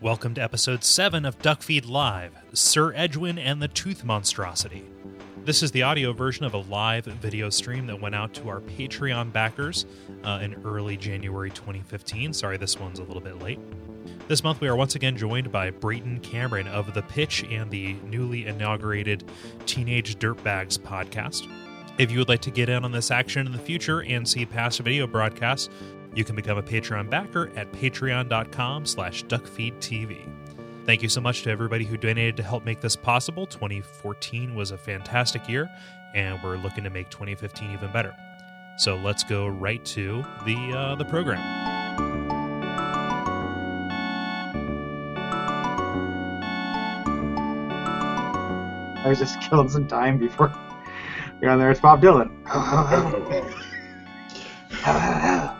Welcome to episode 7 of Duckfeed Live Sir Edwin and the Tooth Monstrosity. This is the audio version of a live video stream that went out to our Patreon backers uh, in early January 2015. Sorry, this one's a little bit late. This month, we are once again joined by Brayton Cameron of The Pitch and the newly inaugurated Teenage Dirtbags podcast. If you would like to get in on this action in the future and see past video broadcasts, you can become a Patreon backer at patreon.com slash duckfeedtv. Thank you so much to everybody who donated to help make this possible. 2014 was a fantastic year, and we're looking to make 2015 even better. So let's go right to the uh, the program. I was just killing some time before we got there. It's Bob Dylan.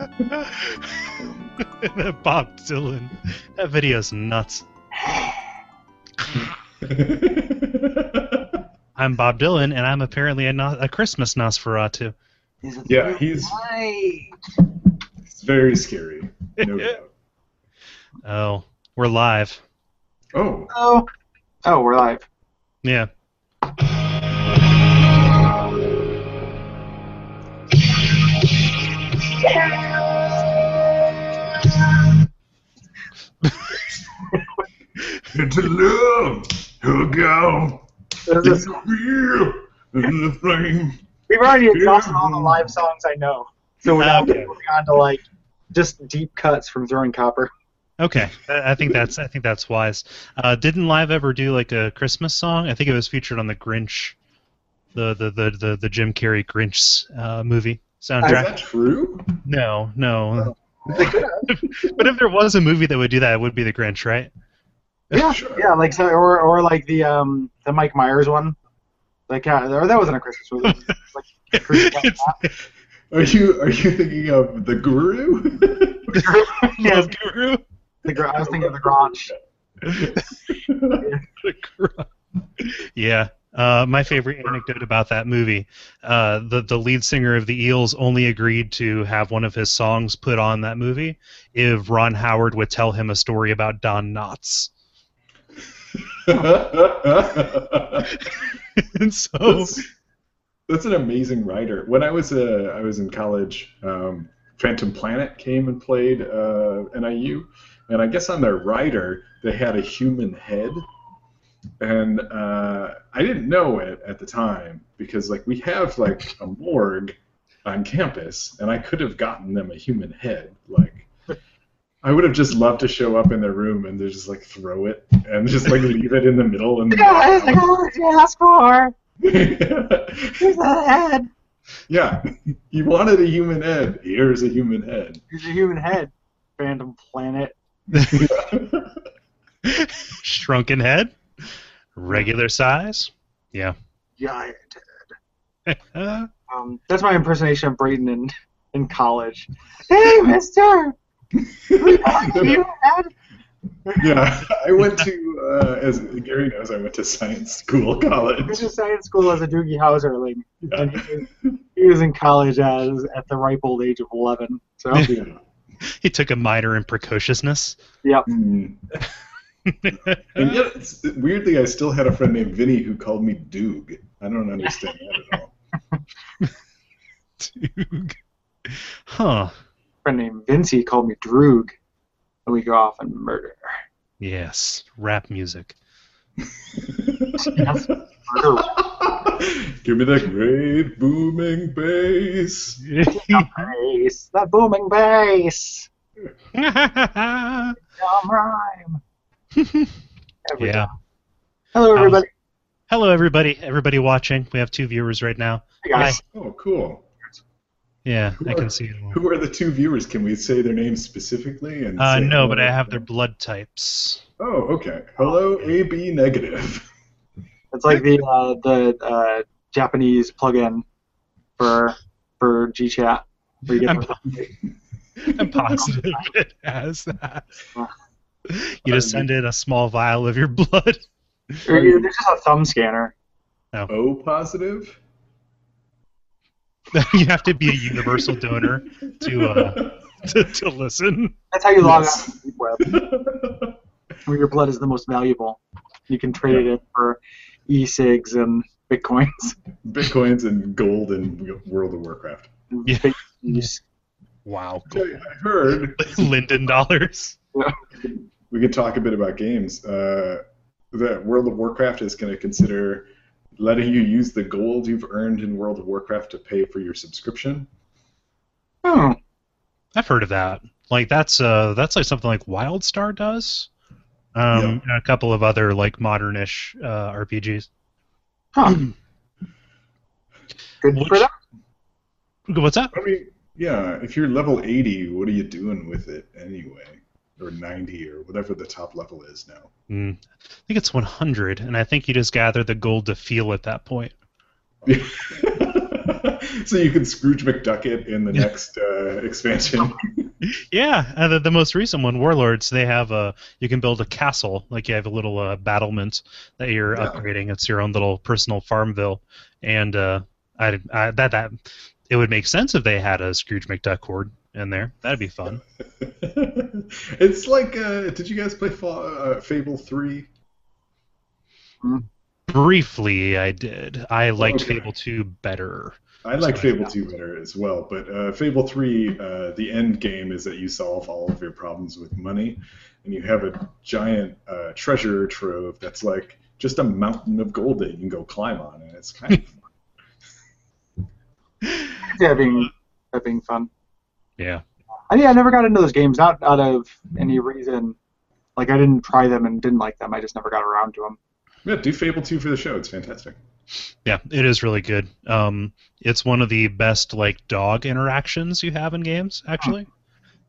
Bob Dylan. That video's nuts. I'm Bob Dylan, and I'm apparently a, no- a Christmas Nosferatu. Yeah, he's Right. it's very scary. No doubt. Oh, we're live. Oh, Oh, oh, we're live. Yeah. It's a love, hook out, This it's is- real, and the flame. we've already exhausted all the live songs I know, so we're now Okay. moving on to like just deep cuts from Throwing Copper. Okay, I I think that's I think that's wise. Uh, didn't Live ever do like a Christmas song? I think it was featured on the Grinch, the the the the, the Jim Carrey Grinch uh, movie soundtrack. Is that true? No, no. They could have. but if there was a movie that would do that, it would be the Grinch, right? Yeah, Sure. yeah, like so, or or like the um the Mike Myers one. Like, uh, or that wasn't a Christmas movie. Like Christmas Are you are you thinking of the Guru? yeah, Guru. the, Gr- I was thinking of the Gru- yeah. Uh, my favorite anecdote about that movie, uh, the the lead singer of the Eels only agreed to have one of his songs put on that movie if Ron Howard would tell him a story about Don Knotts. and so, that's, that's an amazing writer. When I was uh, I was in college, um, Phantom Planet came and played uh, NIU, and I guess on their writer they had a human head, and uh, I didn't know it at the time because like we have like a morgue on campus, and I could have gotten them a human head, like. I would have just loved to show up in their room and they just like throw it and just like leave it in the middle and Guys, like, what did you ask for? Here's the head. Yeah, you wanted a human head. Here's a human head. Here's a human head. Phantom Planet. shrunken head, regular size. Yeah. Giant. Uh, Um, that's my impersonation of Brayden in, in college. Hey, mister! you had yeah, I went to, uh, as Gary knows, I went to science school college. went to science school as a Doogie Hauserling, Yeah. and he was, he was in college as at the ripe old age of 11. So, Yeah. he took a minor in precociousness. yep. Mm. And yet, it's, weirdly, I still had a friend named Vinny who called me Doog. I don't understand that at all. Dude. Huh. Friend named Vincy called me Droog, and we go off and murder. Yes. Rap music. Yes. Give me that great booming bass. bass. That booming bass. Dumb rhyme. Every yeah. time. Hello, everybody. Hello, everybody. Everybody watching. We have two viewers right now. Hey, guys. Oh, cool. Yeah, I can see them. Who are the two viewers? Can we say their names specifically? And Uh, no, but I have their blood types. Oh, okay. Hello, AB negative. It's like the uh, the uh, Japanese plugin for for GChat. Where you get I'm positive it has that. You just send in a small vial of your blood. or you- there's just a thumb scanner. O positive. you have to be a universal donor to uh, to, to listen. That's how you log Yes. on to the web, where your blood is the most valuable. You can trade it in for e-cigs and bitcoins. Bitcoins and gold and World of Warcraft. Yeah. Fake news. Wow. I heard Linden dollars. we could talk a bit about games. Uh, that World of Warcraft is going to consider letting you use the gold you've earned in World of Warcraft to pay for your subscription. Hmm. I've heard of that. Like that's uh that's like something like WildStar does. Um, and a couple of other like modernish uh, RPGs. Huh. Good Which- for them. What's that? I mean, yeah, if you're level 80, what are you doing with it anyway? Or 90, or whatever the top level is now. Mm, I think it's 100, and I think you just gather the gold to feel at that point. so you can Scrooge McDuck it in the next uh, expansion. Yeah, and the, the most recent one, Warlords, they have a you can build a castle, like you have a little uh, battlement that you're Yeah. upgrading. It's your own little personal farmville, and uh, I, I that that it would make sense if they had a Scrooge McDuck horde in there. That'd be fun. it's like, uh, did you guys play Fa- uh, Fable 3? Briefly, I did. I liked Okay. Fable 2 better. I like Sorry. Fable 2 better as well, but uh, Fable 3, uh, the end game is that you solve all of your problems with money, and you have a giant uh, treasure trove that's like just a mountain of gold that you can go climb on, and it's kind of Yeah, being that being fun. Yeah. I, yeah, I never got into those games, not out of any reason. Like I didn't try them and didn't like them. I just never got around to them. yeah. Do Fable 2 for the show; it's fantastic. Yeah, it is really good. Um, it's one of the best like dog interactions you have in games, actually.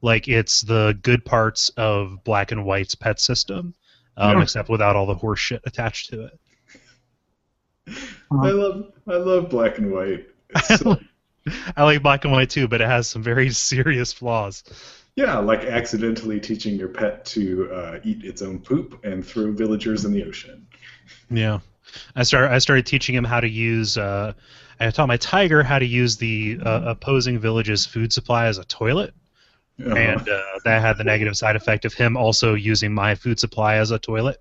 Like it's the good parts of Black and White's pet system, um, Yeah. except without all the horse shit attached to it. I love, I love Black and White. It's so- I like Black and White too, but it has some very serious flaws. yeah, like accidentally teaching your pet to uh, eat its own poop and throw villagers in the ocean. Yeah, I started. I started teaching him how to use. Uh, I taught my tiger how to use the uh, opposing village's food supply as a toilet, Uh, and uh, that had the negative side effect of him also using my food supply as a toilet.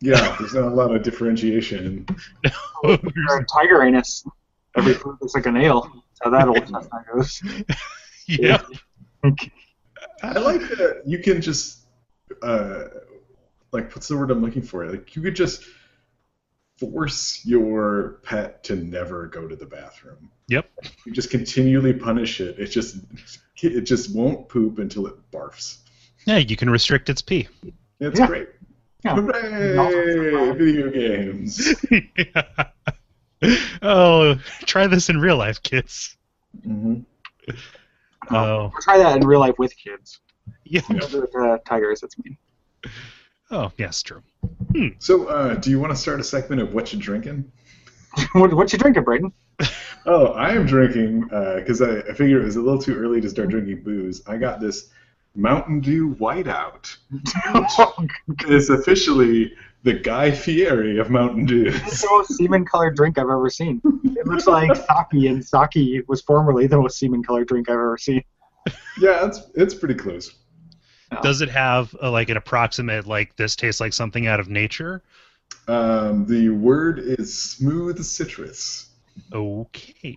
yeah, there's not a lot of differentiation. Or a tiger anus. Every food looks like a nail. That's how that old chestnut goes. yeah. I like that you can just, uh, like, what's the word I'm looking for? Like, you could just force your pet to never go to the bathroom. Yep. You just continually punish it. It just, it just won't poop until it barfs. Yeah, you can restrict its pee. It's Yeah. great. Yeah. Hooray! Video games. oh, try this in real life, kids. hmm Oh, We'll try that in real life with kids. yeah. With uh, tigers, that's mean. Oh, yes, true. So, uh, do you want to start a segment of what you drinking? what, what you drinking, Brayden? Oh, I am drinking because I, I figured it was a little too early to start drinking booze. I got this Mountain Dew Whiteout. It's officially the Guy Fieri of Mountain Dew. It's the most semen-colored drink I've ever seen. It looks like sake, and sake was formerly the most semen-colored drink I've ever seen. yeah, it's it's pretty close. Does it have uh, like an approximate like this tastes like something out of nature? Um, the word is smooth citrus. Okay.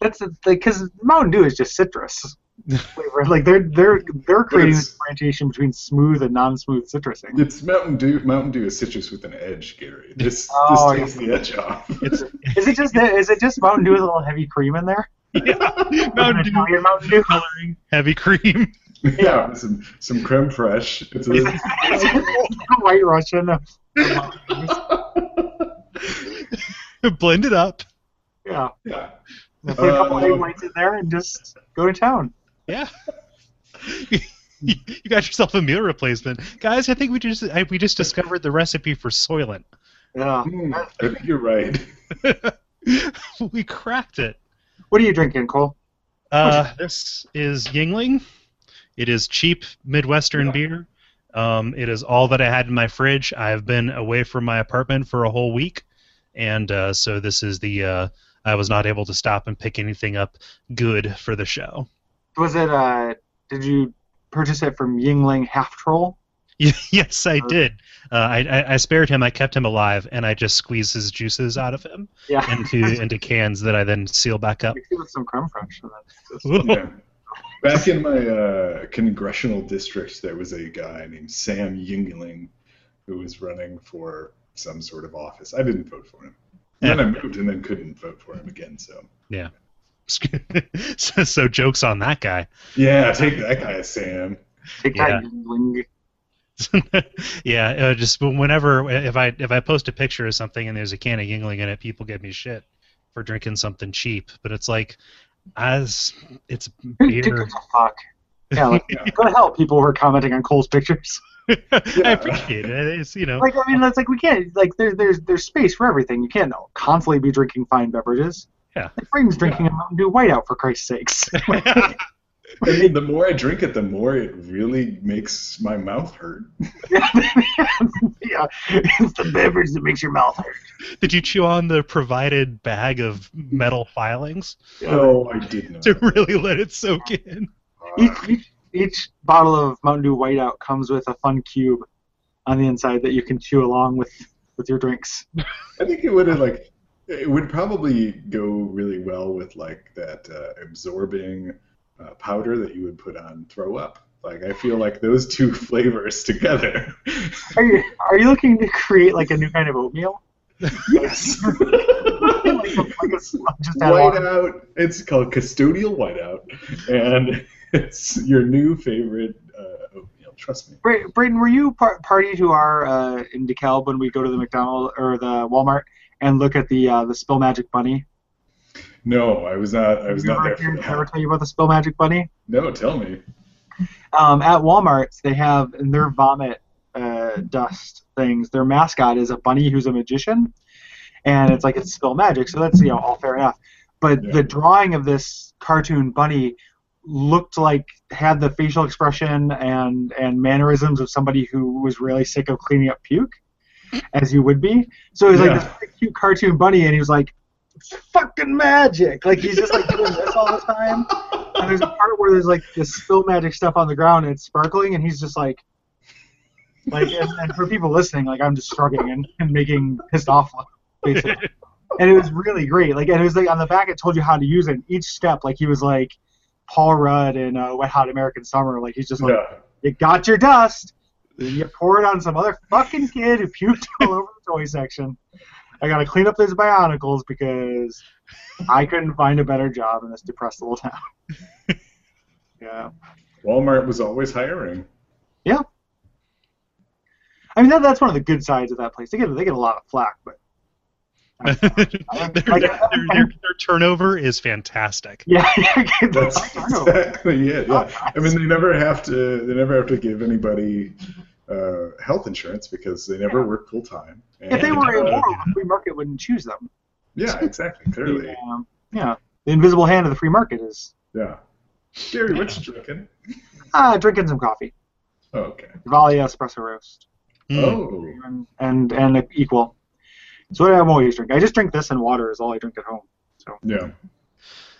That's because Mountain Dew is just citrus flavor. Like they're they're they're creating it's- this differentiation between smooth and non-smooth citrusing. It's Mountain Dew. Mountain Dew is citrus with an edge, Gary. This Oh, this takes the edge off. It's Is it just is it just Mountain Dew with a little heavy cream in there? Yeah, Mountain Dew Italian Mountain Dew. coloring, heavy cream. yeah, some some creme fraiche. It's a, White Russian. Blend it up. Yeah. yeah. Put a couple Uh, egg whites in there and just go to town. Yeah. you got yourself a meal replacement, guys. I think we just I, we just discovered the recipe for Soylent. Yeah. I think you're right. we cracked it. What are you drinking, Cole? Uh, this is Yuengling. It is cheap Midwestern Yeah. beer. Um, it is all that I had in my fridge. I've been away from my apartment for a whole week, and uh, so this is the. Uh, I was not able to stop and pick anything up good for the show. Was it uh did you purchase it from Yingling Half Troll? yes, I did. Uh, I, I I spared him. I kept him alive, and I just squeezed his juices out of him Yeah. into into cans that I then seal back up. With some creme fraiche. just- Yeah. Back in my uh, congressional district, there was a guy named Sam Yingling who was running for some sort of office. I didn't vote for him. Then I moved and then couldn't vote for him again. So so, so jokes on that guy. yeah, take that guy, Sam. Take Yeah. that, Yingling. yeah, uh, just whenever if I if I post a picture of something and there's a can of Yuengling in it, people give me shit for drinking something cheap. But it's like, as it's beer. a fuck? Yeah, like, Yeah. go to hell, people who are commenting on Cole's pictures. I appreciate it. It's you know. Like, I mean, it's like we can't, like, there's there's there's space for everything. You can't constantly be drinking fine beverages. Yeah. Like, Braden's drinking a Mountain Dew Whiteout, for Christ's sakes. I mean, the more I drink it, the more it really makes my mouth hurt. yeah, it's the beverage that makes your mouth hurt. Did you chew on the provided bag of metal filings Oh, I did not. to really let it soak in? Each, each, each bottle of Mountain Dew Whiteout comes with a fun cube on the inside that you can chew along with with your drinks. I think it would have like it would probably go really well with like that uh, absorbing uh, powder that you would put on throw up. Like I feel like those two flavors together. Are you are you looking to create like a new kind of oatmeal? yes. like like a, just whiteout. It's called custodial whiteout, and it's your new favorite uh, oatmeal. Trust me. Bra- Brayden, were you par- party to our uh, in DeKalb when we go to the McDonald or the Walmart and look at the uh, the Spill Magic Bunny? No, I was not. I was Did you not ever, there for hear- ever tell you about the Spill Magic Bunny? No, tell me. Um, at Walmart, they have in their vomit uh, dust things. Their mascot is a bunny who's a magician, and it's like it's Spill Magic, so that's you know all fair enough. But Yeah. the drawing of this cartoon bunny looked like had the facial expression and and mannerisms of somebody who was really sick of cleaning up puke, as you would be. So he's was like this really cute cartoon bunny, and he was like, fucking magic!" Like he's just like doing this all the time. And there's a part where there's like this spill magic stuff on the ground and it's sparkling, and he's just like, like, and, and for people listening, like I'm just shrugging and, and making pissed off look, basically. And it was really great. Like, and it was like on the back it told you how to use it. Each step, like he was like Paul Rudd in uh, Wet Hot American Summer. Like he's just like, Yeah. you got your dust, then you pour it on some other fucking kid who puked all over the toy section. I gotta clean up those bionicles because I couldn't find a better job in this depressed little town. yeah. Walmart was always hiring. Yeah. I mean that, that's one of the good sides of that place. They get they get a lot of flack, but their, their, their, their turnover is fantastic. yeah, yeah That's I exactly it. Yeah. I mean, they never have to. They never have to give anybody uh, health insurance because they never Yeah. work full time. if they And, were uh, immoral, the free market wouldn't choose them. yeah, exactly. Clearly, Um, yeah, the invisible hand of the free market is yeah. Gary, what's drinking? ah drinking some coffee, Oh, okay. Valia espresso roast. Mm. Oh, and and, and equal. So what I'm always drink. I just drink this and water is all I drink at home. So yeah.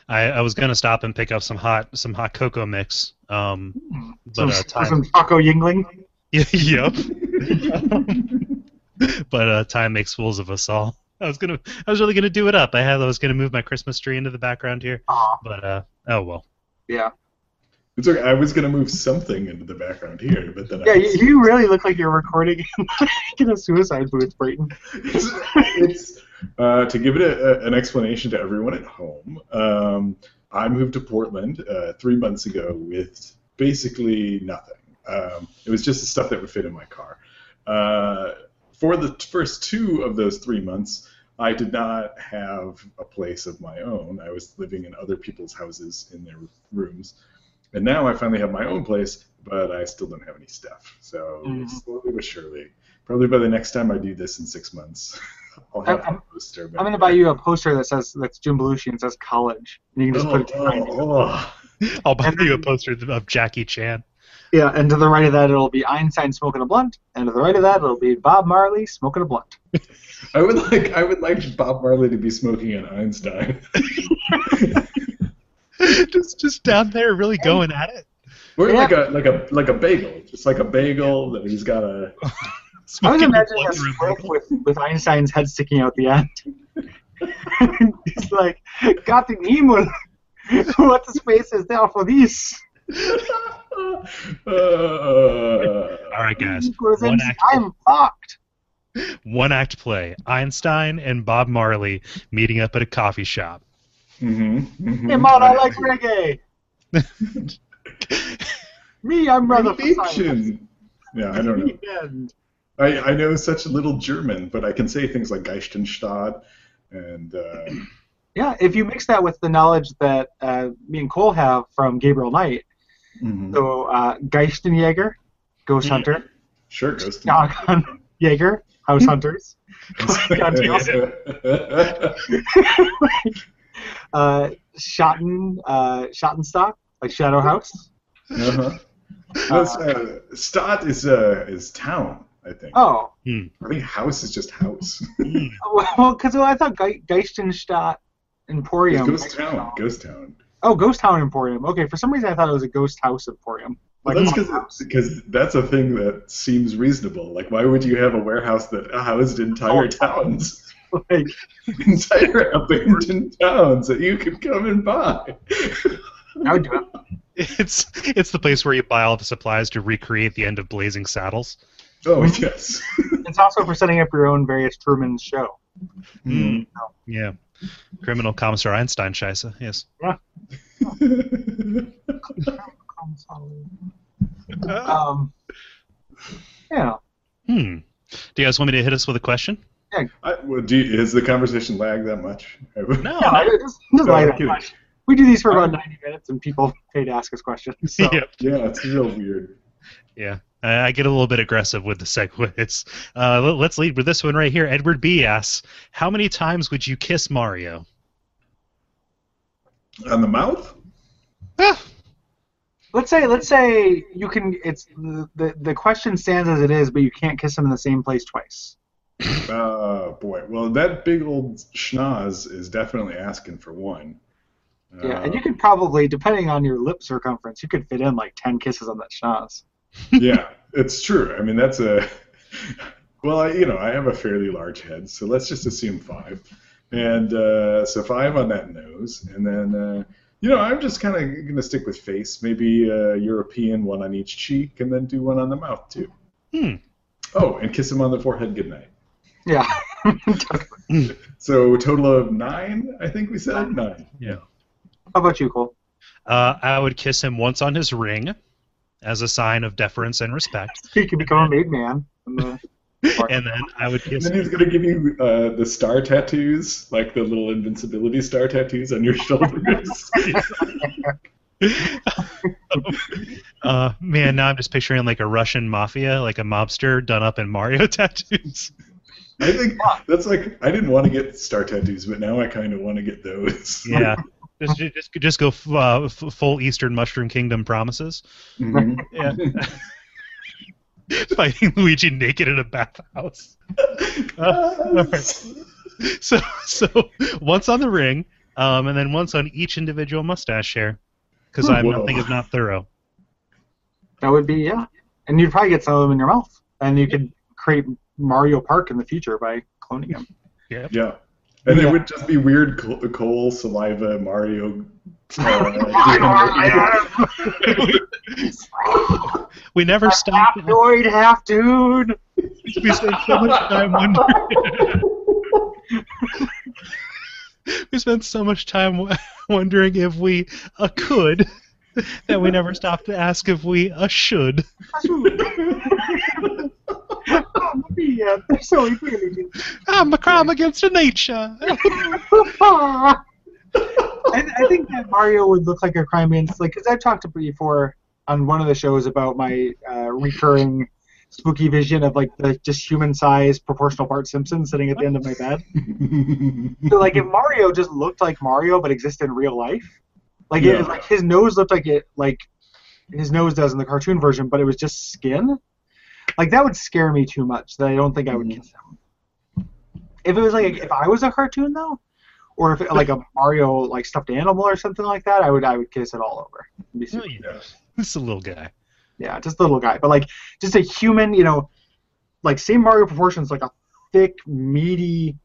I, I was gonna stop and pick up some hot some hot cocoa mix. Um, Some, but uh, time. some taco yingling. yep. but uh, time makes fools of us all. I was gonna, I was really gonna do it up. I had, I was gonna move my Christmas tree into the background here, Aw, but uh, oh well. yeah. It's okay. I was gonna move something into the background here, but then Yeah, I you, you really look like you're recording in a suicide booth, Brayton. it's, it's uh, to give it a, a, an explanation to everyone at home. Um, I moved to Portland uh, three months ago with basically nothing. Um, it was just the stuff that would fit in my car. Uh, for the first two of those three months, I did not have a place of my own. I was living in other people's houses in their rooms. And now I finally have my own place, but I still don't have any stuff. So Mhm. slowly but surely, probably by the next time I do this in six months, I'll have I'm- a poster. I'm gonna buy you a poster that says that's Jim Belushi and says college, and you can just Oh, put it behind it. oh, oh. I'll buy And you a poster of Jackie Chan. Yeah, and to the right of that it'll be Einstein smoking a blunt, and to the right of that it'll be Bob Marley smoking a blunt. I would like I would like Bob Marley to be smoking an Einstein. just, just down there, really going at it. Or Yeah. like a like a like a bagel, just like a bagel that he's got a. I was Smoking imagining blood a through script bagel. with, with Einstein's head sticking out the end. He's like, got the email. what the space is there for this? uh, All right, guys. One act, I'm fucked. one act play. Einstein and Bob Marley meeting up at a coffee shop. Mhm, mhm. Hey, man, I like reggae. Me, I'm rather. Fiction. Yeah, I don't know. I, I know such little German, but I can say things like Geistenstadt and uh, Yeah, if you mix that with the knowledge that uh, me and Cole have from Gabriel Knight, mhm. so uh, Geistenjäger, Ghost Mhm. Hunter, sure, Ghost. Shotgun Jaeger, House Hunters, uh, Schotten, uh, Schottenstock, like Shadow House. uh-huh. That's, uh, Stadt is uh, is town, I think. Oh, I think house is just house. Hmm. well, because I thought Ge- Geistenstadt Emporium. ghost town, ghost town. Oh, Ghost Town Emporium. Okay, for some reason I thought it was a Ghost House Emporium. Well, that's because because that's a thing that seems reasonable. Like, why would you have a warehouse that housed entire Oh. towns, Like, entire abandoned towns that you could come and buy? I would do it. It's it's the place where you buy all the supplies to recreate the end of Blazing Saddles. Oh yes. It's also for setting up your own various Truman show. Hmm. Yeah. Criminal Commissar Einstein Scheisse, yes. Um, yeah. Hmm. Do you guys want me to hit us with a question? I, well, do you, is the conversation lag that much? No, No, no. it doesn't, it lag that kidding. much. We do these for about 90 minutes, and people pay to ask us questions. So. Yep. Yeah, it's real weird. Yeah. I I get a little bit aggressive with the segues. Uh, let- let's lead with this one right here. Edward B asks, "How many times would you kiss Mario?" On the mouth? Ah, Let's say, let's say you can. It's the, the the question stands as it is, but you can't kiss him in the same place twice. Oh boy. Well, that big old schnoz is definitely asking for one. Yeah, Uh, and you could probably, depending on your lip circumference, you could fit in like 10 kisses on that schnoz. yeah, it's true. I mean, that's a. Well, I, you know, I have a fairly large head, so let's just assume five, and uh, so five on that nose, and then uh, you know, I'm just kind of gonna stick with face, maybe uh, European, one on each cheek, and then do one on the mouth too. Hmm. Oh, and kiss him on the forehead goodnight. Yeah. So total of nine, I think we said nine. Yeah. How about you, Cole? Uh, I would kiss him once on his ring, as a sign of deference and respect, He could become a made man. the- and then I would kiss him. And then he's gonna give you uh, the star tattoos, like the little invincibility star tattoos on your shoulders. Uh, man, now I'm just picturing like a Russian mafia, like a mobster done up in Mario tattoos. I think that's like I didn't want to get star tattoos, but now I kind of want to get those. Yeah. Just, just, just go f- uh, f- full Eastern Mushroom Kingdom promises. Mhm. Yeah. Fighting Luigi naked in a bathhouse. Uh, alright. So, so once on the ring, um, and then once on each individual mustache hair, because I'm Whoa. nothing if not thorough. That would be, yeah. And you'd probably get some of them in your mouth. And you could create Mario Park in the future by cloning him. Yeah. yeah, And Yeah. it would just be weird coal, coal saliva Mario. Uh, we never half stopped. droid, half dude. We spent so much time wondering. we spent so much time wondering if we uh, could that we never stopped to ask if we uh, should. Yeah, that's so really I'm a crime against nature. I, I think that Mario would look like a crime against, like, because I've talked before on one of the shows about my uh, recurring spooky vision of like the just human-sized proportional Bart Simpson sitting at the end of my bed. So, like, if Mario just looked like Mario but existed in real life, like, Yeah. was like his nose looked like it, like his nose does in the cartoon version, but it was just skin. Like, that would scare me too much. That I don't think I would Mhm. kiss him. If it was like if I was a cartoon though, or if it, like a Mario like stuffed animal or something like that, I would I would kiss it all over. It'd be Oh, yeah. This a little guy. Yeah, just a little guy, but like just a human, you know, like same Mario proportions, like a thick, meaty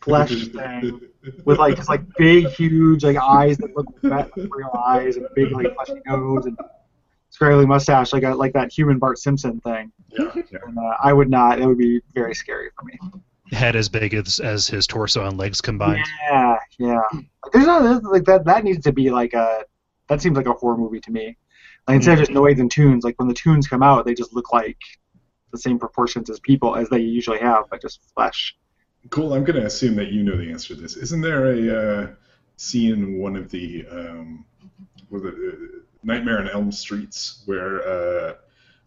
flesh thing with like just like big, huge like eyes that look like real eyes and big like fleshy nose and scraggly mustache, like a, like that human Bart Simpson thing. Yeah, yeah. And uh, I would not. It would be very scary for me. Head as big as, as his torso and legs combined. Yeah, yeah. There's not like that. That needs to be like a. That seems like a horror movie to me. Like instead of just noise and tunes, like when the tunes come out, they just look like the same proportions as people as they usually have, but just flesh. Cool. I'm going to assume that you know the answer to this. Isn't there a uh, scene in one of the um, was it, uh, Nightmare on Elm Streets where uh,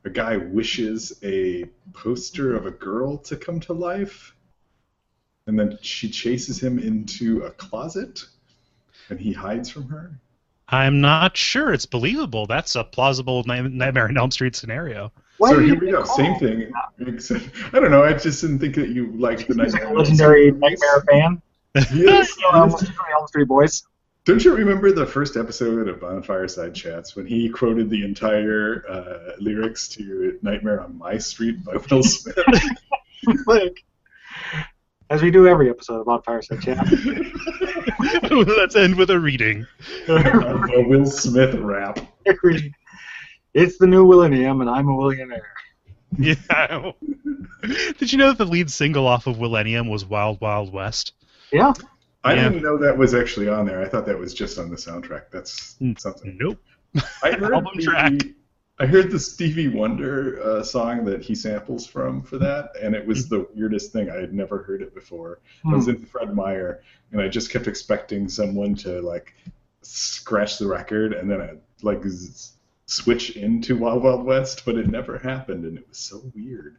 a guy wishes a poster of a girl to come to life, and then she chases him into a closet, and he hides from her? I'm not sure it's believable. That's a plausible Nightmare on Elm Street scenario. Why so here we go. Same thing. I don't know. I just didn't think that you liked the He's like Nightmare. a Elm legendary Street. Nightmare fan. Yes. You know, almost from the Elm Street Boys. Don't you remember the first episode of Bonfireside Chats when he quoted the entire uh, lyrics to "Nightmare on My Street" by Will Smith? like, as we do every episode about Fireside Chat. Let's end with a reading. a Will Smith rap. it's the new millennium, and I'm a millionaire. Yeah. Did you know that the lead single off of Willennium was Wild Wild West? Yeah. I Yeah. didn't know that was actually on there. I thought that was just on the soundtrack. That's Mm, something. Nope. I heard Album the, track. I heard the Stevie Wonder uh, song that he samples from for that, and it was the weirdest thing. I had never heard it before. I was Hmm. in Fred Meyer, and I just kept expecting someone to like scratch the record and then I'd, like z- switch into Wild Wild West, but it never happened, and it was so weird.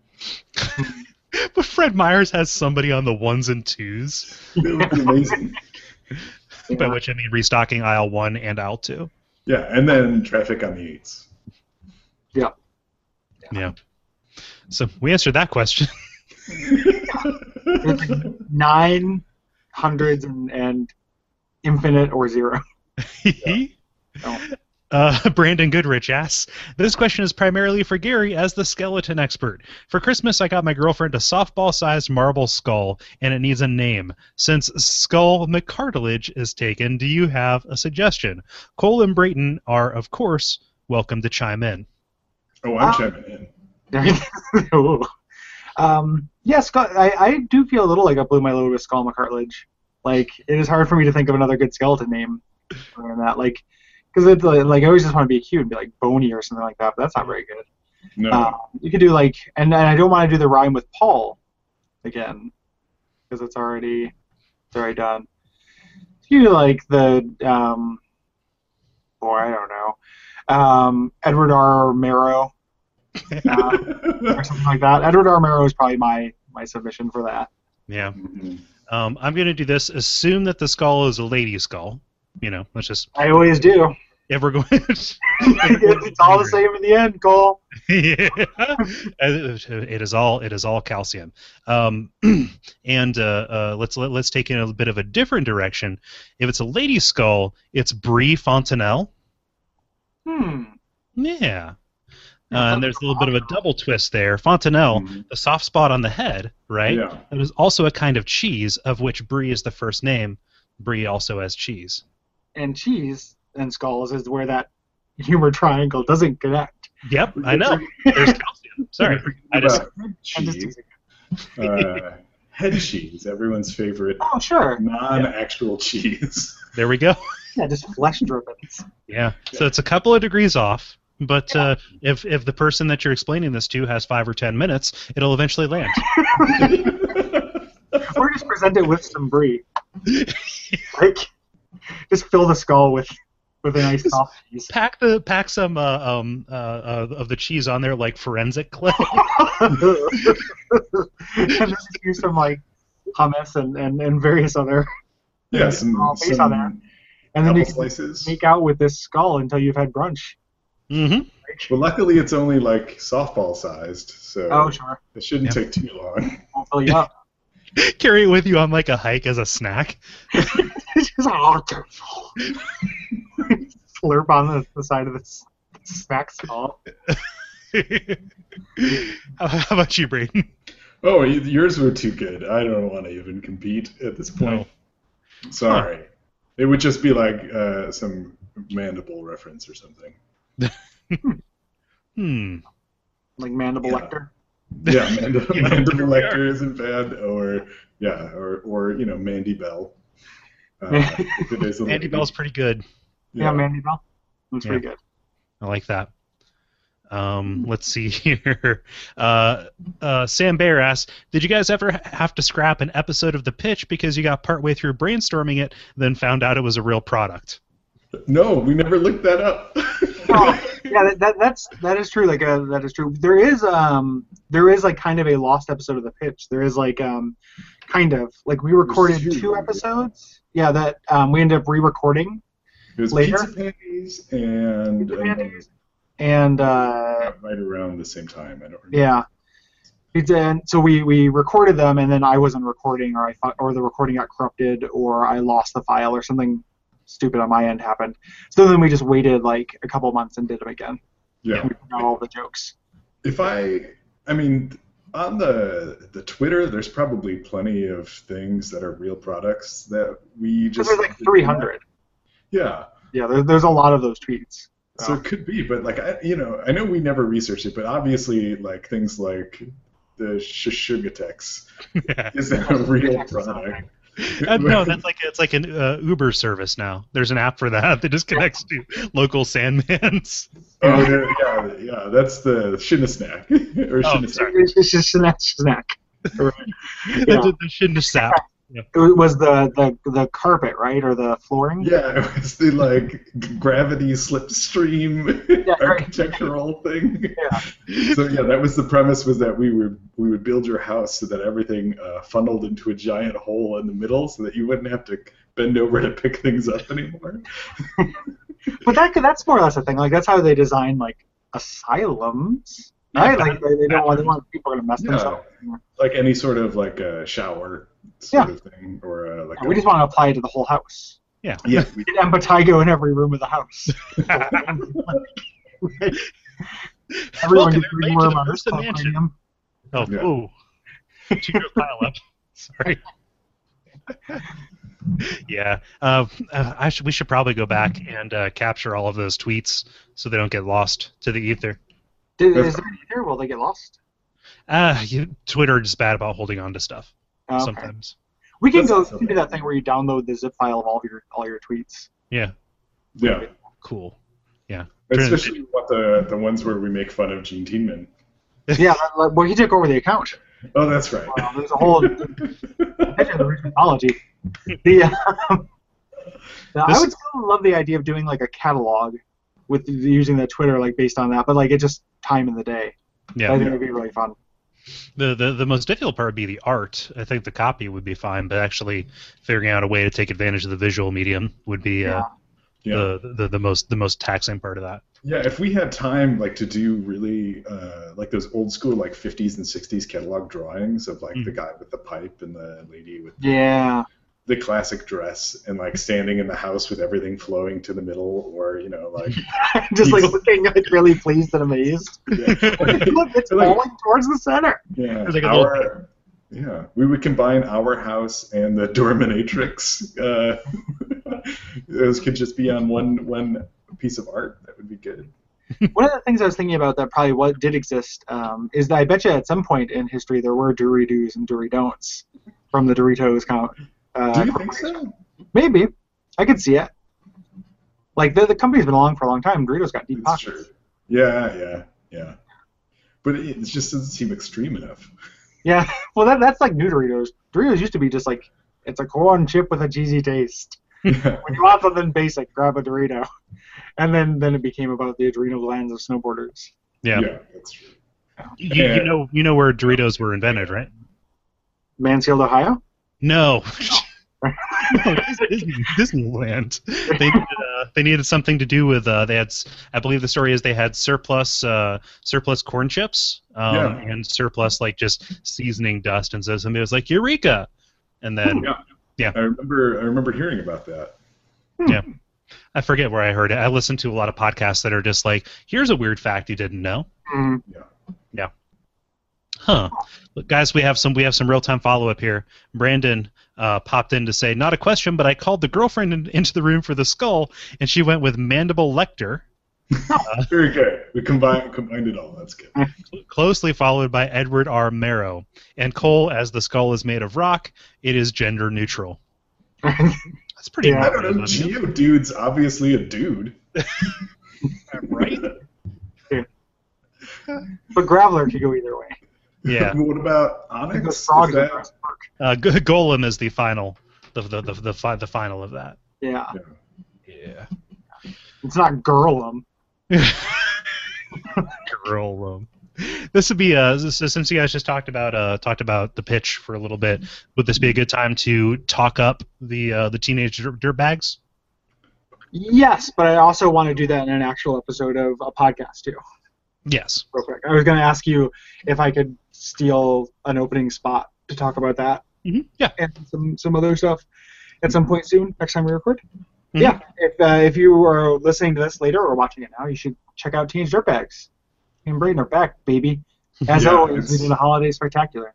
But Fred Meyers has somebody on the ones and twos, It was amazing. by which I mean restocking aisle one and aisle two. yeah, and then traffic on the eights. Yeah. Yeah. So we answered that question. It's like nine hundreds and, and infinite or zero. Oh. Uh, Brandon Goodrich asks, This question is primarily for Gary as the skeleton expert. For Christmas, I got my girlfriend a softball sized marble skull, and it needs a name. Since Skull McCartilage is taken, do you have a suggestion? Cole and Brayton are, of course, welcome to chime in. Oh, I'm Um, chiming in. Ooh. um, yeah, Scott, I, I do feel a little like I blew my load with Skull McCartilage. Like, it is hard for me to think of another good skeleton name other that. Like, because it's like, like I always just want to be cute and be like bony or something like that, but that's not very good. No, Um, you could do like, and, and I don't want to do the rhyme with Paul again because it's already it's already done. You do like the um, boy, I don't know, um, Edward R. Marrow uh, or something like that. Edward R. Marrow is probably my my submission for that. Yeah. Mhm. Um, I'm going to do this. Assume that the skull is a lady skull. You know, let's just. I always do. If we're going. it's all the same in the end, Cole. yeah. it is all it is all calcium. Um, and uh, uh, let's let, let's take it in a bit of a different direction. If it's a lady skull, it's Brie Fontanelle. Hmm. Yeah. Uh, and there's a little bit of a double twist there. Fontanelle, Mhm. the soft spot on the head, right? Yeah. It is also a kind of cheese, of which Brie is the first name. Brie also has cheese. And cheese and skulls is where that humor triangle doesn't connect. Yep, I know. There's calcium. Sorry, I just About head I'm just cheese. teasing. Uh, head cheese, everyone's favorite Oh, sure. non-actual cheese. there we go. Yeah, just flesh drippings. Yeah. So it's a couple of degrees off, but uh, if if the person that you're explaining this to has five or ten minutes, it'll eventually land. or just present it with some brie. Like, just fill the skull with with a nice soft cheese. pack the pack some uh, um uh, uh, of the cheese on there like forensic clay. and just use some like hummus and, and, and various other. yeah, some, Oh, base on there. And then apple you can slices. make out with this skull until you've had brunch. hmm Well, luckily it's only like softball sized, so Oh, sure. it shouldn't Yeah. take too long. Won't fill you up. Carry it with you on like a hike as a snack. It's just, oh, slurp on the, the side of this snack up. how, how about you, Braden? Oh, yours were too good. I don't want to even compete at this point. Sorry. It would just be like uh, some mandible reference or something. Hmm. Like mandible Yeah. Lecter. Yeah, Mand- Yeah, Mandible there. Lecter isn't bad, or yeah, or or you know Mandy Bell. Uh, if it is a Andy lady. Bell's pretty good. Yeah, Mandy Bell. That's Yeah. pretty good. I like that. Um, let's see here. Uh, uh, Sam Bayer asks, "Did you guys ever have to scrap an episode of the pitch because you got partway through brainstorming it, then found out it was a real product?" No, we never looked that up. Oh, yeah, that, that that's that is true. Like uh, that is true. There is um there is like kind of a lost episode of the pitch. There is like um kind of like we recorded two, two episodes. Yeah, that um, we ended up re-recording It was Later? Pizza Panties and Pizza um, and uh, right around the same time. I don't remember. yeah. And so we, we recorded them, and then I wasn't recording, or I thought, or the recording got corrupted, or I lost the file, or something stupid on my end happened. So then we just waited like a couple months and did them again. Yeah. We got all the jokes. If I, I mean, on the the Twitter, there's probably plenty of things that are real products that we just. there's like 300. Yeah. Yeah, there, there's a lot of those tweets. So it could be, but like I, you know, I know we never researched it, but obviously, like things like the Shishugatex is a real product. Uh, no, that's like it's like an uh, Uber service now. There's an app for that that just connects to local Sandmans. Oh, there- yeah, yeah, that's the Shinasnack or Oh, Shinasnack. sorry. It's just a snack. snack. the, the, the Shinda sap. It was the, the the carpet, right, or the flooring? Yeah, it was the like gravity slipstream Yeah, right. architectural thing. Yeah. So yeah, that was the premise was that we would we would build your house so that everything uh, funneled into a giant hole in the middle, so that you wouldn't have to bend over to pick things up anymore. But that that's more or less a thing. Like that's how they design like asylums, right? Yeah, like they, they don't want they want people to mess Yeah. themselves. Like any sort of like a shower sort Yeah. of thing, or uh, like we a, just want to apply it to the whole house. Yeah. yeah, we, Get Impetigo in every room of the house. Everyone Welcome, gets everybody, more to the about Versa Mansion. Oh, Yeah. ooh. Cheater pile up. Sorry. yeah. Uh, uh, I should, we should probably go back and uh, capture all of those tweets so they don't get lost to the ether. Did, is there either? Will they get lost? Uh, you, Twitter is bad about holding on to stuff okay. sometimes. We can That's go not do that thing where you download the zip file of all of your all your tweets. Yeah. yeah. Cool. Yeah. Especially what the the ones where we make fun of Gene Tiemann. yeah, that- that- well, he took over the account. Oh, that's right. Wow, there's a whole Imagine the mythology. The, um, I This- would still love the idea of doing like a catalog with using the Twitter like based on that, but like it just time in the day. Yeah. I think Yeah. it'd be really fun. The, the the most difficult part would be the art. I think the copy would be fine, but actually figuring out a way to take advantage of the visual medium would be uh, Yeah. the, the the most the most taxing part of that. Yeah, if we had time, like to do really uh, like those old school like 50s and 60s catalog drawings of like the Mhm. guy with the pipe and the lady with Yeah. The classic dress and like standing in the house with everything flowing to the middle, or you know like just like looking like really pleased and amazed. yeah, Look, it's Like- falling towards the center. yeah, like a our, yeah, we would combine our house and the Dominatrix. Uh, those could just be on one one piece of art. That would be good. One of the things I was thinking about that probably what did exist um, is that I bet you at some point in history there were Dory do's and Dory don'ts from the Doritos count. Uh, Do you think so? Maybe. I could see it. Like the the company's been along for a long time. Doritos got deep That's pockets. true. Yeah, yeah, yeah. But it, it just doesn't seem extreme enough. Yeah. Well, that that's like new Doritos. Doritos used to be just like it's a corn chip with a cheesy taste. yeah, When you want something basic, grab a Dorito. And then then it became about the adrenal glands of snowboarders. Yeah. that's true. You, you know you know where Doritos were invented, right? Mansfield, Ohio. No. No, Disney, Disneyland. They needed, uh, they needed something to do with uh, they had I believe the story is they had surplus uh, surplus corn chips um, Yeah. and surplus like just seasoning dust and so somebody was like eureka and then Yeah. Yeah. I remember I remember hearing about that. Yeah. I forget where I heard it. I listen to a lot of podcasts that are just like, here's a weird fact you didn't know. Mm. Huh. Look, guys, we have some we have some real time follow up here. Brandon uh, popped in to say, not a question, but I called the girlfriend in, into the room for the skull, and she went with Mandible Lecter, Very good. We combined combined it all. That's good. closely followed by Edward R. Murrow. And Cole, as the skull is made of rock, it is gender neutral. That's pretty Yeah. I don't know. Geodude's obviously a dude. right? But Graveler could go either way. Yeah. what about I Onix? those frogs that- Uh, G- Golem is the final, the the the the, fi- the final of that. Yeah. Yeah. It's not Girlum. Golem. This would be uh so since you guys just talked about uh talked about the pitch for a little bit. Would this be a good time to talk up the uh, the teenage dirtbags? Yes, but I also want to do that in an actual episode of a podcast too. Yes. Real quick, I was going to ask you if I could steal an opening spot to talk about that hmm Yeah. and some some other stuff at some point soon. Next time we record. Mhm. Yeah, if uh, if you are listening to this later or watching it now, you should check out Teenage Dirtbags. And Braden are back, baby. As Yeah, always, we did a holiday spectacular.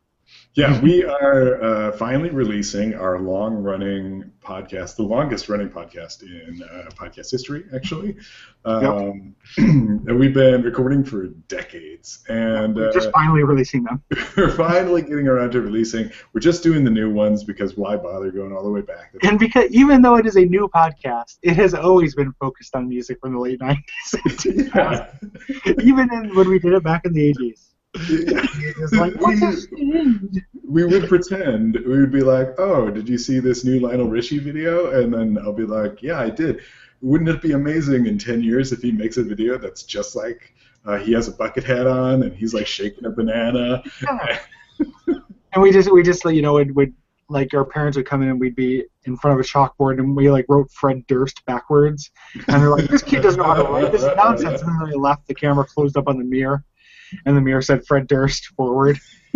Yeah, we are uh, finally releasing our long-running podcast, the longest-running podcast in uh, podcast history, actually. Um, and we've been recording for decades, and We're uh, just finally releasing them. we're finally getting around to releasing. We're just doing the new ones because why bother going all the way back? And because even though it is a new podcast, it has always been focused on music from the late 90s. yeah. even in, when we did it back in the 80s. Like, we, we would pretend we would be like, "Oh, did you see this new Lionel Richie video?" And then I'll be like, "Yeah, I did." Wouldn't it be amazing in ten years if he makes a video that's just like uh, he has a bucket hat on and he's like shaking a banana? And we just, we just, you know, would, would like our parents would come in and we'd be in front of a chalkboard and we like wrote Fred Durst backwards, and they're like, "This kid doesn't know how to write. This is nonsense." And then they left. The camera closed up on the mirror, and the mirror said Fred Durst forward.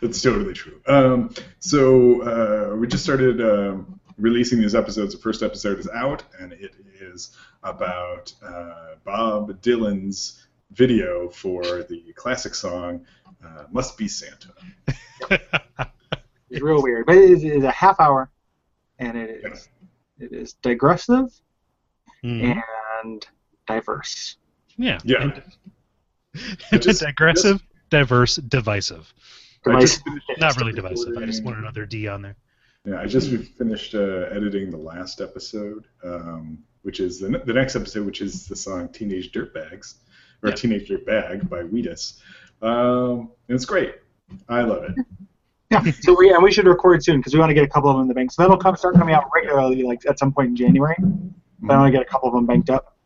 That's totally true. Um, so uh, we just started um, releasing these episodes. The first episode is out, and it is about uh, Bob Dylan's video for the classic song uh, "Must Be Santa." It's real weird, but it is, it is a half hour, and it is it is digressive Mhm. and diverse. Yeah. Yeah. And- I just- Digressive, diverse, divisive. I just Device- finished Not really divisive. I just want another D on there. Yeah, I just finished uh, editing the last episode, um, which is the, the next episode, which is the song "Teenage Dirtbags" or Yeah. "Teenage Dirtbag" by Wheatus. Um, and it's great. I love it. Yeah, so we and we should record soon because we want to get a couple of them in the bank. So that'll come start coming out regularly, like at some point in January. But I want to get a couple of them banked up.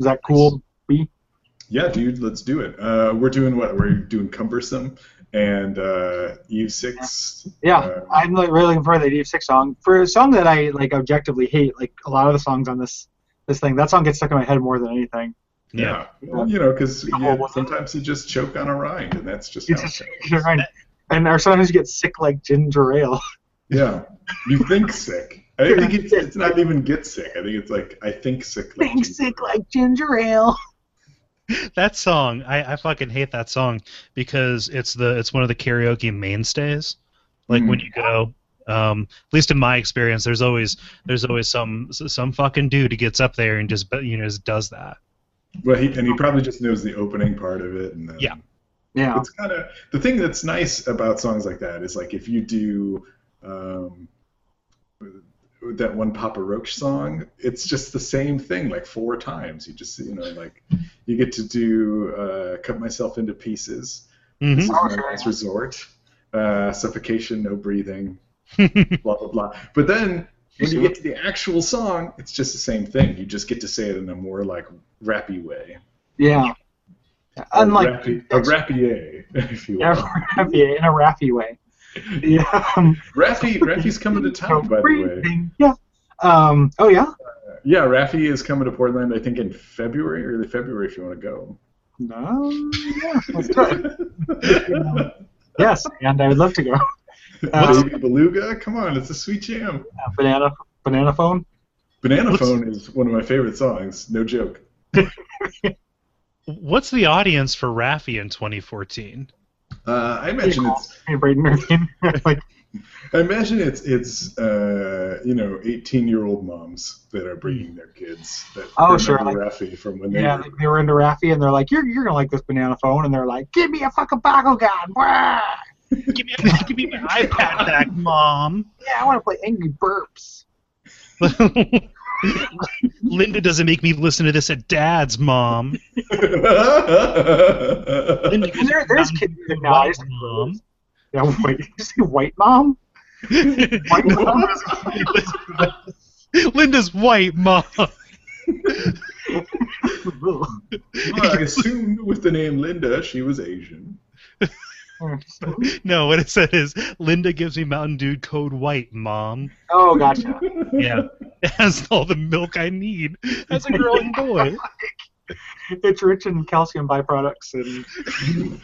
Is that cool? B? Yeah, dude, let's do it. Uh, we're doing what? We're doing cumbersome and uh, Eve six. Yeah, Uh, I'm like, really looking forward to the Eve Six song. For a song that I like objectively hate, like a lot of the songs on this this thing, that song gets stuck in my head more than anything. yeah. Well, you know, because Yeah, sometimes you just choke on a rind, and that's just You how it just, goes. you're. And or sometimes you get sick like ginger ale. Yeah, you think sick. I think it's, it's not even get sick. I think it's like I think sick. Like Think Jesus. sick like ginger ale. That song, I, I fucking hate that song because it's the it's one of the karaoke mainstays. Like when Mm. you go, um, at least in my experience, there's always there's always some some fucking dude who gets up there and just you know just does that. Well, he, and he probably just knows the opening part of it, and then Yeah. Yeah. it's kind of the thing that's nice about songs like that is like if you do um, that one Papa Roach song, it's just the same thing like four times. You just you know like you get to do uh, cut myself into pieces. hmm This is Oh, my last resort. Uh, suffocation, no breathing, blah blah blah. But then when you get to the actual song, it's just the same thing. You just get to say it in a more like rappy way. Yeah. Unlike a, rappy, a rappier, if you will. yeah, raffy, in a rappy way. Yeah. Um, Raffi, Raffi's coming to town, by the way. Yeah. Um. Oh yeah. Yeah, Raffi is coming to Portland, I think, in February, early February, if you want to go. No. Yeah. Let's do it. Yes, and I would love to go. Uh, Baby Beluga, come on, it's a sweet jam. banana, Banana phone. Banana What's- Phone is one of my favorite songs. No joke. What's the audience for Raffi in 2014? Uh, I imagine it's Hey, Braden Irving. like, I imagine it's it's uh, you know 18 year old moms that are bringing their kids that Oh, sure, like- Raffi from when they yeah, were like they were into Raffi, and they're like, "You're you're gonna like this banana phone," and they're like, "Give me a fucking Bakugan!" Wah! give me, give me my iPad back, mom. Yeah, I want to play Angry Burps. Linda doesn't make me listen to this at Dad's, mom. Linda And there, there's Mom, kid music now. I just think mom. Yeah, wait, did you say white mom? White mom? Linda's white, mom. I assumed with the name Linda she was Asian. No, what it said is Linda gives me Mountain Dew code white, mom. oh, gotcha. Yeah, it has all the milk I need as a growing boy. It's rich in calcium byproducts and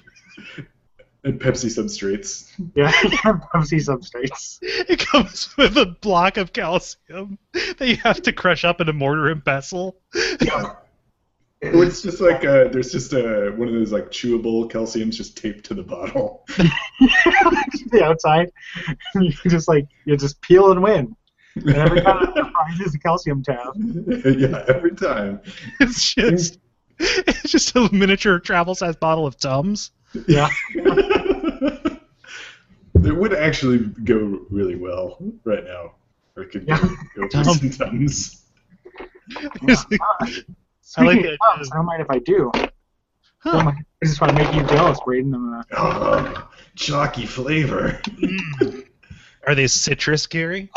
And Pepsi substrates. yeah, Pepsi substrates. It comes with a block of calcium that you have to crush up in a mortar and pestle. Or it's just like uh, there's just uh, one of those like chewable calciums just taped to the bottle. the outside. You just like you just peel and win. And every time the prize is a calcium tab. yeah, every time. It's just it's just a miniature travel size bottle of Tums. Yeah. it would actually go really well right now. Or it could go, Yeah. go for some tums. It's like- Speaking like of it. Tums, I don't mind if I do. I, huh. don't mind- I just want to make you jealous, Braden. I'm gonna, Oh, chalky flavor. Mm. Are they citrus, Gary?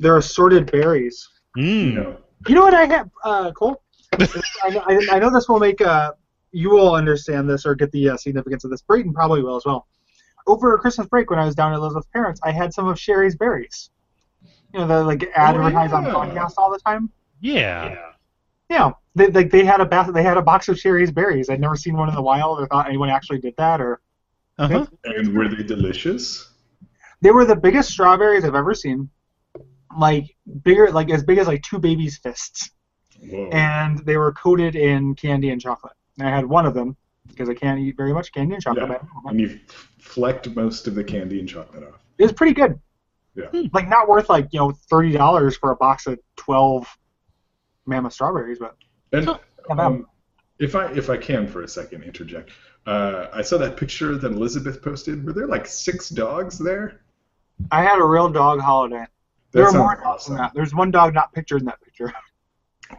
they're assorted berries. You Mm. know. You know what I have, uh, Cole? I, know- I, I know this will make uh, you will understand this or get the uh, significance of this. Brayton probably will as well. Over Christmas break, when I was down at Elizabeth's parents, I had some of Shari's Berries. You know, the like advertise on yeah. podcasts all the time. Yeah. Yeah, they like they had a bas- they had a box of Shari's Berries. I'd never seen one in the wild or thought anyone actually did that. Or Uh-huh. And were they delicious? they were the biggest strawberries I've ever seen. Like bigger, like as big as like two babies' fists. Whoa. and they were coated in candy and chocolate. And I had one of them because I can't eat very much candy and chocolate. Yeah. and you flecked most of the candy and chocolate off. It was pretty good. Yeah. Like not worth like you know thirty dollars for a box of twelve mammoth strawberries, but And um, if I if I can for a second interject, uh, I saw that picture that Elizabeth posted. Were there like six dogs there? I had a real dog holiday. That there were more dogs awesome. than that. There's one dog not pictured in that picture.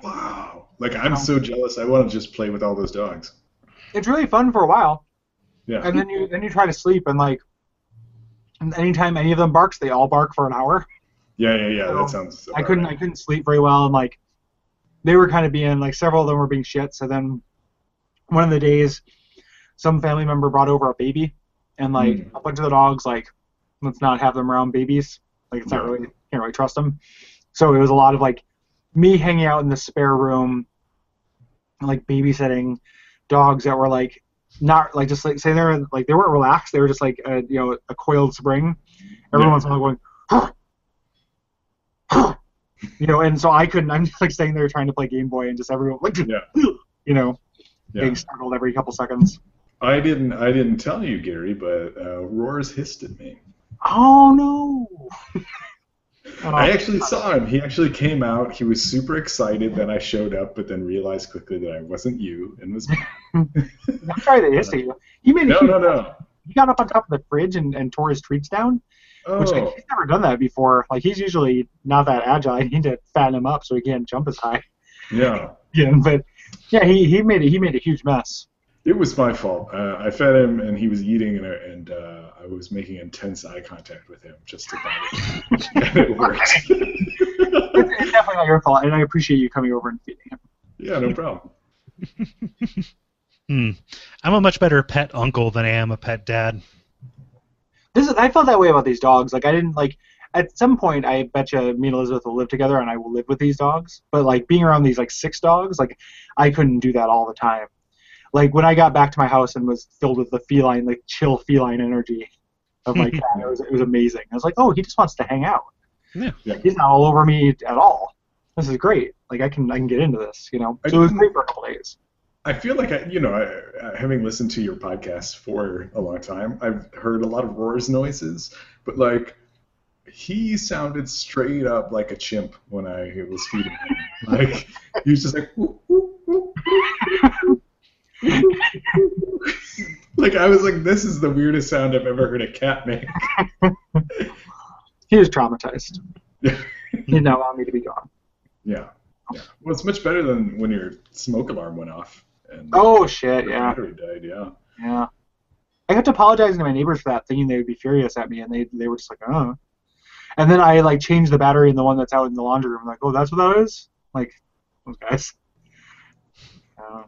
Wow! Like I'm so jealous. I want to just play with all those dogs. It's really fun for a while, Yeah. and then you then you try to sleep and like, anytime any of them barks, they all bark for an hour. Yeah, yeah, yeah. So, That sounds. I couldn't I couldn't sleep very well and like they were kind of being like several of them were being shit. So then one of the days some family member brought over a baby and like Mm. a bunch of the dogs like let's not have them around babies. Like it's not Yeah. really can't really trust them. So it was a lot of like me hanging out in the spare room like babysitting dogs that were like not like just like say they're like they weren't relaxed they were just like a, you know a coiled spring every Yeah. once in a while going you know and so i couldn't i'm just like staying there trying to play game boy and just everyone like Yeah. you know Yeah. getting startled every couple seconds I didn't. I didn't tell you, Gary, but uh, Roars hissed at me. oh no Oh, I actually saw him. He actually came out. He was super excited that I showed up, but then realized quickly that I wasn't you and was. i'm sorry that hissed at you he made No, no, no. he got up on top of the fridge and, and tore his treats down which like, Oh, he's never done that before like he's usually not that agile i need to fatten him up so he can't jump as high yeah. yeah but yeah he, he made a, he made a huge mess It was my fault. Uh, I fed him, and he was eating, and, and uh, I was making intense eye contact with him just to it. and it worked. it's, it's definitely not your fault, and I appreciate you coming over and feeding him. yeah, no problem. Hmm. I'm a much better pet uncle than I am a pet dad. This is, I felt that way about these dogs. Like I didn't like. At some point, I bet you me and Elizabeth will live together, and I will live with these dogs. But like being around these like six dogs, like I couldn't do that all the time. Like when I got back to my house and was filled with the feline, like chill feline energy of my cat, it was it was amazing. I was like, oh, he just wants to hang out. Yeah. Yeah. He's not all over me at all. This is great. Like I can I can get into this, you know. So it was great for a couple days. I feel like I, you know, I, I- having listened to your podcast for a long time, I've heard a lot of roars noises, but like he sounded straight up like a chimp when I was feeding him. Like he was just like, "Whoop, whoop, whoop, whoop, whoop." like I was like, this is the weirdest sound I've ever heard a cat make. He was traumatized. Yeah. He did not want me to be gone. Yeah, yeah. Well, it's much better than when your smoke alarm went off and Oh shit, yeah. battery died. Yeah. Yeah. I kept apologizing to my neighbors for that, thinking they would be furious at me, and they they were just like, oh. And then I like changed the battery in the one that's out in the laundry room. like, oh, that's what that is. Like, those guys. Uh,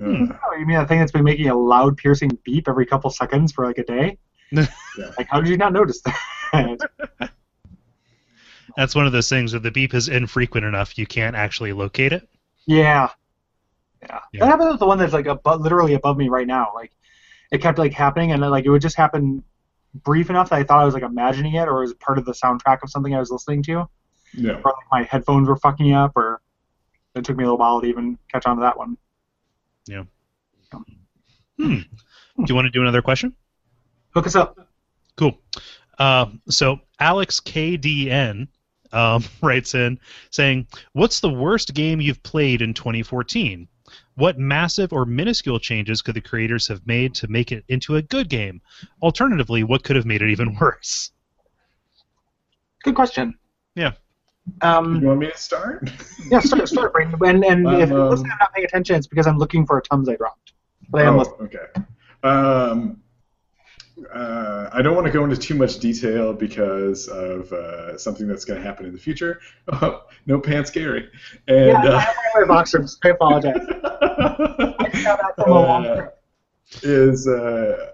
oh, you mean that thing that's been making a loud, piercing beep every couple seconds for like a day? Yeah. Like, how did you not notice that? That's one of those things where the beep is infrequent enough you can't actually locate it. yeah. Yeah. Yeah. That happened with the one that's like above, literally above me right now. Like, it kept like happening, and then, like it would just happen brief enough that I thought I was like imagining it, or it was part of the soundtrack of something I was listening to. yeah. or like my headphones were fucking up, or it took me a little while to even catch on to that one. Yeah. Hmm. Do you want to do another question? Hook us up. Cool. Uh, so Alex KDN um, writes in saying, "What's the worst game you've played in 2014? What massive or minuscule changes could the creators have made to make it into a good game? Alternatively, what could have made it even worse?" Good question. Yeah. Um, You want me to start? yeah, start, start, Brayden. And, and if you Um, listen, I'm not paying attention, it's because I'm looking for a Tums I dropped. But I am oh, listening. okay. Um, uh, I don't want to go into too much detail because of uh, something that's going to happen in the future. Oh, no pants, Gary. And Yeah, I uh, have my boxers. I apologize. I just from uh, trip. is uh,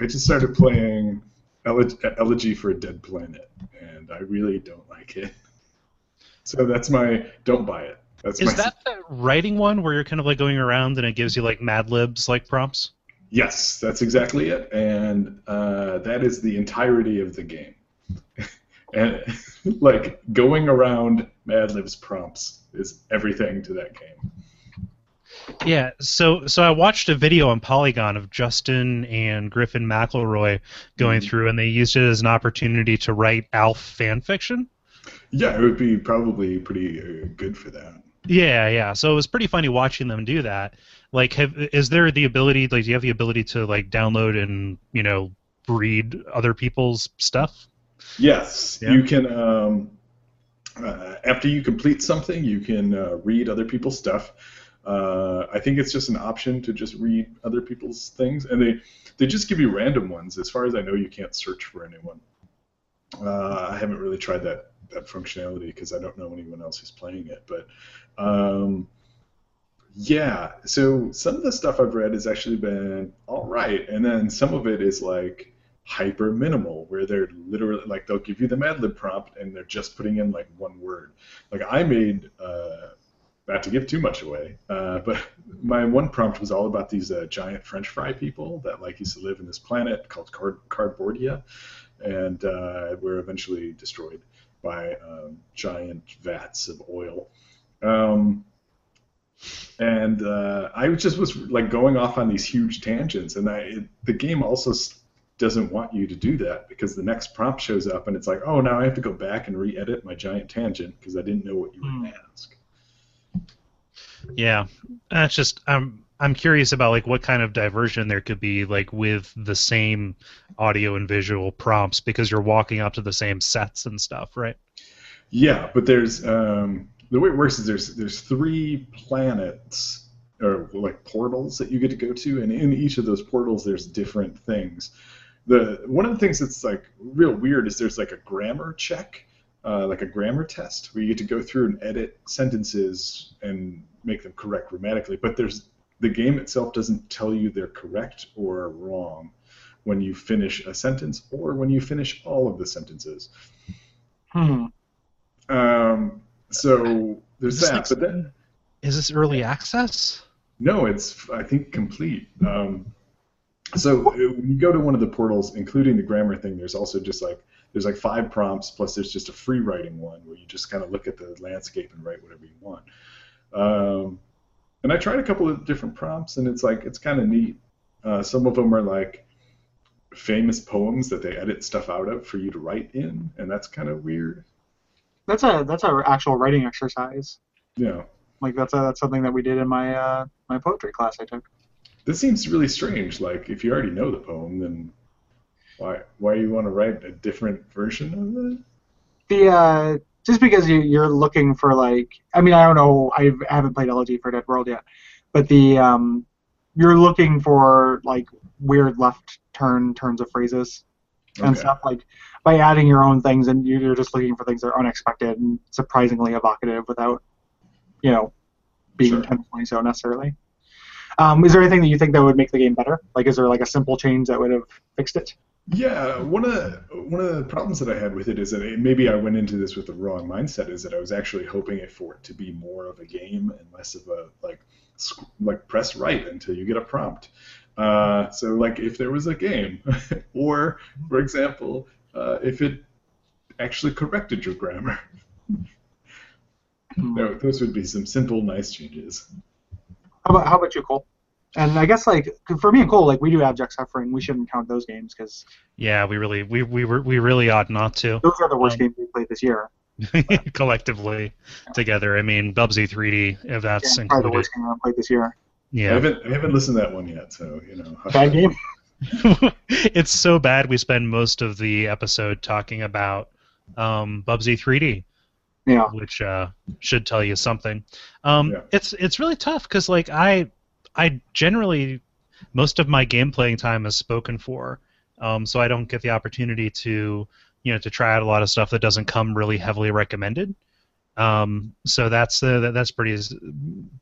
I just started playing Ele- Elegy for a Dead Planet, and I really don't like it. So that's my don't buy it. That's Is my that the writing one where you're kind of like going around and it gives you like Mad Libs like prompts? Yes, that's exactly it, and uh, that is the entirety of the game. and like going around Mad Lib's prompts is everything to that game. Yeah, so so I watched a video on Polygon of Justin and Griffin McElroy going Mhm. through, and they used it as an opportunity to write Alf fan fiction. Yeah, it would be probably pretty uh, good for that. Yeah, yeah. So it was pretty funny watching them do that. Like, have is there the ability? Like, do you have the ability to like download and you know read other people's stuff? Yes, Yeah. you can. Um, uh, after you complete something, you can uh, read other people's stuff. Uh, I think it's just an option to just read other people's things, and they they just give you random ones. As far as I know, you can't search for anyone. Uh, I haven't really tried that that functionality because I don't know anyone else who's playing it, but. Um, yeah, so some of the stuff I've read has actually been all right, and then some of it is like hyper minimal, where they're literally like they'll give you the Mad Lib prompt and they're just putting in like one word. Like I made, uh, not to give too much away, uh, but my one prompt was all about these uh, giant French fry people that like used to live in this planet called Card- Cardboardia, and uh, were eventually destroyed by um, giant vats of oil. Um, and uh, I just was like going off on these huge tangents, and I it, the game also doesn't want you to do that because the next prompt shows up, and it's like, oh, now I have to go back and re-edit my giant tangent because I didn't know what you were going to ask. Yeah, that's just I'm I'm curious about like what kind of diversion there could be like with the same audio and visual prompts because you're walking up to the same sets and stuff, right? Yeah, but there's um, the way it works is there's there's three planets or like portals that you get to go to, and in each of those portals there's different things. The one of the things that's like real weird is there's like a grammar check, uh, like a grammar test where you get to go through and edit sentences and make them correct grammatically, but there's the game itself doesn't tell you they're correct or wrong when you finish a sentence or when you finish all of the sentences. Hmm. Um, so there's that, but then Is this early access? no, it's I think complete. Um, so uh, when you go to one of the portals, including the grammar thing, there's also just like there's like five prompts plus there's just a free writing one where you just kind of look at the landscape and write whatever you want. Um, and I tried a couple of different prompts, and it's like it's kind of neat. Uh, some of them are like famous poems that they edit stuff out of for you to write in, and that's kind of weird. That's a that's a actual writing exercise. Yeah. Like that's a, that's something that we did in my uh, my poetry class I took. this seems really strange. Like if you already know the poem, then why why you want to write a different version of it? The uh, just because you you're looking for like I mean I don't know I've, I haven't played Elegy for Dead World yet, but the um, you're looking for like weird left turn turns of phrases and stuff like by adding your own things and you're just looking for things that are unexpected and surprisingly evocative without you know being Sure. intentionally so necessarily. Um, is there anything that you think that would make the game better? Like, is there like a simple change that would have fixed it? Yeah, one of the, one of the problems that I had with it is that it, maybe I went into this with the wrong mindset. Is that I was actually hoping it for it to be more of a game and less of a like sc- like press right until you get a prompt. Uh, so like if there was a game, or for example, uh, if it actually corrected your grammar, no, those would be some simple, nice changes. How about how about you, Cole? And I guess like for me and Cole, like we do abject suffering. We shouldn't count those games because Yeah, we really we we were we really ought not to those are the worst Um, games we played this year. collectively together. I mean, Bubsy 3D if that's Yeah, probably the included. worst game I played this year. I Yeah, haven't I haven't listened to that one yet, so you know. hush Bad up. game. it's so bad. We spend most of the episode talking about um, Bubsy 3D. Yeah. which uh, should tell you something. Um, Yeah. It's it's really tough because like I I generally most of my game playing time is spoken for, um, so I don't get the opportunity to you know to try out a lot of stuff that doesn't come really heavily recommended. Um, so that's uh, that, that's pretty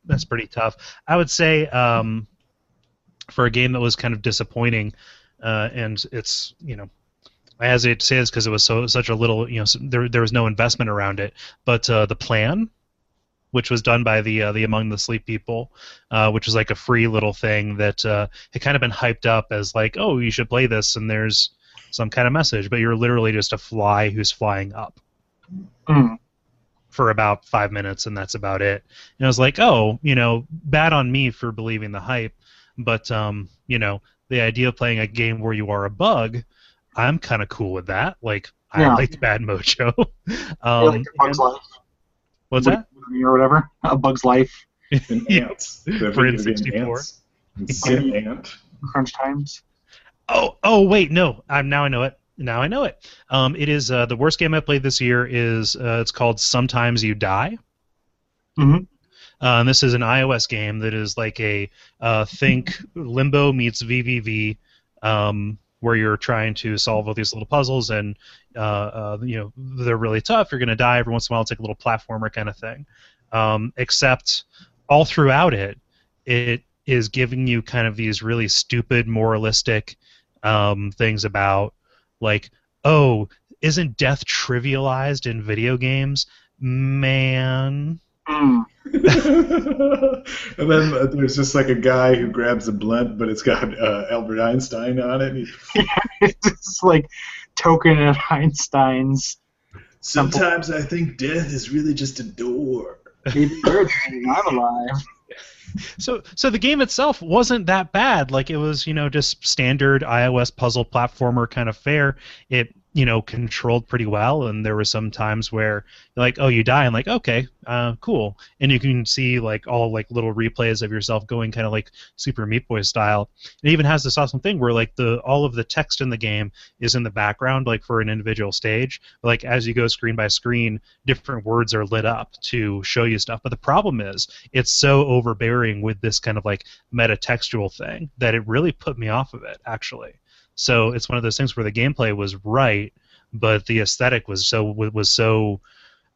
that's pretty tough. I would say um, for a game that was kind of disappointing, uh, and it's you know I hesitate to say this because it was so such a little, you know, there there was no investment around it. But uh, the plan, which was done by the uh, the Among the Sleep people, uh, which was like a free little thing that uh, had kind of been hyped up as like, oh, you should play this, and there's some kind of message, but you're literally just a fly who's flying up Mm. For about five minutes, and that's about it. And I was like, oh, you know, bad on me for believing the hype, but um, you know, the idea of playing a game where you are a bug, I'm kind of cool with that. Like, I Yeah. liked Bad Mojo. Yeah, um, like a Bug's and- Life. what's that? Or whatever. A Bug's Life. And Yeah. ants. The For video N64. Ants. Ant. Crunch Times. Oh, oh, wait, no. I'm now I know it. Now I know it. Um, it is uh, the worst game I played this year. Is uh, it's called Sometimes You Die. Mhm. Uh, and this is an iOS game that is like a uh, think Limbo meets VVV, um, where you're trying to solve all these little puzzles, and uh, uh, you know they're really tough. You're gonna die every once in a while. It's like a little platformer kind of thing. Um, except all throughout it, it is giving you kind of these really stupid moralistic um, things about like, oh, isn't death trivialized in video games? Man. Mm. and then uh, there's just like a guy who grabs a blunt, but it's got uh, Albert Einstein on it. and he- it's just like token of Einstein's. Sometimes I think death is really just a door. Maybe you're I'm alive. So, so the game itself wasn't that bad. Like it was, you know, just standard iOS puzzle platformer kind of fare. It, you know, controlled pretty well, and there were some times where, like, oh, you die, and like, okay, uh, cool, and you can see like all like little replays of yourself going kind of like Super Meat Boy style. It even has this awesome thing where like the all of the text in the game is in the background, like for an individual stage. But, like as you go screen by screen, different words are lit up to show you stuff. But the problem is, it's so overbearing with this kind of like meta textual thing that it really put me off of it actually so it's one of those things where the gameplay was right but the aesthetic was so was so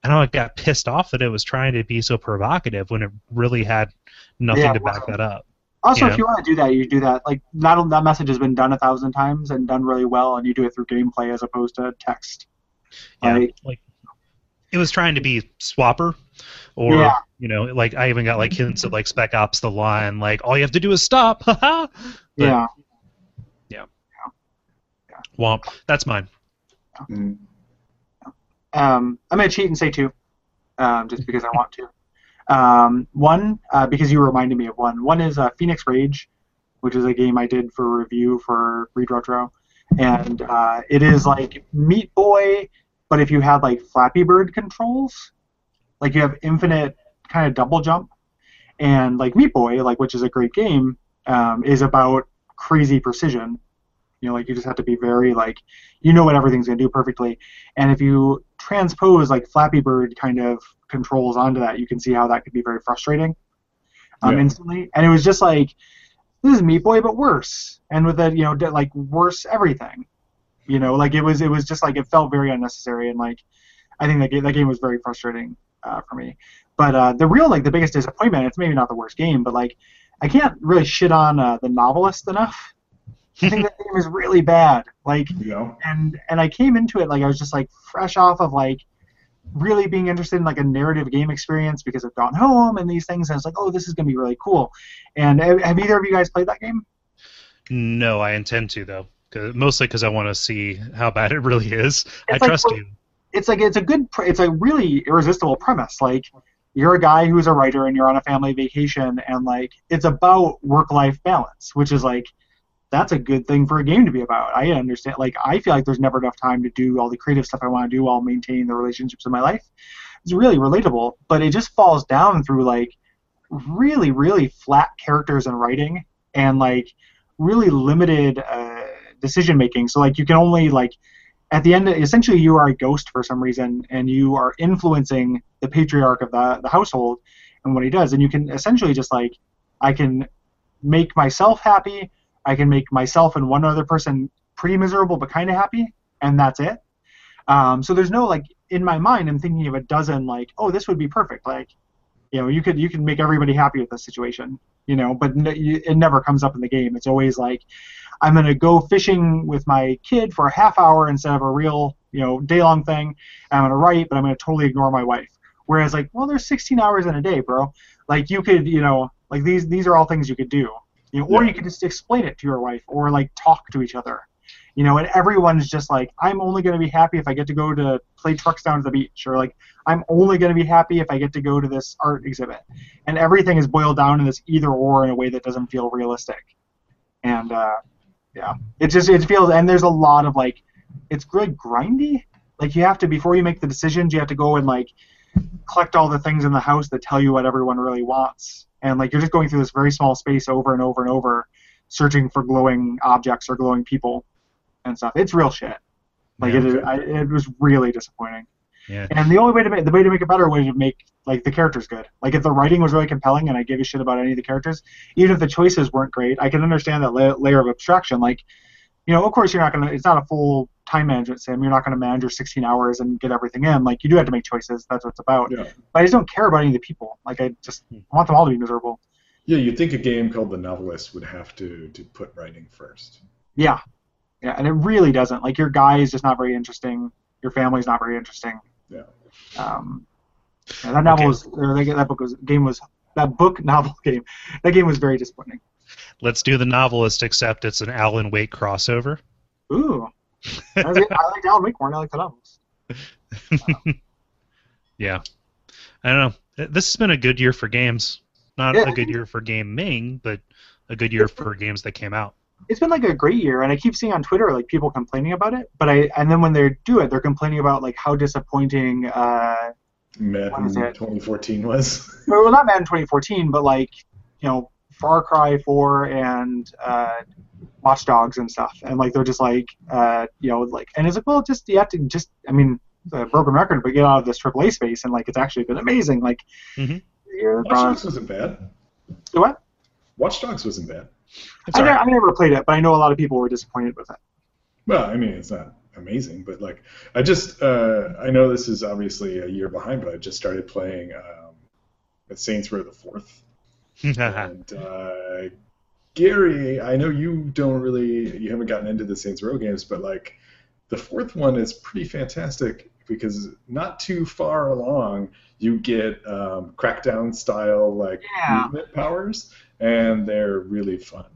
i don't know i got pissed off that it was trying to be so provocative when it really had nothing Yeah, to back that up Also, Yeah. if you want to do that, you do that. Like that that message has been done a thousand times and done really well, and you do it through gameplay as opposed to text. yeah Like, like it was trying to be swapper or Yeah. you know like i even got like hints of like spec ops the line like all you have to do is stop But- yeah. Womp that's mine Mm. Um, I'm gonna cheat and say two, um, just because I want to. Um, one, uh, because you reminded me of one. One is uh, Phoenix Rage, which is a game I did for review for Read Retro, and uh, it is like Meat Boy, but if you had like Flappy Bird controls, like you have infinite kind of double jump, and like Meat Boy, like which is a great game, um, is about crazy precision. You know, like you just have to be very like, you know what everything's gonna do perfectly, and if you transpose like Flappy Bird kind of controls onto that, you can see how that could be very frustrating um, Yeah. instantly. And it was just like, this is Meat Boy, but worse, and with a you know like worse everything. You know, like it was it was just like it felt very unnecessary, and like I think that game, that game was very frustrating uh, for me. But uh, the real like the biggest disappointment, it's maybe not the worst game, but like I can't really shit on uh, the novelist enough. I think that game is really bad. Like You know? and and I came into it like I was just like fresh off of like really being interested in like a narrative game experience because I've gone home and these things and it's like oh this is gonna be really cool. And have, have either of you guys played that game? No, I intend to though, 'cause- mostly because I want to see how bad it really is. I like trust what- you. It's like it's a good pr- it's a really irresistible premise. Like you're a guy who's a writer and you're on a family vacation and like it's about work life balance, which is like that's a good thing for a game to be about. I understand. Like I feel like there's never enough time to do all the creative stuff I want to do while maintaining the relationships in my life. It's really relatable, but it just falls down through like really, really flat characters and writing and like really limited uh, decision making. So like you can only like at the end, essentially you are a ghost for some reason, and you are influencing the patriarch of the the household and what he does, and you can essentially just like I can make myself happy. I can make myself and one other person pretty miserable but kind of happy, and that's it. Um, so there's no like in my mind, I'm thinking of a dozen like, oh, this would be perfect. Like, you know, you could you could make everybody happy with this situation, you know, but n- you- it never comes up in the game. It's always like, I'm gonna go fishing with my kid for a half hour instead of a real, you know, day long thing. I'm gonna write, but I'm gonna totally ignore my wife. Whereas like, well, there's 16 hours in a day, bro. Like you could, you know, like these these are all things you could do. You know, or Yeah. you could just explain it to your wife, or like talk to each other. You know, and everyone's just like, I'm only gonna be happy if I get to go to play trucks down to the beach, or like, I'm only gonna be happy if I get to go to this art exhibit. And everything is boiled down to this either or in a way that doesn't feel realistic. And uh, yeah, it just it feels, and there's a lot of like, it's really grindy. Like you have to before you make the decisions, you have to go and like collect all the things in the house that tell you what everyone really wants. And like you're just going through this very small space over and over and over, searching for glowing objects or glowing people and stuff. It's real shit. Like Yeah. it, I, it was really disappointing. Yeah. And the only way to make the way to make it better was to make like the characters good. Like if the writing was really compelling and I gave a shit about any of the characters, even if the choices weren't great, I can understand that la- layer of abstraction. Like, you know, of course you're not gonna. It's not a full time management sim. You're not gonna manage your 16 hours and get everything in. Like you do have to make choices. That's what it's about. Yeah. But I just don't care about any of the people. Like I just want them all to be miserable. Yeah, you'd think a game called The Novelist would have to, to put writing first. Yeah, yeah, and it really doesn't. Like your guy is just not very interesting. Your family's not very interesting. Yeah. Um, yeah, that novel Okay. was, or that, that book was, game was, that book novel game, that game was very disappointing. Let's do the novelist, except it's an Alan Wake crossover. Ooh, I, was, I like Alan Wake more than I like the novels. Yeah. I don't know. This has been a good year for games. Not Yeah. a good year for gaming, but a good year for games that came out. It's been like a great year, and I keep seeing on Twitter like people complaining about it. But I, and then when they do it, they're complaining about like how disappointing. Uh, Madden What is it? 2014 was. well, not Madden 2014, but like you know Far Cry 4 and uh, Watch Dogs and stuff, and like they're just like uh, you know like, and it's like well, just you have to just I mean, it's a broken record, but get out of this AAA space, and like it's actually been amazing. Like, Mhm. you're, Watch Dogs wasn't bad. what? Watch Dogs wasn't bad. I, all ne- I never played it, but I know a lot of people were disappointed with it. Well, I mean, it's not amazing, but like, I just, uh, I know this is obviously a year behind, but I just started playing um, Saints Row the Fourth, and uh, Gary, I know you don't really, you haven't gotten into the Saints Row games, but like, the fourth one is pretty fantastic because not too far along, you get um, Crackdown style like Yeah. movement powers, and they're really fun.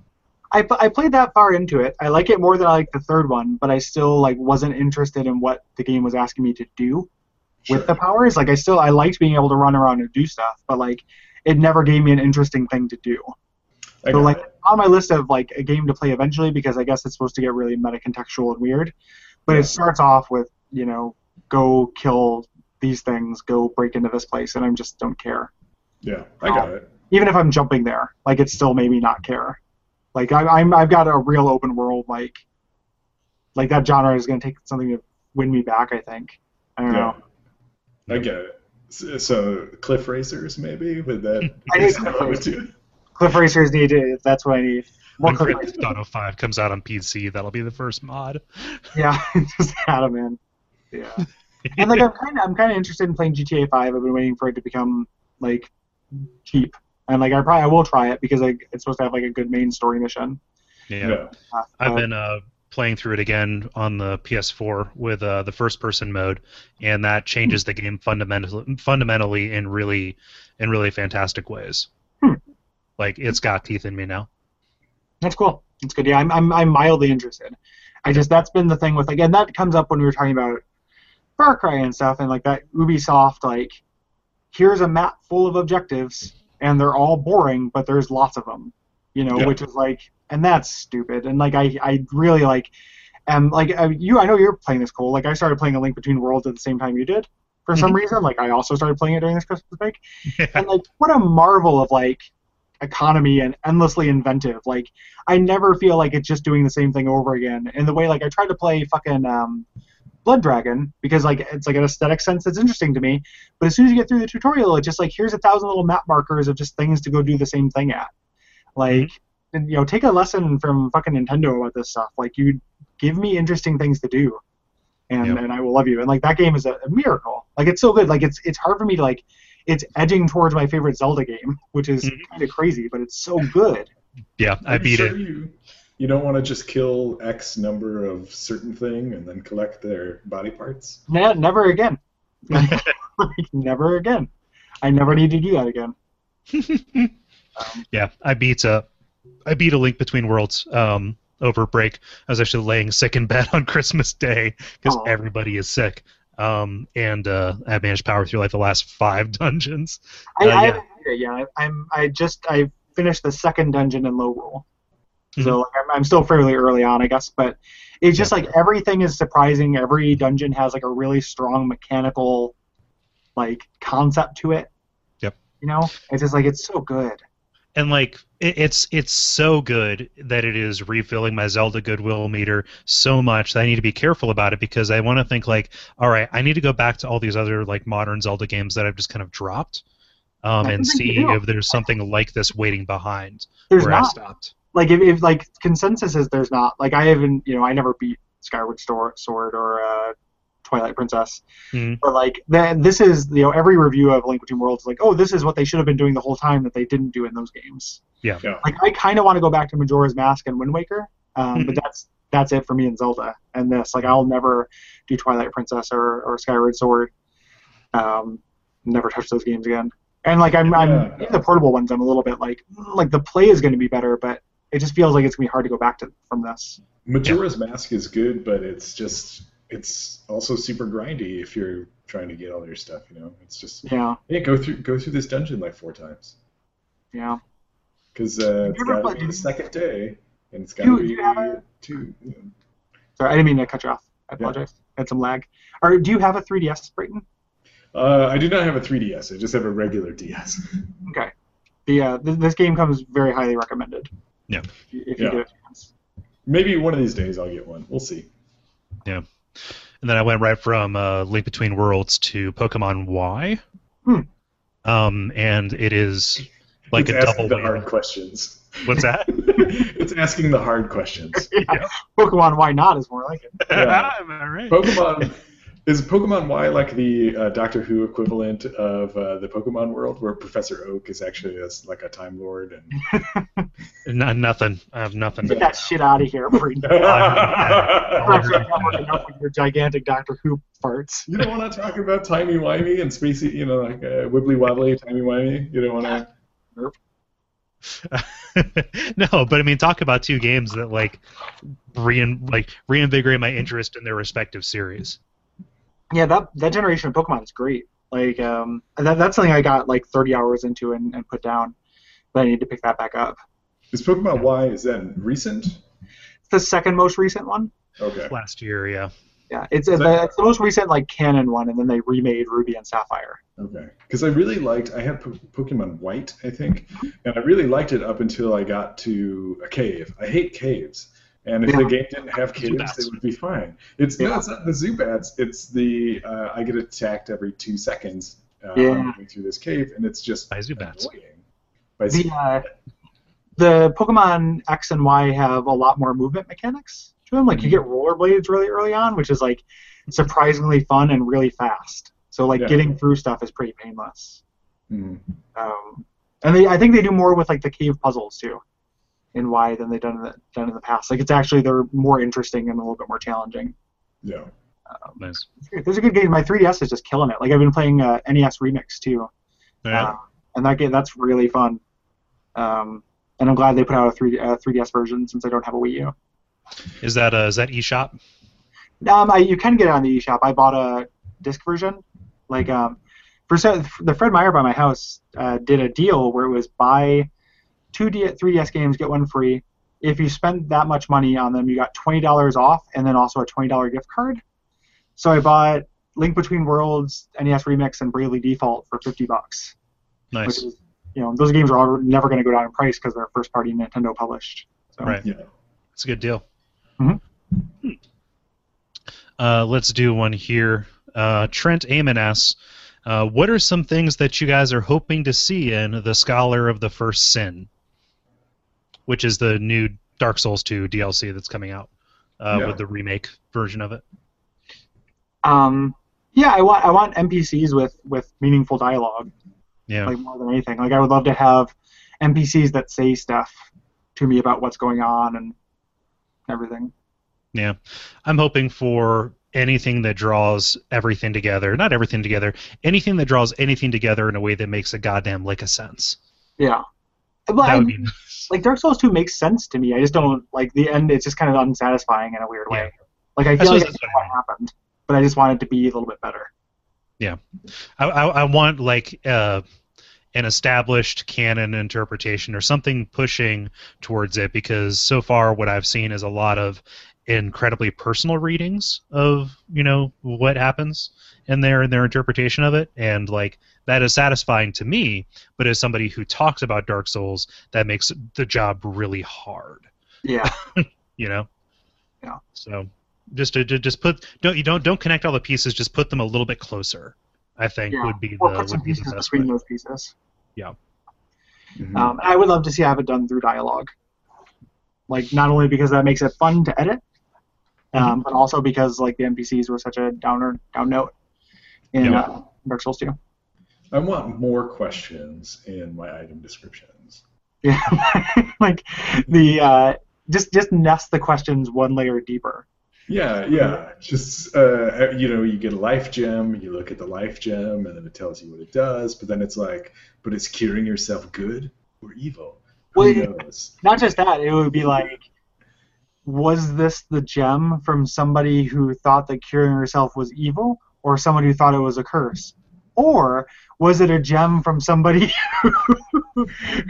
I, I played that far into it. I like it more than I like the third one, but I still like wasn't interested in what the game was asking me to do. with the powers. Like I still I liked being able to run around and do stuff, but like it never gave me an interesting thing to do. So like it. on my list of like a game to play eventually because I guess it's supposed to get really meta contextual and weird. But Yeah. it starts off with, you know, go kill these things, go break into this place, and I just don't care. Yeah, I got um, it. Even if I'm jumping there, like it still made me not care. Like I, I'm I've got a real open world like like that genre is gonna take something to win me back, I think. I don't Yeah, know. I get it. So, so cliff racers maybe would that? I need is that what would do? Cliff Racers need to that's what I need. More When Cliff Racers. Theft 5 comes out on PC, that'll be the first mod. Yeah, just add them in. Yeah. and like I'm kind of I'm kind of interested in playing GTA 5. I've been waiting for it to become like cheap, and like I probably I will try it because like it's supposed to have like a good main story mission. Yeah. Yeah. Uh, I've uh, been uh, playing through it again on the PS4 with uh, the first-person mode, and that changes the game fundamentally, fundamentally in really, in really fantastic ways. Hmm. Like it's got teeth in me now. That's cool. That's good. Yeah, I'm, I'm I'm mildly interested. I just that's been the thing with again that comes up when we were talking about Far Cry and stuff and like that Ubisoft like here's a map full of objectives and they're all boring but there's lots of them, you know, Yeah. which is like and that's stupid. And like I I really like and like uh, you I know you're playing this Cole. Like I started playing A Link Between Worlds at the same time you did for some Mhm. reason. Like I also started playing it during this Christmas break. And like what a marvel of like economy and endlessly inventive. Like i never feel like it's just doing the same thing over again. In the way like i tried to play fucking um blood dragon because like it's like an aesthetic sense that's interesting to me. But as soon as you get through the tutorial it's just like here's a thousand little map markers of just things to go do the same thing at like and, you know take a lesson from fucking nintendo about this stuff like you give me interesting things to do and, Yep. and i will love you and like that game is a, a miracle like it's so good like it's it's hard for me to like it's edging towards my favorite Zelda game, which is Mhm. kind of crazy, but it's so good. Yeah, I beat sure it. You, you don't want to just kill X number of certain thing and then collect their body parts. Ne- never again. Like, never again. I never need to do that again. Um, Yeah, I beat a, I beat a Link Between Worlds um, over break. I was actually laying sick in bed on Christmas Day because Aw. everybody is sick. Um, and uh, I managed power through like the last five dungeons. I, Uh, I yeah. haven't beat it yet. I, I'm I just I finished the second dungeon in Lorule, Mm-hmm. so like, I'm, I'm still fairly early on, I guess. But it's just like everything is surprising. Every dungeon has like a really strong mechanical, like concept to it. Yep. You know, it's just like it's so good. And like it, it's it's so good that it is refilling my Zelda goodwill meter so much that I need to be careful about it because I want to think like, all right, I need to go back to all these other like modern Zelda games that I've just kind of dropped, um, and see if there's something like this waiting behind There's where I not. stopped. like if, if like consensus is there's not like I haven't you know I never beat Skyward Sword or uh, Twilight Princess, Mhm. but like th- this is you know every review of Link Between Worlds is like oh this is what they should have been doing the whole time that they didn't do in those games. Yeah. Yeah. Like I kind of want to go back to Majora's Mask and Wind Waker, um, but Mhm. that's that's it for me in Zelda and this like I'll never do Twilight Princess or, or Skyward Sword. Um, never touch those games again. And like I'm, Yeah. I'm even the portable ones. I'm a little bit like mm, like the play is going to be better, but it just feels like it's gonna be hard to go back to from this. Majora's Mask is good, but it's just it's also super grindy if you're trying to get all your stuff. You know, it's just Yeah, hey, go through go through this dungeon like four times yeah. because uh, it's you ever got to be the second day and it's got to be you have a- two. you know. Sorry, I didn't mean to cut you off. I apologize. I had some lag. Or do you have a 3DS, Brayton? Uh, I do not have a 3DS. I just have a regular DS. Okay. The uh, th- this game comes very highly recommended. Yeah. If you, if you Yeah. get a chance. Maybe one of these days I'll get one. We'll see. And then I went right from uh, Link Between Worlds to Pokemon Y. Hmm. Um, and it is like it's a double. the hard questions. What's that? it's asking the hard questions. yeah. Pokemon Why Not is more like it. Yeah. Am I right? Pokemon is Pokemon Y like the uh, Doctor Who equivalent of uh, the Pokemon world, where Professor Oak is actually a, like a Time Lord and No, nothing. I have nothing. Get that shit out of here, Brayton. I'm Yeah. not working up with your gigantic Doctor Who farts. You don't want to talk about timey wimey and spacey, you know, like uh, wibbly wobbly, timey wimey. You don't want to. no, but I mean, talk about two games that like rein like reinvigorate my interest in their respective series. Yeah, that that generation of Pokemon is great. Like um, that, that's something I got like 30 hours into and, and put down, but I need to pick that back up. Is Pokemon Y is that recent? It's the second most recent one. Okay. Last year, yeah. Yeah, it's, it's, that- the, it's the most recent like canon one, and then they remade Ruby and Sapphire. Okay. Because I really liked. I had po- Pokemon White, I think, and I really liked it up until I got to a cave. I hate caves. And if Yeah. the game didn't have caves, it would be fine. It's no, it's not the Zubats. It's the uh, I get attacked every two seconds uh, Yeah. going through this cave, and it's just By Zubats. annoying. By The uh, the Pokemon X and Y have a lot more movement mechanics to them. Like you get rollerblades really early on, which is like surprisingly fun and really fast. So like Yeah. getting through stuff is pretty painless. Mm. Um, and they, I think they do more with like the cave puzzles too, in Y than they've done in the done in the past. Like it's actually they're more interesting and a little bit more challenging. Yeah. Nice. There's a good game. My 3DS is just killing it. Like I've been playing uh, NES Remix too, Yeah. uh, and that game that's really fun. Um, and I'm glad they put out a 3 uh, 3DS version since I don't have a Wii U. Is that uh, is that eShop? Um, I, you can get it on the eShop. I bought a disc version. Like um, for so, the Fred Meyer by my house uh, did a deal where it was buy two D, 3DS games get one free. If you spend that much money on them, you got twenty dollars off, and then also a twenty dollar gift card. So I bought Link Between Worlds, NES Remix, and Bravely Default for fifty bucks. Nice. Which is, you know, those games are all, never going to go down in price because they're first party Nintendo published. So, Right. Yeah. It's a good deal. Mhm. Uh, let's do one here. Uh, Trent Amon asks, uh, "What are some things that you guys are hoping to see in the Scholar of the First Sin, which is the new Dark Souls 2 DLC that's coming out uh, Yeah. with the remake version of it?" Um, yeah, I want I want NPCs with with meaningful dialogue. Yeah. like more than anything. Like I would love to have NPCs that say stuff to me about what's going on and everything. Yeah, I'm hoping for anything that draws everything together. Not everything together. Anything that draws anything together in a way that makes a goddamn lick of sense. Yeah. But I, be like Dark Souls 2 makes sense to me. I just don't like the end. It's just kind of unsatisfying in a weird way. Like I I feel like that's what what happened, but I just want it to be a little bit better. Yeah, I, I, I want like uh, an established canon interpretation or something pushing towards it because so far what I've seen is a lot of incredibly personal readings of you know what happens in their in their interpretation of it and like that is satisfying to me but as somebody who talks about dark souls that makes the job really hard Yeah. you know Yeah. so just to, to just put don't you don't don't connect all the pieces just put them a little bit closer i think yeah. would be the or put some would be the pieces best between way. those pieces. Mhm. Um, I would love to see have it done through dialogue. Like not only because that makes it fun to edit, Mm-hmm. um, but also because like the NPCs were such a downer down note in Yeah. uh, Dark Souls 2. I want more questions in my item descriptions. Yeah, like the uh, just just nest the questions one layer deeper. Yeah, yeah. Just uh, you know, you get a life gem, you look at the life gem, and then it tells you what it does. But then it's like, but it's curing yourself good or evil? Who Well, knows? Not just that, it would be like, was this the gem from somebody who thought that curing herself was evil, or someone who thought it was a curse, or was it a gem from somebody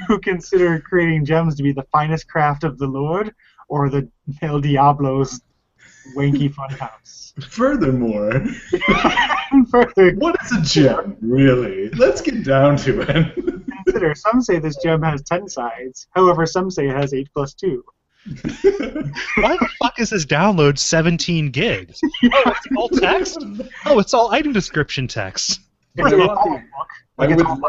who, considered creating gems to be the finest craft of the Lord, or the El Diablo's wanky funhouse? Furthermore, Further what is a gem, really? Let's get down to it. consider, some say this gem has ten sides. However, some say it has eight plus two. Why the fuck is this download 17 gigs oh it's all text oh it's all item description text It's, Right. it's a Like, it's, would all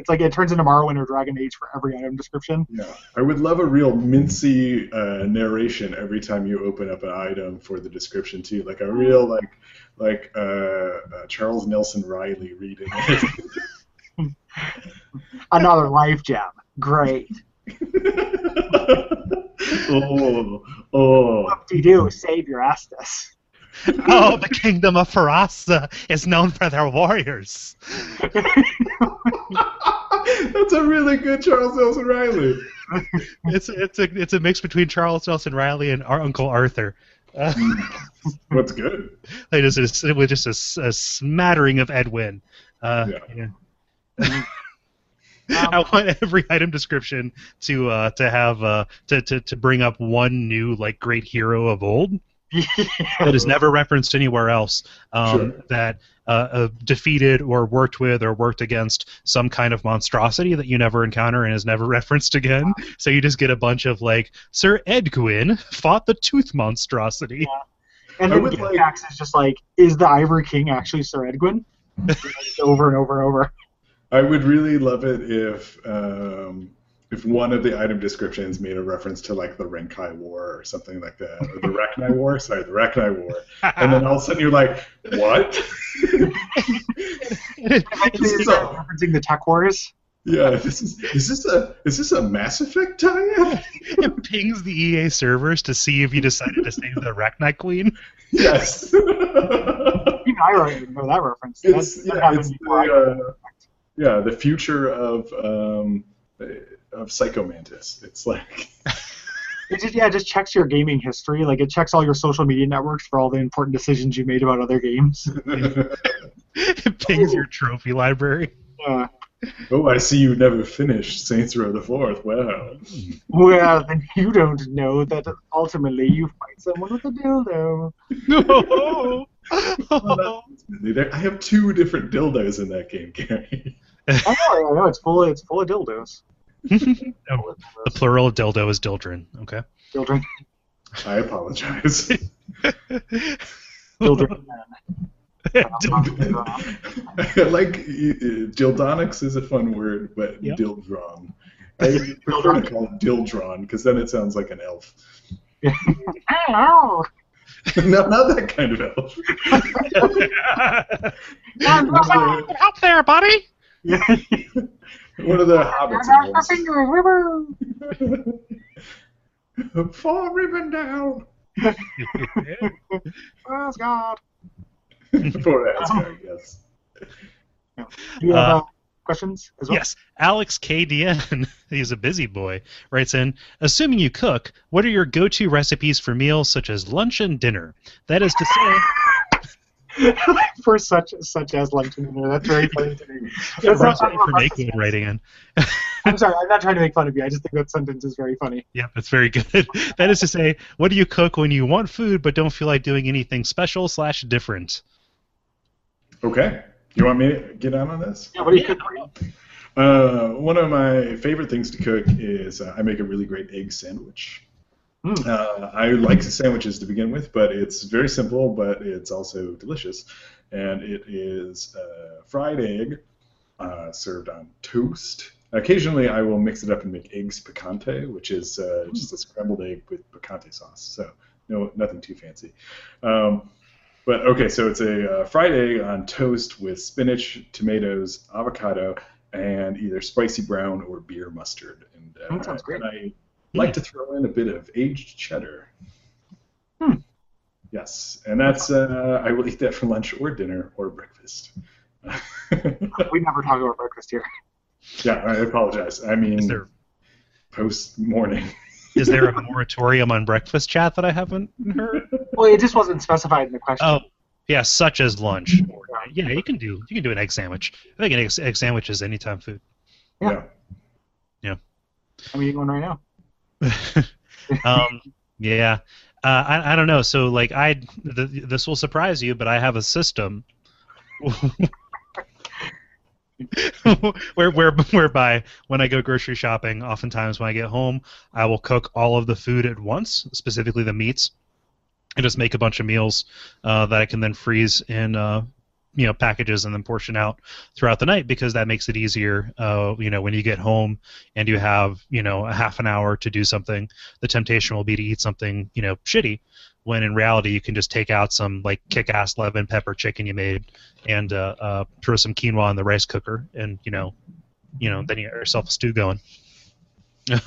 it's like it turns into Morrowind or Dragon Age for every item description. Yeah, I would love a real mincy uh, narration every time you open up an item for the description too, like a real like like uh, uh, Charles Nelson Reilly reading it. Another life gem. Great. oh, oh. Whoop-de-doo, save your Estus. oh the kingdom of Forossa is known for their warriors That's a really good Charles Nelson Reilly. it's it's a it's a mix between Charles Nelson Reilly and our Uncle Arthur Uh, What's good? like just, just with just a s- a, smattering of Edwin. Uh, Yeah. yeah. I want every item description to uh, to have uh, to, to to bring up one new like great hero of old that is never referenced anywhere else um, Sure. that uh, uh, defeated or worked with or worked against some kind of monstrosity that you never encounter and is never referenced again. So you just get a bunch of like Sir Edwin fought the tooth monstrosity. And then the like- Gax is just like, is the Ivory King actually Sir Edwin? Over and over and over. I would really love it if um, if one of the item descriptions made a reference to like the Renkai War or something like that, or the Rachni War. Sorry, the Rachni War. And then all of a sudden you're like, what? Eventually, is a- referencing the Tech Wars. yeah, this is is this a is this a Mass Effect tie-in? it pings the EA servers to see if you decided to save the Arachnite Queen. Yes. Even I don't even know that reference. It's that yeah, happened it's before I- the, uh, yeah, the future of um, of Psycho Mantis. It's like It just yeah, it just checks your gaming history. Like it checks all your social media networks for all the important decisions you made about other games. It pings your trophy library. Uh, oh, I see you never finished Saints Row the Fourth. Wow. well, then you don't know that ultimately you fight someone with a dildo. No. There- I have two different dildos in that game, Gary. Oh, I know, I know, it's full. It's full of dildos. Oh, the plural of dildo is dildren. Okay. Children, I apologize. Dildren. I like dildonics is a fun word, but Yep. dildron. I prefer to call it dildron because then it sounds like an elf. Hello. no, not that kind of elf. Up there, buddy. One of the hobbits elves. Fingers, woo-hoo. Fall Rivendell. Oh, God. For Asgard, yes. Do you have Uh, uh, questions as well? Yes, Alex KDN, he's a busy boy, writes in Assuming you cook, what are your go to recipes for meals such as lunch and dinner? That is to say, For such such as lunch and dinner. That's very funny to me. Yeah, That's not- Roger for Makewood writing in. I'm sorry, I'm not trying to make fun of you. I just think that sentence is very funny. Yeah, that's very good. that is to say, what do you cook when you want food but don't feel like doing anything special slash different? Okay. You want me to get on on this? Yeah, what do you cook? Uh, one of my favorite things to cook is uh, I make a really great egg sandwich. Mm. Uh, I like sandwiches to begin with, but it's very simple, but it's also delicious. And it is uh, fried egg uh, served on toast. Occasionally, I will mix it up and make eggs picante, which is uh, just a scrambled egg with picante sauce. So no, nothing too fancy. Um, but okay, so it's a uh, fried egg on toast with spinach, tomatoes, avocado, and either spicy brown or beer mustard. And uh, That sounds great. And I like to throw in a bit of aged cheddar. Hmm. Yes, and that's uh, I will eat that for lunch or dinner or breakfast. We never talk about breakfast here. yeah, I apologize. I mean, Is there post morning. is there a moratorium on breakfast chat that I haven't heard? Well, it just wasn't specified in the question. Oh, yeah, such as lunch. Or, yeah, you can do you can do an egg sandwich. I think an egg, egg sandwich is anytime food. Yeah. yeah. I'm eating one right now. um, yeah, uh, I, I don't know. So like I, th- this will surprise you, but I have a system where where whereby when I go grocery shopping, oftentimes when I get home, I will cook all of the food at once, specifically the meats, and just make a bunch of meals uh, that I can then freeze in. Uh, you know packages and then portion out throughout the night because that makes it easier uh, you know when you get home and you have you know a half an hour to do something the temptation will be to eat something you know shitty when in reality you can just take out some like kick-ass lemon pepper chicken you made and uh, uh, throw some quinoa in the rice cooker and you know you know then you got yourself a stew going.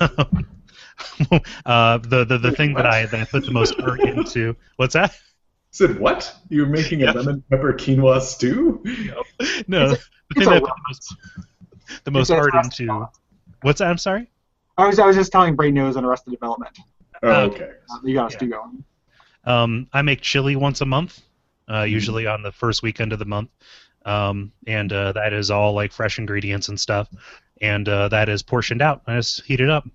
Uh, the, the the thing that I that I put the most work into what's that Said what? You're making a Yep. lemon pepper quinoa stew? no the It's thing a that I put the most, the most It's a art recipe. into what's that I'm sorry I was I was just telling Brain Nose on Arrested Development. Oh, Uh, okay. Uh, you got a Yeah. stew going. Um, I make chili once a month, uh, usually on the first weekend of the month, um, and uh, that is all like fresh ingredients and stuff, and uh, that is portioned out. I just heat it up,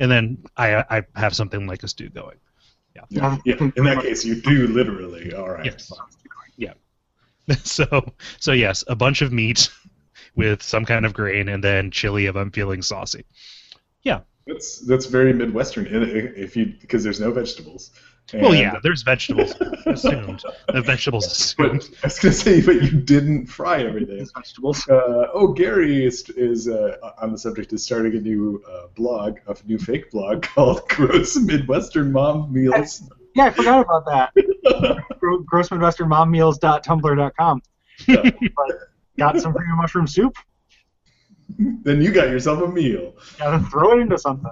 and then I I have something like a stew going. Yeah. yeah. In that case, you do literally. All right. Yes. Yeah. so so yes, a bunch of meat with some kind of grain, and then chili if I'm feeling saucy. Yeah. That's that's very Midwestern. If you because there's no vegetables. And well, yeah, there's vegetables assumed. The vegetables assumed. But, I was gonna say, but you didn't fry everything. There's vegetables. Uh, oh, Gary is is uh, on the subject of starting a new uh, blog, a new fake blog called Gross Midwestern Mom Meals. Yeah, I forgot about that. gross GrossMidwesternMomMeals.tumblr.com. Yeah. but got some freedom mushroom soup. Then you got yourself a meal. Gotta throw it into something.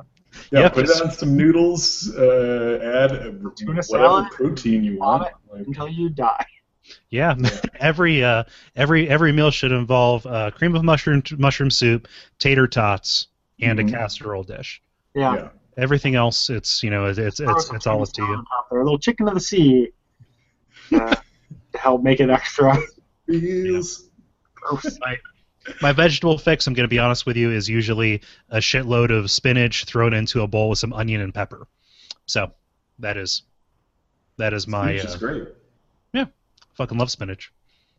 Yeah, yep, put on some noodles. Uh, add Tuna whatever salad, protein you want like, until you die. Yeah, every uh, every every meal should involve uh, cream of mushroom mushroom soup, tater tots, and mm-hmm. a casserole dish. Yeah. yeah. Everything else, it's you know, it's it's it's, it's all up to you. There, a little chicken of the sea uh, to help make it extra. Feels gross my vegetable fix, I'm going to be honest with you, is usually a shitload of spinach thrown into a bowl with some onion and pepper. So that is that is my. Spinach is uh, great. Yeah, fucking love spinach.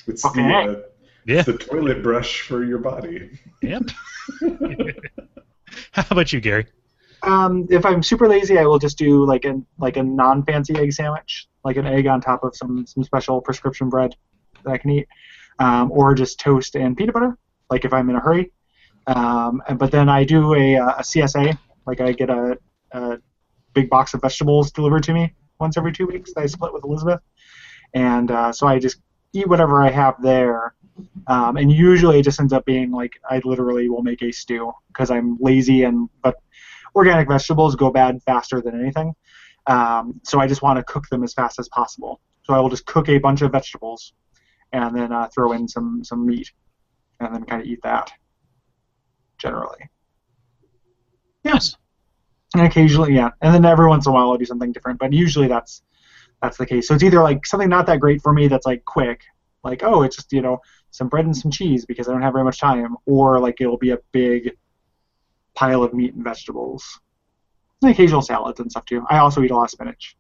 It's the, uh, yeah. it's the toilet brush for your body. Yep. How about you, Gary? Um, if I'm super lazy, I will just do like a like a non-fancy egg sandwich, like an egg on top of some some special prescription bread that I can eat, um, or just toast and peanut butter like if I'm in a hurry. Um, but then I do a, a CSA, like I get a, a, big box of vegetables delivered to me once every two weeks that I split with Elizabeth. And uh, so I just eat whatever I have there. Um, and usually it just ends up being like I literally will make a stew because I'm lazy and but organic vegetables go bad faster than anything. Um, so I just want to cook them as fast as possible. So I will just cook a bunch of vegetables and then uh, throw in some some meat and then kind of eat that generally. Yes. And occasionally, yeah, and then every once in a while I'll do something different, but usually that's that's the case. So it's either like something not that great for me that's like quick, like oh it's just you know some bread and some cheese because I don't have very much time, or like it'll be a big pile of meat and vegetables, and occasional salads and stuff too. I also eat a lot of spinach.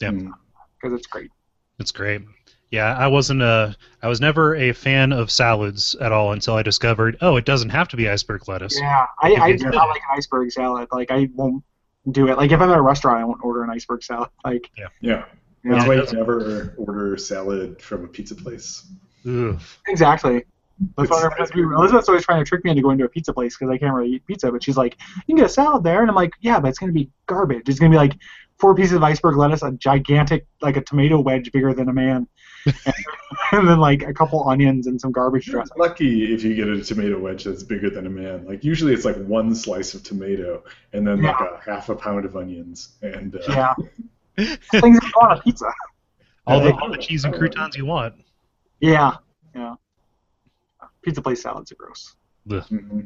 Yeah. Because it's great. It's great. Yeah, I wasn't a. I was never a fan of salads at all until I discovered. Oh, it doesn't have to be iceberg lettuce. Yeah, I, I do not like an iceberg salad. Like I won't do it. Like if I'm at a restaurant, I won't order an iceberg salad. Like yeah, yeah. That's why you never order salad from a pizza place. Ugh. Exactly. Elizabeth's always trying to trick me into going to a pizza place because I can't really eat pizza. But she's like, "You can get a salad there," and I'm like, "Yeah, but it's gonna be garbage. It's gonna be like four pieces of iceberg lettuce, a gigantic like a tomato wedge bigger than a man, and, then like a couple onions and some garbage You're dressing. Lucky if you get a tomato wedge that's bigger than a man. Like usually it's like one slice of tomato and then yeah. like a half a pound of onions and uh, yeah, things that go on a pizza. All the, all the cheese and croutons you want. Yeah, yeah. Pizza place salads are gross. Mm-hmm.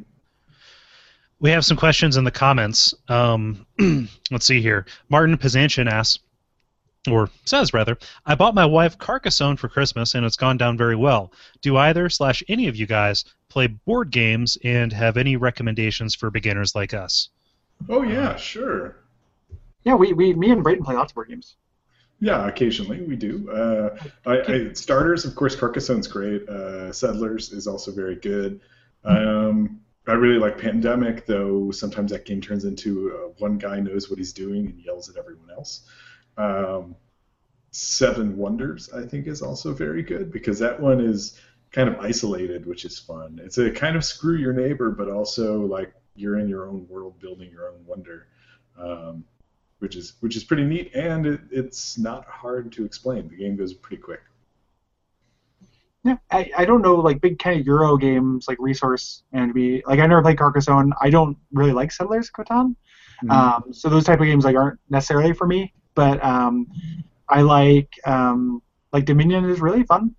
We have some questions in the comments. Um, let's see here. Martin Pizantian asks, or says rather, I bought my wife Carcassonne for Christmas and it's gone down very well. Do either slash any of you guys play board games and have any recommendations for beginners like us? Oh yeah, sure. Yeah, we, we me and Brayden play lots of board games. Yeah, occasionally we do. Uh, I, I, starters, of course, Carcassonne's great. Uh, Settlers is also very good. Um, I really like Pandemic, though sometimes that game turns into uh, one guy knows what he's doing and yells at everyone else. Um, Seven Wonders, I think, is also very good because that one is kind of isolated, which is fun. It's a kind of screw your neighbor, but also like you're in your own world, building your own wonder, um, which is which is pretty neat, and it, it's not hard to explain. The game goes pretty quick. Yeah, I, I don't know like big kind of Euro games like Resource and be like I never played Carcassonne. I don't really like Settlers Catan, mm-hmm. um, so those type of games like aren't necessarily for me. But um, I like um, like Dominion is really fun.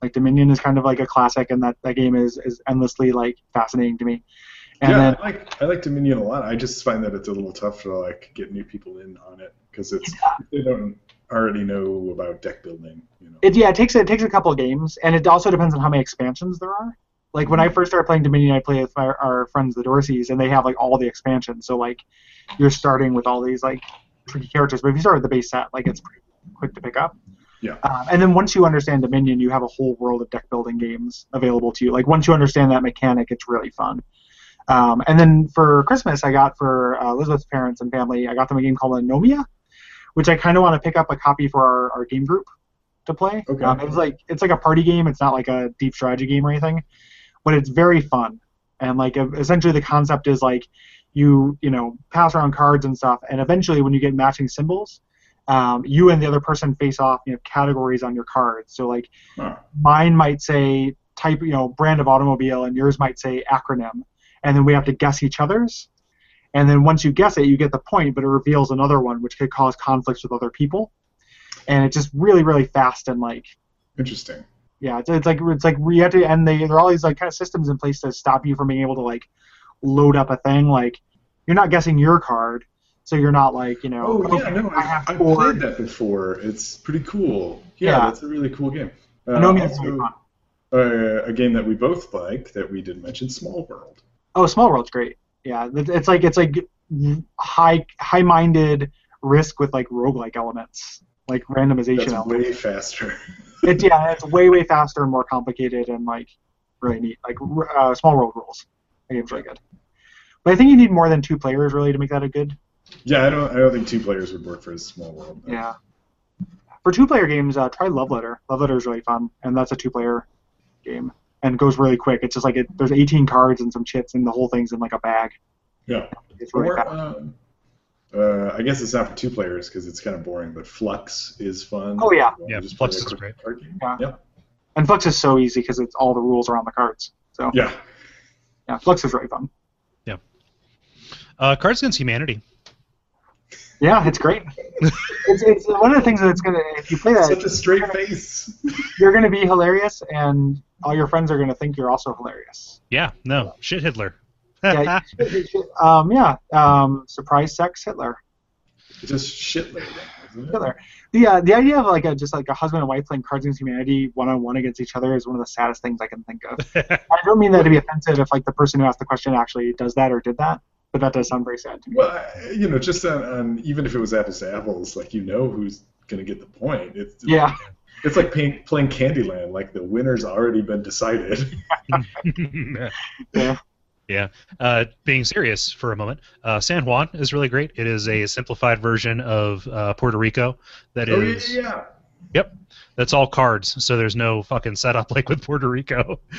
Like Dominion is kind of like a classic, and that, that game is, is endlessly like fascinating to me. And yeah, then, I like I like Dominion a lot. I just find that it's a little tough to like get new people in on it because it's yeah. they don't already know about deck building. You know. It yeah, it takes it takes a couple of games, and it also depends on how many expansions there are. Like when I first started playing Dominion, I played with our, our friends the Dorseys, and they have like all the expansions. So like you're starting with all these like tricky characters, but if you start with the base set, like it's pretty quick to pick up. Yeah. Um, and then once you understand Dominion, you have a whole world of deck building games available to you. Like once you understand that mechanic, it's really fun. Um, and then for Christmas, I got for uh, Elizabeth's parents and family, I got them a game called Anomia, which I kind of want to pick up a copy for our, our game group to play. Okay. Um, it's like it's like a party game. It's not like a deep strategy game or anything, but it's very fun. And like essentially the concept is like you you know pass around cards and stuff, and eventually when you get matching symbols, um, you and the other person face off. You have categories on your cards. So like mine might say type you know brand of automobile, and yours might say acronym, and then we have to guess each other's. And then once you guess it, you get the point, but it reveals another one, which could cause conflicts with other people. And it's just really, really fast and like Interesting. yeah, it's, it's like it's like we have to, and they there are all these like kind of systems in place to stop you from being able to like load up a thing. Like you're not guessing your card, so you're not like you know. Oh yeah, no, I have I've, I've played that before. It's pretty cool. Yeah, Yeah. that's a really cool game. Uh, is also, uh, a game that we both like that we did mention, Small World. Oh, Small World's great. Yeah, it's like it's like high high-minded risk with like roguelike elements, like randomization That's elements. way faster. It, yeah, it's way way faster and more complicated and like really neat. Like uh, Small World rules. The game's really good. But I think you need more than two players really to make that a good. yeah, I don't. I don't think two players would work for a Small World. no. Yeah. For two-player games, uh, try Love Letter. Love Letter is really fun, and that's a two-player game and goes really quick. It's just like it, there's 18 cards and some chits, and the whole thing's in like a bag. Yeah. It's really Or, fast. um, uh, I guess it's not for two players because it's kind of boring. But Fluxx is fun. Oh, yeah. Yeah, Just Fluxx is great. card game. Yeah. Yeah. And Fluxx is so easy because it's all the rules are on the cards. So Yeah. Yeah, Fluxx is really fun. Yeah. Uh, Cards Against Humanity. Yeah, it's great. it's, it's one of the things that's gonna if you play that Such a straight face. you're gonna be hilarious and all your friends are gonna think you're also hilarious. Yeah, no, shit Hitler. Yeah, um, yeah. Um, surprise sex Hitler. Just shit lady. Isn't it? Hitler. The uh, the idea of like a just like a husband and wife playing Cards Against Humanity one on one against each other is one of the saddest things I can think of. I don't mean that to be offensive if like the person who asked the question actually does that or did that, but that does sound very sad to me. Well, you know, just on, on even if it was apples to apples, like you know who's gonna get the point. It's Yeah. It's like playing, playing Candyland. Like the winner's already been decided. Yeah. Yeah. Uh, being serious for a moment, uh, San Juan is really great. It is a simplified version of uh, Puerto Rico that oh is yeah, yeah. Yep. That's all cards, so there's no fucking setup like with Puerto Rico.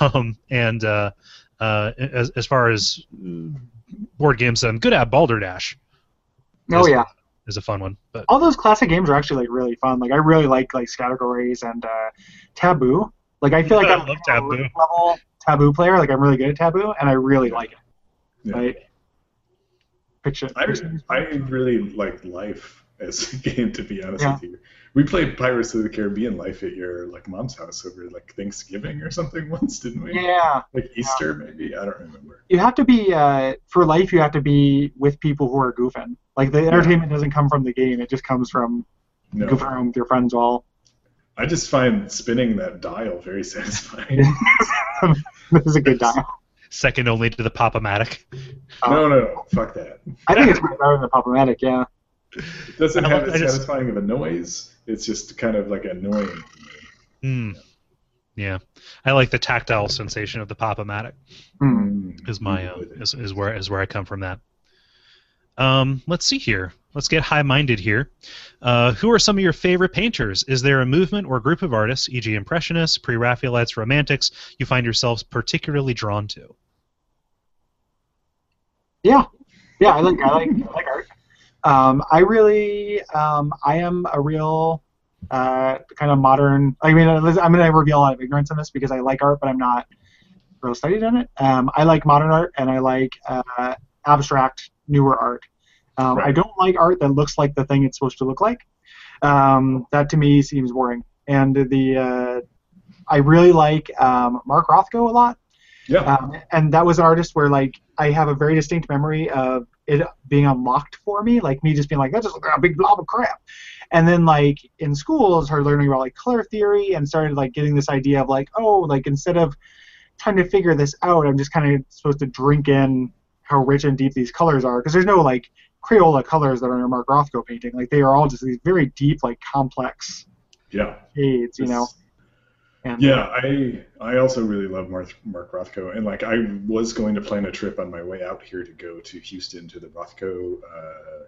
Um, and uh, uh, as, as far as uh, board games, I'm good at Balderdash. Oh is, yeah. is a fun one. But all those classic games are actually like really fun. Like I really like like categories and uh, Taboo. Like I feel like I I'm love Taboo. level Taboo player. Like I'm really good at Taboo, and I really like it. Yeah. Like picture. I, I really like Life as a game, to be honest Yeah. with you. We played Pirates of the Caribbean Life at your like mom's house over like Thanksgiving or something once, didn't we? yeah, Like Easter, maybe. I don't remember. you have to be uh, for life. You have to be with people who are goofing. Like the entertainment doesn't come from the game; it just comes from No, goofing around with your friends while. I just find spinning that dial very satisfying. this is a good dial. second only to the Pop-O-Matic. no, no, no, fuck that. I think it's way better than the Pop-O-Matic. Yeah. It doesn't have don't- as just- satisfying of a noise. It's just kind of like annoying. Hmm. Yeah, I like the tactile sensation of the Pop-O-Matic. Hmm. Is my uh, is, is where is where I come from that. Um, let's see here. Let's get high-minded here. Uh, who are some of your favorite painters? Is there a movement or group of artists, e.g., Impressionists, Pre-Raphaelites, Romantics, you find yourselves particularly drawn to? Yeah, yeah, I like I like I like art. Um, I really um, I am a real uh, kind of modern. I mean, I'm going to reveal a lot of ignorance in this because I like art, but I'm not real studied in it. Um, I like modern art and I like uh, abstract, newer art. Um, I don't like art that looks like the thing it's supposed to look like. Um, that to me seems boring. And the uh, I really like um, Mark Rothko a lot. Yeah. Um, and that was an artist where like I have a very distinct memory of it being unlocked for me, like me just being like, that's just like a big blob of crap. And then like in school, I started learning about like color theory and started like getting this idea of like, oh, like instead of trying to figure this out, I'm just kind of supposed to drink in how rich and deep these colors are because there's no like Crayola colors that are in a Mark Rothko painting. Like they are all just these very deep, like complex Yeah. shades, you know. And, Yeah, I I also really love Mark, Mark Rothko, and like I was going to plan a trip on my way out here to go to Houston to the Rothko uh,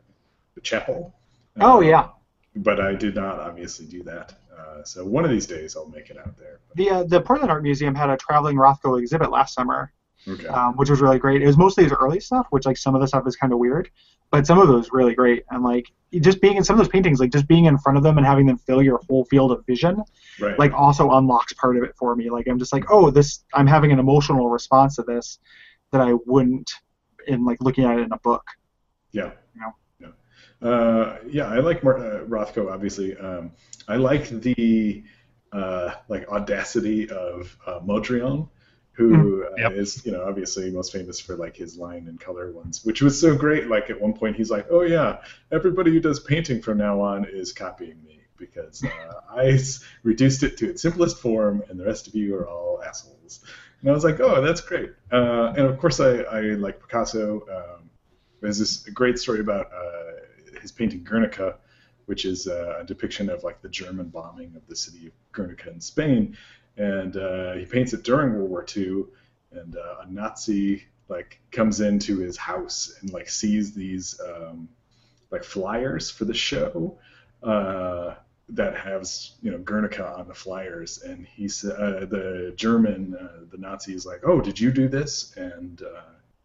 the chapel. Oh Uh, yeah. But I did not obviously do that. Uh, so one of these days I'll make it out there. The uh, the Portland Art Museum had a traveling Rothko exhibit last summer, Okay. um, which was really great. It was mostly his early stuff, which like some of the stuff is kind of weird, but some of it was really great. And like just being in some of those paintings, like just being in front of them and having them fill your whole field of vision, right. like also unlocks part of it for me. Like I'm just like, oh, this I'm having an emotional response to this that I wouldn't in like looking at it in a book. Yeah. You know? Yeah. Uh, yeah, I like Mar- uh, Rothko. Obviously, um, I like the uh, like audacity of uh, Mondrian, who uh, Yep. is you know obviously most famous for like his line and color ones, which was so great. Like at one point, he's like, "Oh yeah, everybody who does painting from now on is copying me." Because uh, I s- reduced it to its simplest form, and the rest of you are all assholes. And I was like, "Oh, that's great." Uh, and of course, I, I like Picasso. Um, there's this great story about uh, his painting Guernica, which is uh, a depiction of like the German bombing of the city of Guernica in Spain, and uh, he paints it during World War II, and uh, a Nazi like comes into his house and like sees these um, like flyers for the show. Uh, that has you know Guernica on the flyers, and he's uh, the German, uh, the Nazi is like, "Oh, did you do this?" And uh,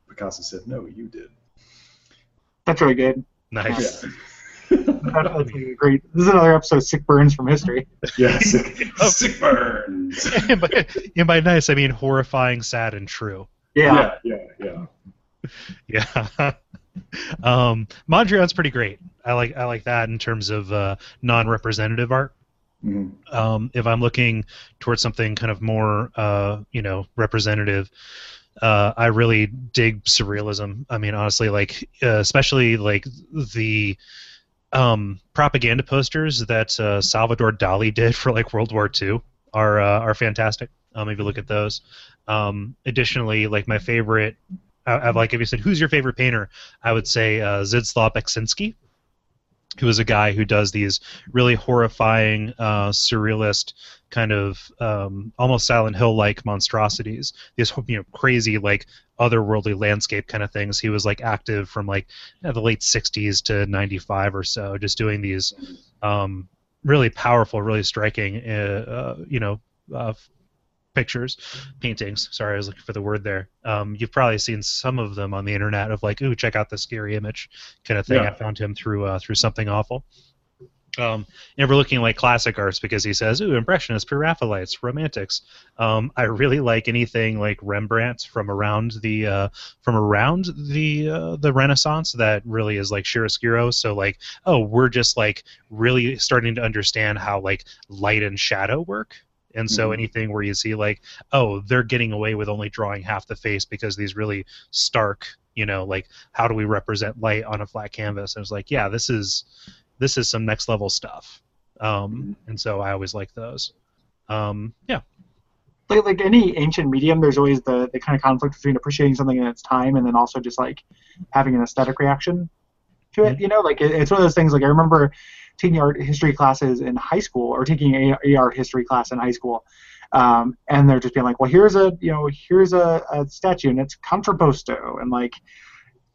Picasso said, "No, you did." That's really good. Nice. Yeah. That's, that's great. This is another episode of Sick Burns from History. yeah, sick, sick burns. and, by, and by nice, I mean horrifying, sad, and true. Yeah. yeah, yeah, yeah. Yeah. um, Mondrian's pretty great. I like I like that in terms of uh, non-representative art. Mhm. Um, if I'm looking towards something kind of more, uh, you know, representative, uh, I really dig surrealism. I mean, honestly, like uh, especially like the um, propaganda posters that uh, Salvador Dali did for like World War II are uh, are fantastic. Um, if you look at those. Um, additionally, like my favorite, I, I've like if you said who's your favorite painter, I would say uh, Zdzisław Beksinski, who is a guy who does these really horrifying, uh, surrealist kind of um, almost Silent Hill like monstrosities. These you know crazy like otherworldly landscape kind of things. He was like active from like you know, the late '60s to '95 or so, just doing these um, really powerful, really striking, uh, uh, you know, uh, pictures, paintings. Sorry, I was looking for the word there. Um, you've probably seen some of them on the internet of like, ooh, check out this scary image, kind of thing. Yeah. I found him through uh, through something awful. Um, and we're looking like classic arts because he says, "Ooh, impressionists, pre-Raphaelites, romantics." Um, I really like anything like Rembrandt from around the uh, from around the uh, the Renaissance that really is like chiaroscuro. So like, oh, we're just like really starting to understand how like light and shadow work. And so Mhm. anything where you see like, oh, they're getting away with only drawing half the face because these really stark, you know, like how do we represent light on a flat canvas? And it's like, yeah, this is this is some next level stuff. Um, and so I always like those. Um, yeah. like, like any ancient medium, there's always the, the kind of conflict between appreciating something in its time and then also just like having an aesthetic reaction to it. You know, like it, it's one of those things. Like I remember taking art history classes in high school or taking a, a art history class in high school, um, and they're just being like, well, here's a you know here's a, a statue and it's contrapposto and like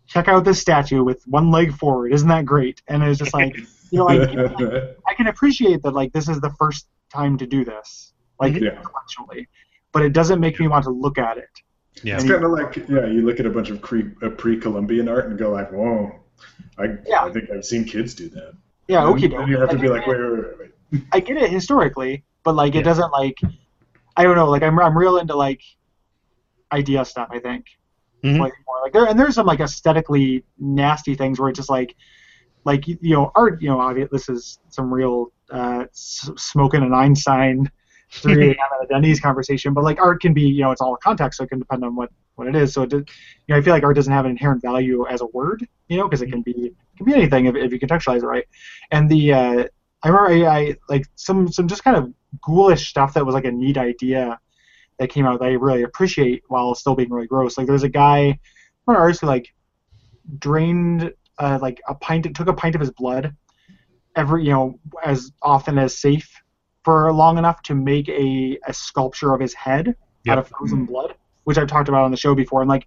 check out this statue with one leg forward. Isn't that great? And it's just like you know I, I can appreciate that like this is the first time to do this like Yeah. intellectually, but it doesn't make me want to look at it. Yeah. It's kind of like yeah, you look at a bunch of pre uh, pre-Columbian art and go like, whoa, I, Yeah. I think I've seen kids do that. Yeah, And okay. then you have to be like, wait, wait, wait, wait. I get it historically, but like it Yeah. doesn't like I don't know, like I'm I'm real into like idea stuff, I think. Mhm. Slightly more. Like there and there's some like aesthetically nasty things where it's just like like you know, art, you know, obviously this is some real uh smoking an Einstein 3 a.m. at a Denny's conversation, but like art can be, you know, it's all context, so it can depend on what what it is. So it did, you know, I feel like art doesn't have an inherent value as a word, you know, because it can be it can be anything if, if you contextualize it right. And the uh, I remember I, I like some some just kind of ghoulish stuff that was like a neat idea that came out that I really appreciate while still being really gross. Like there's a guy, one artist who like drained uh, like a pint, took a pint of his blood every you know as often as safe for long enough to make a, a sculpture of his head Yep. out of frozen blood, which I've talked about on the show before, and like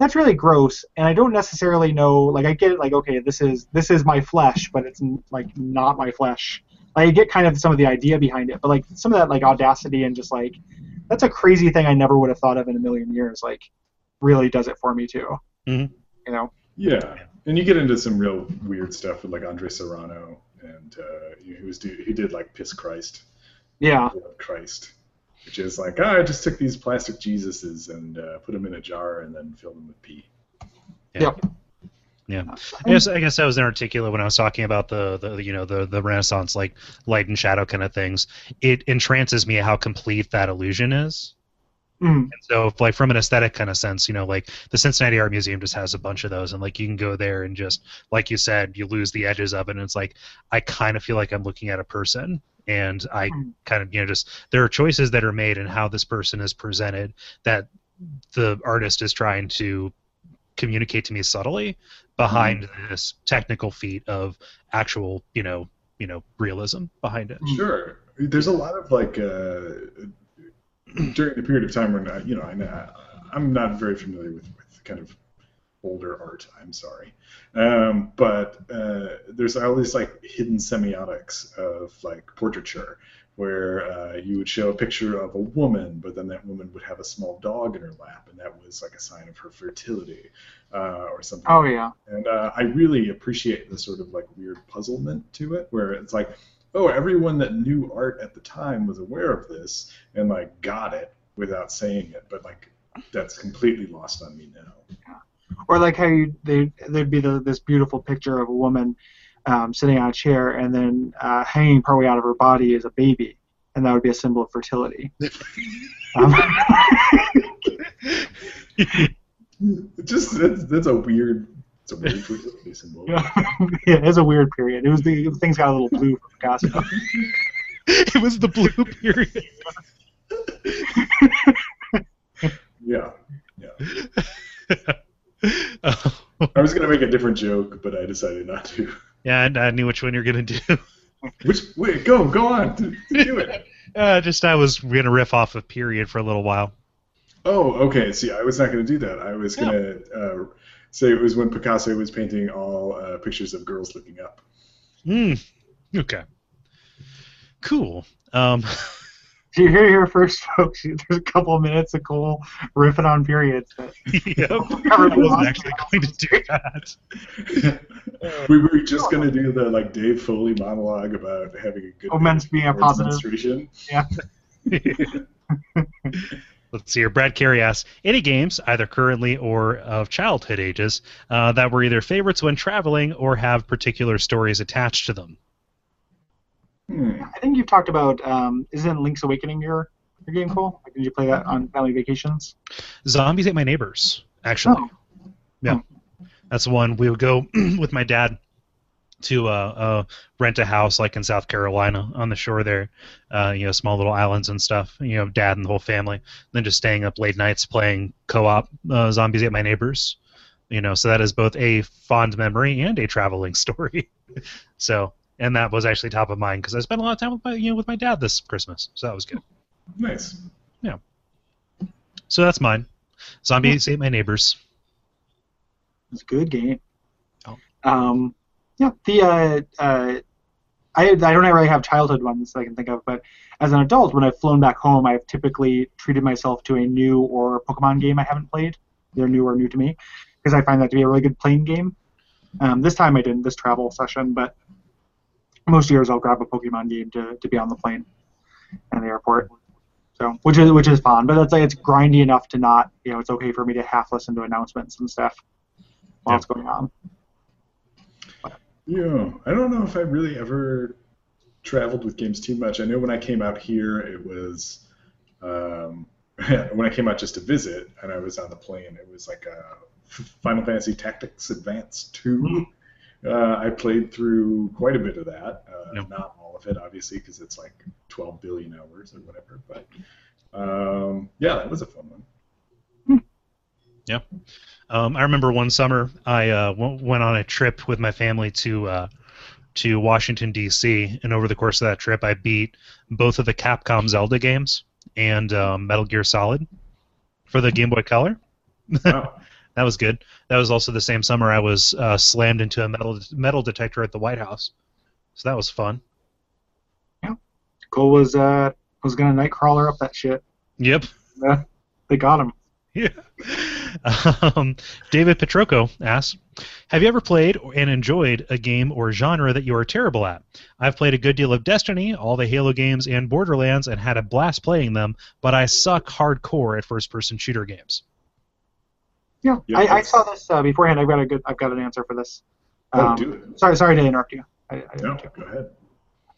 that's really gross. And I don't necessarily know like I get it like okay this is this is my flesh, but it's like not my flesh. Like I get kind of some of the idea behind it, but like some of that like audacity and just like that's a crazy thing I never would have thought of in a million years. Like really does it for me too. Mhm. You know. Yeah, and you get into some real weird stuff with like Andre Serrano, and uh, he was do, he did like Piss Christ, Yeah. Christ, which is like ah, I just took these plastic Jesuses and uh, put them in a jar and then filled them with pee. Yep. Yeah, I guess I guess I was inarticulate when I was talking about the, the you know the the Renaissance like light and shadow kind of things. It entrances me how complete that illusion is. Mm. And so, if, like from an aesthetic kind of sense, you know, like the Cincinnati Art Museum just has a bunch of those, and like you can go there and just, like you said, you lose the edges of it, and it's like I kind of feel like I'm looking at a person, and I Mm. kind of you know just there are choices that are made in how this person is presented that the artist is trying to communicate to me subtly behind this technical feat of actual you know you know realism behind it. Sure. There's a lot of like uh, during the period of time when I, you know I, I'm not very familiar with, with kind of older art. I'm sorry, um, but uh, there's all these like hidden semiotics of like portraiture where uh, you would show a picture of a woman, but then that woman would have a small dog in her lap, and that was like a sign of her fertility uh, or something. Oh yeah. And uh, I really appreciate the sort of like weird puzzlement to it, where it's like, oh, everyone that knew art at the time was aware of this and like got it without saying it, but like that's completely lost on me now. Yeah. Or like how you they there'd be the, this beautiful picture of a woman um, sitting on a chair, and then uh, hanging partway out of her body is a baby, and that would be a symbol of fertility. um, just that's, that's a weird, it's a weird fertility symbol. yeah, it is a weird period. It was the things got a little blue for Picasso. it was the blue period. Yeah, yeah. Oh. I was gonna make a different joke, but I decided not to. Yeah, I, I knew which one you're gonna do. Which wait, go go on, do do it. Uh, just I was gonna riff off of period for a little while. Oh, okay. See, I was not going to do that. I was going to uh, say it was when Picasso was painting all uh, pictures of girls looking up. Hmm. Okay. Cool. Um, you hear here first, folks. There's a couple of minutes of Cole riffing on periods. That, yep. I wasn't actually going to do that. we were just going to do the like Dave Foley monologue about having a good oh, men's being a positive. menstruation. Let's see here. Brad Carey asks any games, either currently or of childhood ages, uh, that were either favorites when traveling or have particular stories attached to them. Hmm. I think you've talked about. Um, isn't Link's Awakening your your game, Cole? Like, did you play that on family vacations? Zombies ate my neighbors. Actually, Oh. yeah, that's one we would go with my dad to uh, uh, rent a house like in South Carolina on the shore there, uh, you know, small little islands and stuff. You know, dad and the whole family. Then just staying up late nights playing co-op uh, Zombies Ate My Neighbors. You know, so that is both a fond memory and a traveling story. so, and that was actually top of mind because I spent a lot of time with my, you know, with my dad this Christmas. So that was good. Nice. Yeah. So that's mine. Zombies Ate My Neighbors. It's a good game. Oh. Um, yeah, the uh, uh, I I don't really have childhood ones that I can think of, but as an adult, when I've flown back home, I've typically treated myself to a new or Pokemon game I haven't played. They're new or new to me because I find that to be a really good playing game. Um, this time I didn't this travel session, but most years I'll grab a Pokemon game to, to be on the plane and the airport. So which is which is fun, but it's like it's grindy enough to not you know it's okay for me to half listen to announcements and stuff while Yeah. it's going on. Yeah, I don't know if I really ever traveled with games too much. I know when I came out here, it was um, when I came out just to visit, and I was on the plane, it was like a Final Fantasy Tactics Advance 2. Uh, I played through quite a bit of that. Uh, Yep. Not all of it, obviously, because it's like 12 billion hours or whatever. But um, yeah, that was a fun one. Yeah. Um, I remember one summer I uh, w- went on a trip with my family to uh, to Washington D.C. and over the course of that trip, I beat both of the Capcom Zelda games and um, Metal Gear Solid for the Game Boy Color. Wow. That was good. That was also the same summer I was uh, slammed into a metal metal detector at the White House, so that was fun. Yeah, Cole was uh was gonna nightcrawler up that shit. Yep. They got him. Yeah. Um, David Petroco asks, "Have you ever played and enjoyed a game or genre that you are terrible at? I've played a good deal of Destiny, all the Halo games, and Borderlands, and had a blast playing them. But I suck hardcore at first-person shooter games." Yeah, Yeah, I, I saw this uh, beforehand. I've got a good. I've got an answer for this. Oh, Um, do it. Sorry, sorry to interrupt you. I, I No, go ahead.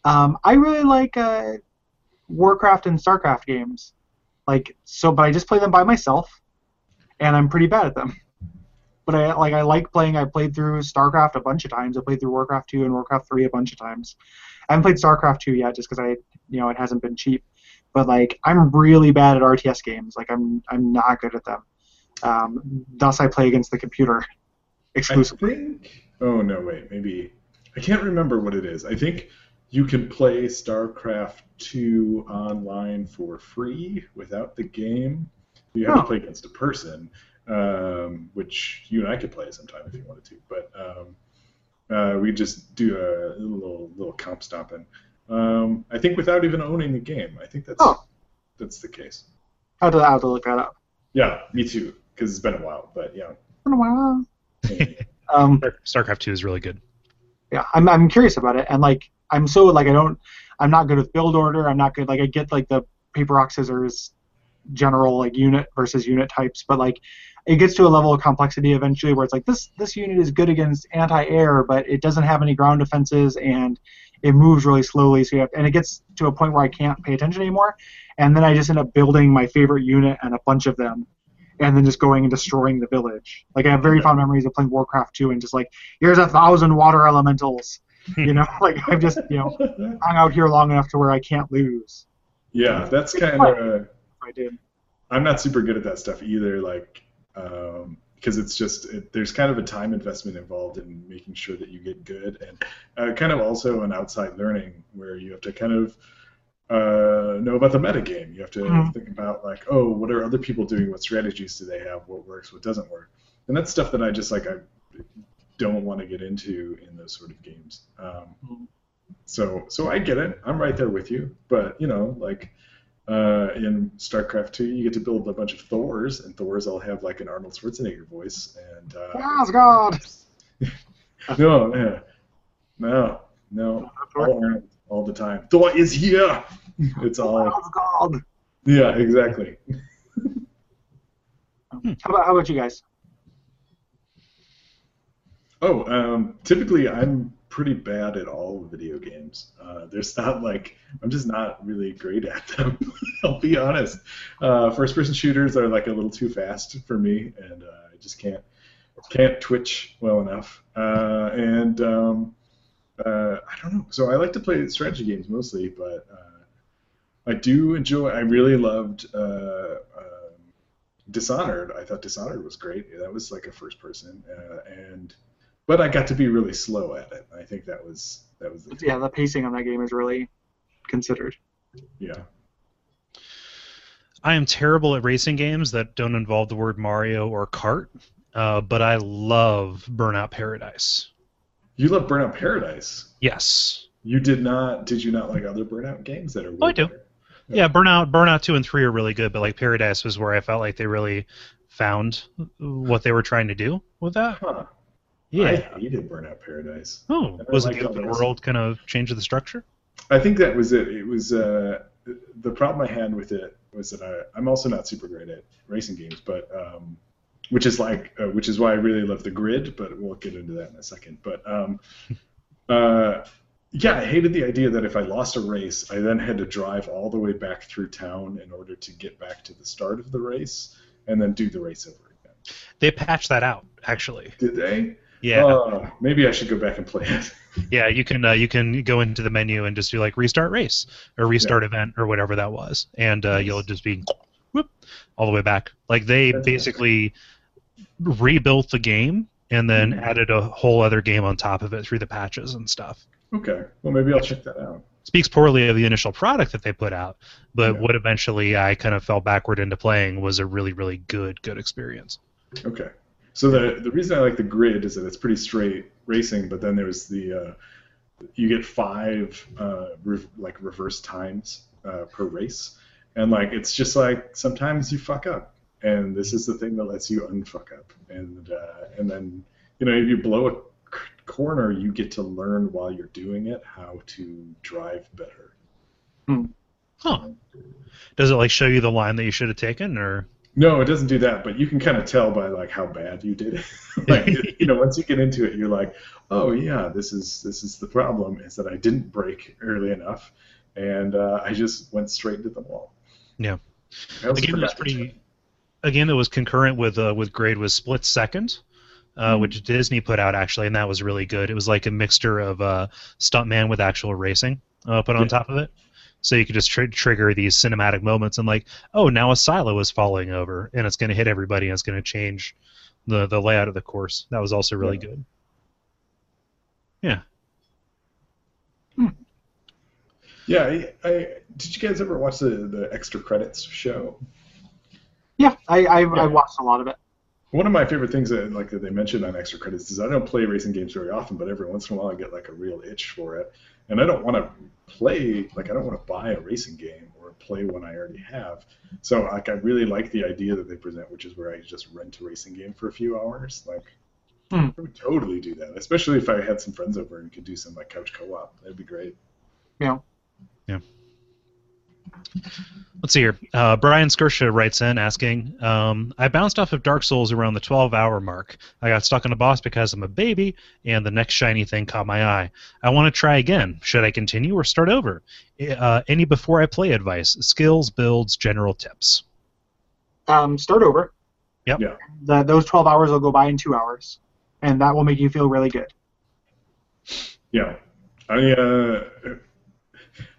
Um, I really like uh, Warcraft and Starcraft games. Like so, but I just play them by myself, and I'm pretty bad at them. But I like I like playing. I played through Starcraft a bunch of times. I played through Warcraft 2 and Warcraft 3 a bunch of times. I haven't played Starcraft 2 yet, just because I, you know, it hasn't been cheap. But like, I'm really bad at RTS games. Like, I'm I'm not good at them. Um, thus, I play against the computer I exclusively. think. Oh no, wait. Maybe I can't remember what it is. I think you can play StarCraft 2 online for free without the game. You have Oh. to play against a person, um, which you and I could play sometime if you wanted to. But um, uh, we just do a little little comp stomping. Um, I think without even owning the game. I think that's Oh. that's the case. I'll have to, I'll have to look that up. Yeah, me too. Because it's been a while. But yeah. It's been a while. Um, StarCraft Two is really good. yeah, I'm I'm curious about it, and like I'm so like I don't I'm not good with build order. I'm not good like I get like the paper rock scissors general like unit versus unit types, but like it gets to a level of complexity eventually where it's like this this unit is good against anti-air, but it doesn't have any ground defenses and it moves really slowly. So you have and it gets to a point where I can't pay attention anymore, and then I just end up building my favorite unit and a bunch of them. And then just going and destroying the village. Like I have very Okay. fond memories of playing Warcraft 2 and just like here's a thousand water elementals you know like i've just you know hung out here long enough to where i can't lose yeah, that's kind of. i did I'm not super good at that stuff either, like because it's just it, there's kind of a time investment involved in making sure that you get good, and uh, kind of also an outside learning where you have to kind of uh, know about the metagame. You have to Mhm. think about like, oh, what are other people doing? What strategies do they have? What works? What doesn't work? And that's stuff that I just like I don't want to get into in those sort of games. Um, Mhm. so so I get it. I'm right there with you. But you know, like uh, in StarCraft 2, you get to build a bunch of Thors, and Thors all have like an Arnold Schwarzenegger voice. And uh, asgard no, yeah, no, no, all, Arnold all the time. Thor is here. It's all asgard yeah, exactly. how about, how about you guys Oh, um, typically I'm pretty bad at all video games. Uh, there's not like I'm just not really great at them. I'll be honest. Uh, first-person shooters are like a little too fast for me, and uh, I just can't can't twitch well enough. Uh, and um, uh, I don't know. So I like to play strategy games mostly, but uh, I do enjoy. I really loved. Uh, um, Dishonored, I thought Dishonored was great. That was like a first person, uh, and but I got to be really slow at it. I think that was that was the yeah the pacing on that game is really considered yeah. I am terrible at racing games that don't involve the word Mario or kart, uh, but I love Burnout Paradise. You love Burnout Paradise. Yes. You did not? Did you not like other Burnout games that are? Oh, I do. Yeah, Burnout, Burnout two and three are really good, but like Paradise was where I felt like they really found what they were trying to do with that. Huh. Yeah. I hated Burnout Paradise. oh, was it like the open world kind of change of the structure? I think that was it. It was uh, the problem I had with it was that I, I'm also not super great at racing games, but um, which is like uh, which is why I really love the grid. But we'll get into that in a second. But um, uh, yeah, I hated the idea that if I lost a race, I then had to drive all the way back through town in order to get back to the start of the race and then do the race over again. They patched that out, actually. Did they? Yeah, Uh, maybe I should go back and play it. yeah. You can uh, you can go into the menu and just do like restart race or restart event or whatever that was, and uh, Nice. you'll just be whoop all the way back. Like they That's basically rebuilt the game and then Mhm. added a whole other game on top of it through the patches and stuff. okay. Well, maybe I'll check that out. speaks poorly of the initial product that they put out, but Yeah. what eventually I kind of fell backward into playing was a really, really good, good experience. Okay. So the the reason I like the grid is that it's pretty straight racing, but then there's the uh, you get five uh, re- like reverse times uh, per race, and like it's just like sometimes you fuck up, and this is the thing that lets you unfuck up, and uh, and then you know if you blow a c- corner, you get to learn while you're doing it how to drive better. Huh. Does it like show you the line that you should have taken, or No, it doesn't do that, but you can kind of tell by like how bad you did it. like you know, once you get into it, you're like, oh yeah, this is this is the problem is that I didn't brake early enough, and uh, I just went straight into the wall. Yeah. I also a game was to pretty, a game that was concurrent with uh, with Grid was Split Second, uh, Mhm. which Disney put out actually, and that was really good. It was like a mixture of uh, stuntman with actual racing uh, put on Yeah. top of it. So you could just tr- trigger these cinematic moments and like, oh, now a silo is falling over, and it's going to hit everybody, and it's going to change the the layout of the course. That was also really Yeah. good. Yeah. Yeah, I, I did you guys ever watch the the extra credits show? Yeah, I I, Yeah. I watched a lot of it. One of my favorite things that like that they mentioned on extra credits is I don't play racing games very often, but every once in a while I get like a real itch for it, and I don't want to play like I don't want to buy a racing game or play one I already have. So like I really like the idea that they present, which is where I just rent a racing game for a few hours. Like Hmm. I would totally do that, especially if I had some friends over and could do some like couch co-op. That'd be great. Yeah. Yeah. Let's see here. Uh, Brian Skirsha writes in asking, um, I bounced off of Dark Souls around the 12 hour mark. I got stuck on a boss because I'm a baby, and the next shiny thing caught my eye. I want to try again. Should I continue or start over? Uh, any before I play advice? Skills, builds, general tips. Um, start over. Yep. Yeah. The, those 12 hours will go by in two hours, and that will make you feel really good. Yeah, I uh,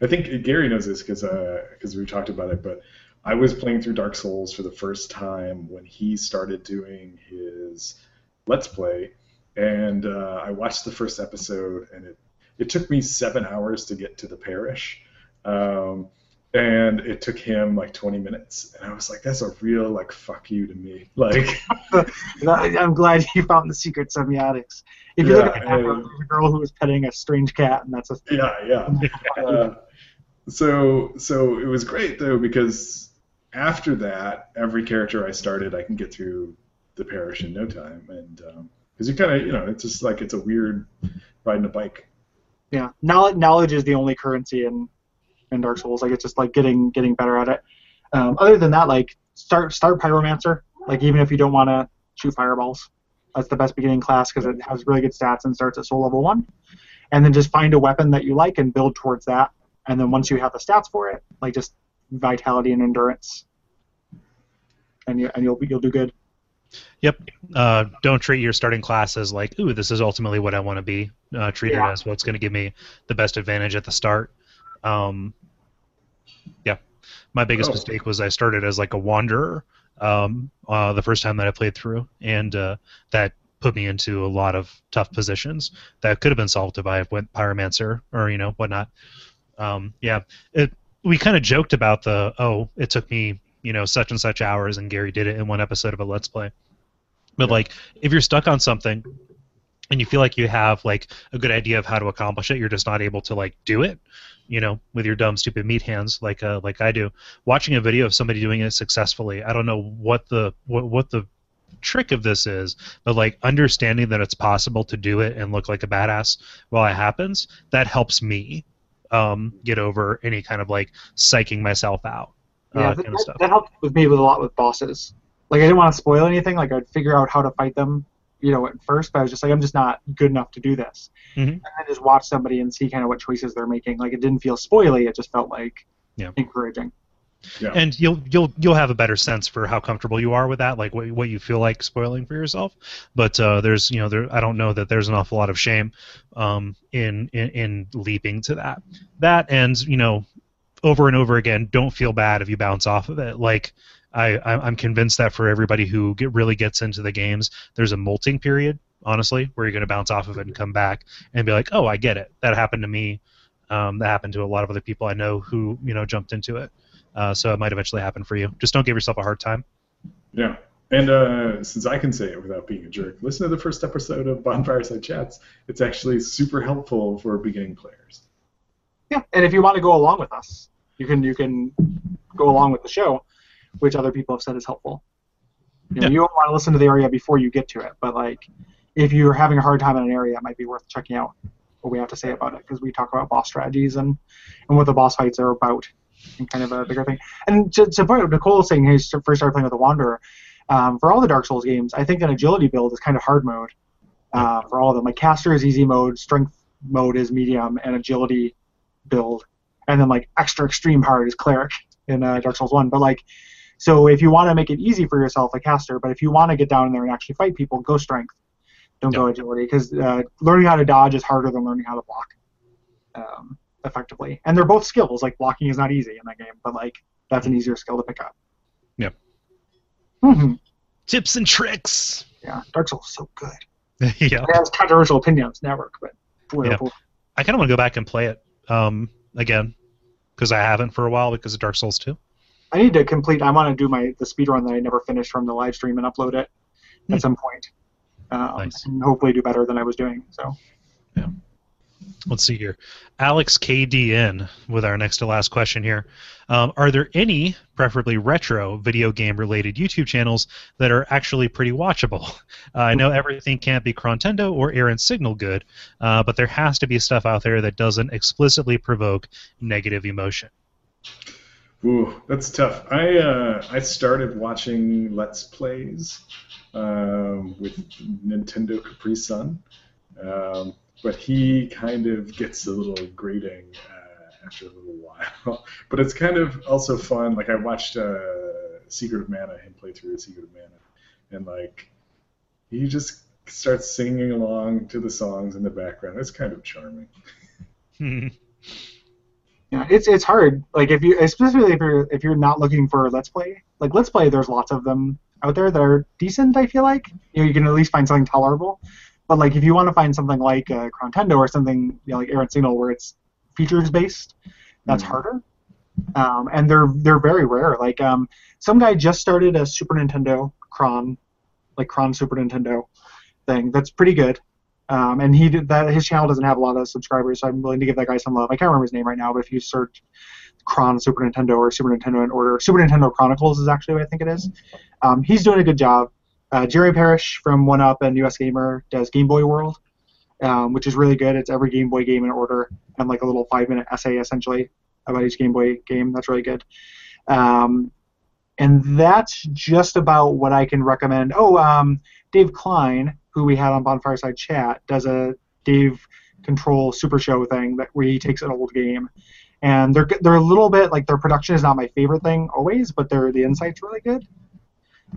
I think Gary knows this because because we talked about it. But I was playing through Dark Souls for the first time when he started doing his Let's Play, and uh, I watched the first episode, and it it took me seven hours to get to the parish. Um, and it took him like 20 minutes, and I was like, "That's a real like fuck you to me." Like, I'm glad you found the secret semiotics. If you look Yeah, at the camera, and- there's a girl who was petting a strange cat, and that's a yeah, yeah. Uh, so so it was great though because after that, every character I started, I can get through the parish in no time, and because you kind of you know it's just like it's a weird riding a bike. yeah. Knowledge, knowledge is the only currency in in Dark Souls. Like it's just like getting getting better at it. Um, other than that, like start start pyromancer. Like even if you don't want to shoot fireballs, that's the best beginning class because it has really good stats and starts at soul level one. And then just find a weapon that you like and build towards that. And then once you have the stats for it, like just vitality and endurance, and you and you'll you'll do good. Yep. Uh, don't treat your starting class as like, ooh, this is ultimately what I want to be. Uh, treat Yeah. it as what's going to give me the best advantage at the start. Um, yeah. My biggest Oh. mistake was I started as like a wanderer um, uh, the first time that I played through, and uh, that put me into a lot of tough positions that could have been solved if I went pyromancer or you know whatnot. Um, yeah, it, we kind of joked about the oh, it took me you know such and such hours, and Gary did it in one episode of a Let's Play. But Yeah. like, if you're stuck on something and you feel like you have like a good idea of how to accomplish it, you're just not able to like do it, you know, with your dumb, stupid meat hands like uh, like I do. Watching a video of somebody doing it successfully, I don't know what the what, what the trick of this is, but like understanding that it's possible to do it and look like a badass while it happens, that helps me um, get over any kind of like psyching myself out uh, Yeah, kind that, of stuff. that helped with me with a lot with bosses. Like I didn't want to spoil anything. Like I'd figure out how to fight them you know, at first, but I was just like, I'm just not good enough to do this. Mhm. And then just watch somebody and see kind of what choices they're making. Like it didn't feel spoily; it just felt like Yeah. encouraging. Yeah. and you'll you'll you'll have a better sense for how comfortable you are with that, like what what you feel like spoiling for yourself. But uh, there's you know there I don't know that there's an awful lot of shame um, in, in in leaping to that. That and you know over and over again, don't feel bad if you bounce off of it. Like I I- I'm convinced that for everybody who get really gets into the games, there's a molting period. Honestly, where you're going to bounce off of it and come back and be like, oh, I get it. That happened to me. Um, that happened to a lot of other people I know who you know jumped into it. Uh, so it might eventually happen for you. Just don't give yourself a hard time. Yeah. And uh, since I can say it without being a jerk, listen to the first episode of Bonfireside Chats. It's actually super helpful for beginning players. Yeah, and if you want to go along with us, you can you can go along with the show, which other people have said is helpful. You, know, Yeah. you don't want to listen to the area before you get to it, but like if you're having a hard time in an area, it might be worth checking out what we have to say about it because we talk about boss strategies and and what the boss fights are about and kind of a bigger thing. And to, to point out, Nicole saying he first started playing with the Wanderer. Um, for all the Dark Souls games, I think an agility build is kind of hard mode uh, for all of them. Like caster is easy mode, strength mode is medium, and agility build, and then like extra extreme hard is cleric in uh, Dark Souls One. But like, so if you want to make it easy for yourself, a caster, but if you want to get down in there and actually fight people, go strength. Don't go agility because uh, learning how to dodge is harder than learning how to block um, effectively. And they're both skills. Like blocking is not easy in that game, but like that's an easier skill to pick up. Yep. hmm Tips and tricks. Yeah, Dark Souls is so good. yeah. It has controversial opinions, network, but boy, oh Yeah. boy. I kind of want to go back and play it um, again because I haven't for a while because of Dark Souls 2. I need to complete. I want to do my the speed run that I never finished from the live stream and upload it Hmm. at some point. Um, Nice. And hopefully do better than I was doing. So Yeah. Let's see here. Alex KDN with our next to last question here. Um, are there any, preferably retro, video game related YouTube channels that are actually pretty watchable? Uh, I know everything can't be Chrontendo or Errant Signal good, uh, but there has to be stuff out there that doesn't explicitly provoke negative emotion. Ooh, that's tough. I uh, I started watching Let's Plays um, with Nintendo Capri Sun, um, but he kind of gets a little grating uh, after a little while. but it's kind of also fun. Like I watched uh, Secret of Mana, him play through Secret of Mana, and like he just starts singing along to the songs in the background. It's kind of charming. yeah, it's it's hard. Like if you, especially if you're if you're not looking for let's play, like let's play, there's lots of them out there that are decent. I feel like you know you can at least find something tolerable. But like if you want to find something like uh, Chrontendo or something you know, like Errant Signal where it's features based, that's Mhm. harder. Um, and they're they're very rare. Like um, some guy just started a Super Nintendo Cron, like Cron Super Nintendo thing. That's pretty good. Um, and he did that. His channel doesn't have a lot of subscribers, so I'm willing to give that guy some love. I can't remember his name right now, but if you search Cron Super Nintendo or Super Nintendo in order, Super Nintendo Chronicles is actually what I think it is. Um, he's doing a good job. Uh, Jerry Parish from One Up and US Gamer does Game Boy World, um, which is really good. It's every Game Boy game in order and like a little five-minute essay essentially about each Game Boy game. That's really good. Um, and that's just about what I can recommend. Oh, um, Dave Klein, who we had on Bonfireside Chat, does a Dave Control Super Show thing that where he takes an old game, and they're they're a little bit like their production is not my favorite thing always, but their the insight's really good.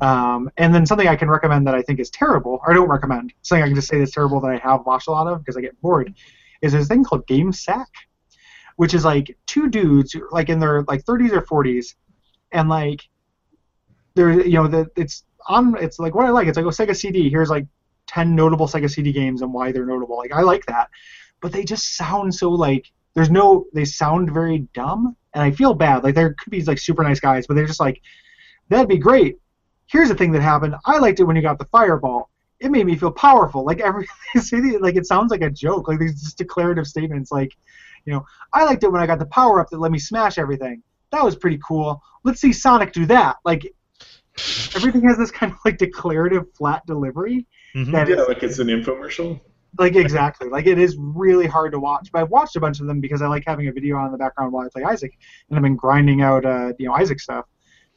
Um, and then something I can recommend that I think is terrible, or I don't recommend, something I can just say that's terrible that I have watched a lot of because I get bored, is this thing called Game Sack, which is like two dudes like in their like 30s or 40s, and like they're you know that it's on it's like what I like it's like a Sega CD here's like 10 notable Sega CD games and why they're notable. Like I like that. But they just sound so like there's no they sound very dumb and I feel bad. Like there could be like super nice guys but they're just like that'd be great. Here's the thing that happened. I liked it when you got the fireball. It made me feel powerful. Like every like it sounds like a joke. Like these just declarative statements like you know I liked it when I got the power up that let me smash everything. That was pretty cool. Let's see Sonic do that. Like everything has this kind of like declarative flat delivery Mhm. Yeah, is- like it's an infomercial. like exactly like it is really hard to watch but i've watched a bunch of them because i like having a video on in the background while i play isaac and i've been grinding out uh, you know isaac stuff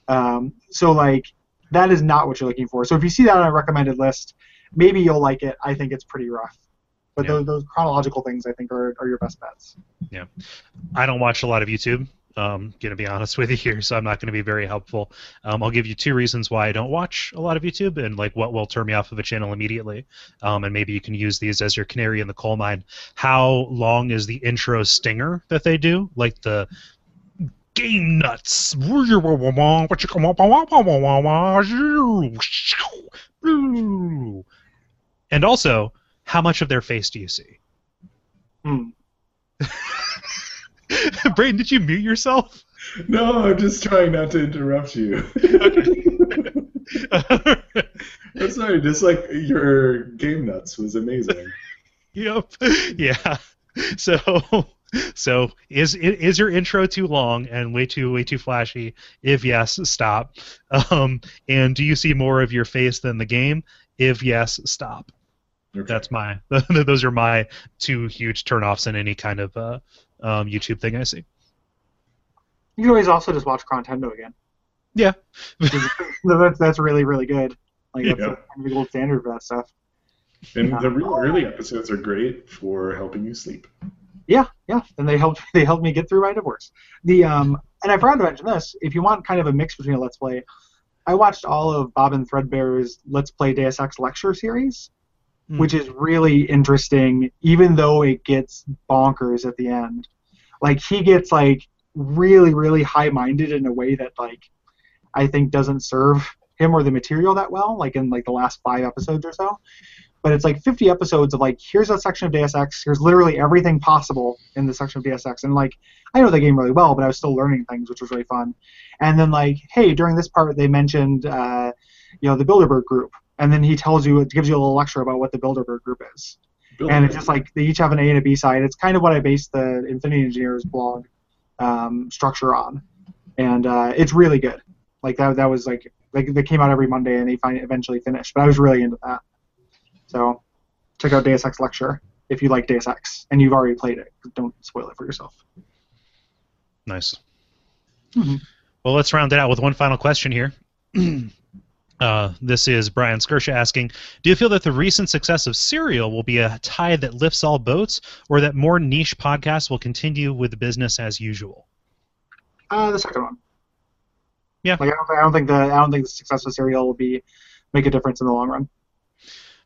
um, so like that is not what you're looking for so if you see that on a recommended list maybe you'll like it. I think it's pretty rough. But Yeah. those, those chronological things, I think, are, are your best bets. Yeah. I don't watch a lot of YouTube. Um, gonna be honest with you here, so I'm not gonna be very helpful. Um, I'll give you two reasons why I don't watch a lot of YouTube and like what will turn me off of a channel immediately. Um, and maybe you can use these as your canary in the coal mine. How long is the intro stinger that they do? Like the game nuts. And also, how much of their face do you see? Hmm. Brayden, did you mute yourself? No, I'm just trying not to interrupt you. I'm sorry, just like your game nuts was amazing. yep. Yeah. So so is is your intro too long and way too way too flashy? If yes, stop. Um, and do you see more of your face than the game? If yes, stop. Okay. That's my those are my two huge turnoffs in any kind of uh, um, YouTube thing I see. You can always also just watch Chrontendo again. Yeah. that's, that's really, really good. Like, that's Yeah. a, kind of the gold standard for that stuff. and the real early episodes are great for helping you sleep. Yeah, yeah, and they helped they helped me get through my divorce. The um, and I forgot to mention this. If you want kind of a mix between a let's play, I watched all of Bob and Threadbare's Let's Play Deus Ex lecture series, Hmm. which is really interesting, even though it gets bonkers at the end. Like he gets like really, really high-minded in a way that like I think doesn't serve him or the material that well. Like in like the last five episodes or so. But it's like 50 episodes of like here's a section of Deus Ex, here's literally everything possible in the section of Deus Ex, and like I know the game really well, but I was still learning things, which was really fun. And then like, hey, during this part they mentioned, uh, you know, the Bilderberg group, and then he tells you, it gives you a little lecture about what the Bilderberg group is, and it's just like they each have an A and a B side. It's kind of what I based the Infinity Engineers blog um, structure on, and uh, it's really good. Like that, that was like like they came out every Monday, and they fin- eventually finished. But I was really into that. So check out Deus Ex lecture if you like Deus Ex and you've already played it. Don't spoil it for yourself. Nice. Mhm. Well, let's round it out with one final question here. uh, this is Brian Skirsha asking Do you feel that the recent success of Serial will be a tide that lifts all boats, or that more niche podcasts will continue with business as usual? Uh, the second one. Yeah. Like I don't, I don't think the I don't think the success of Serial will be make a difference in the long run.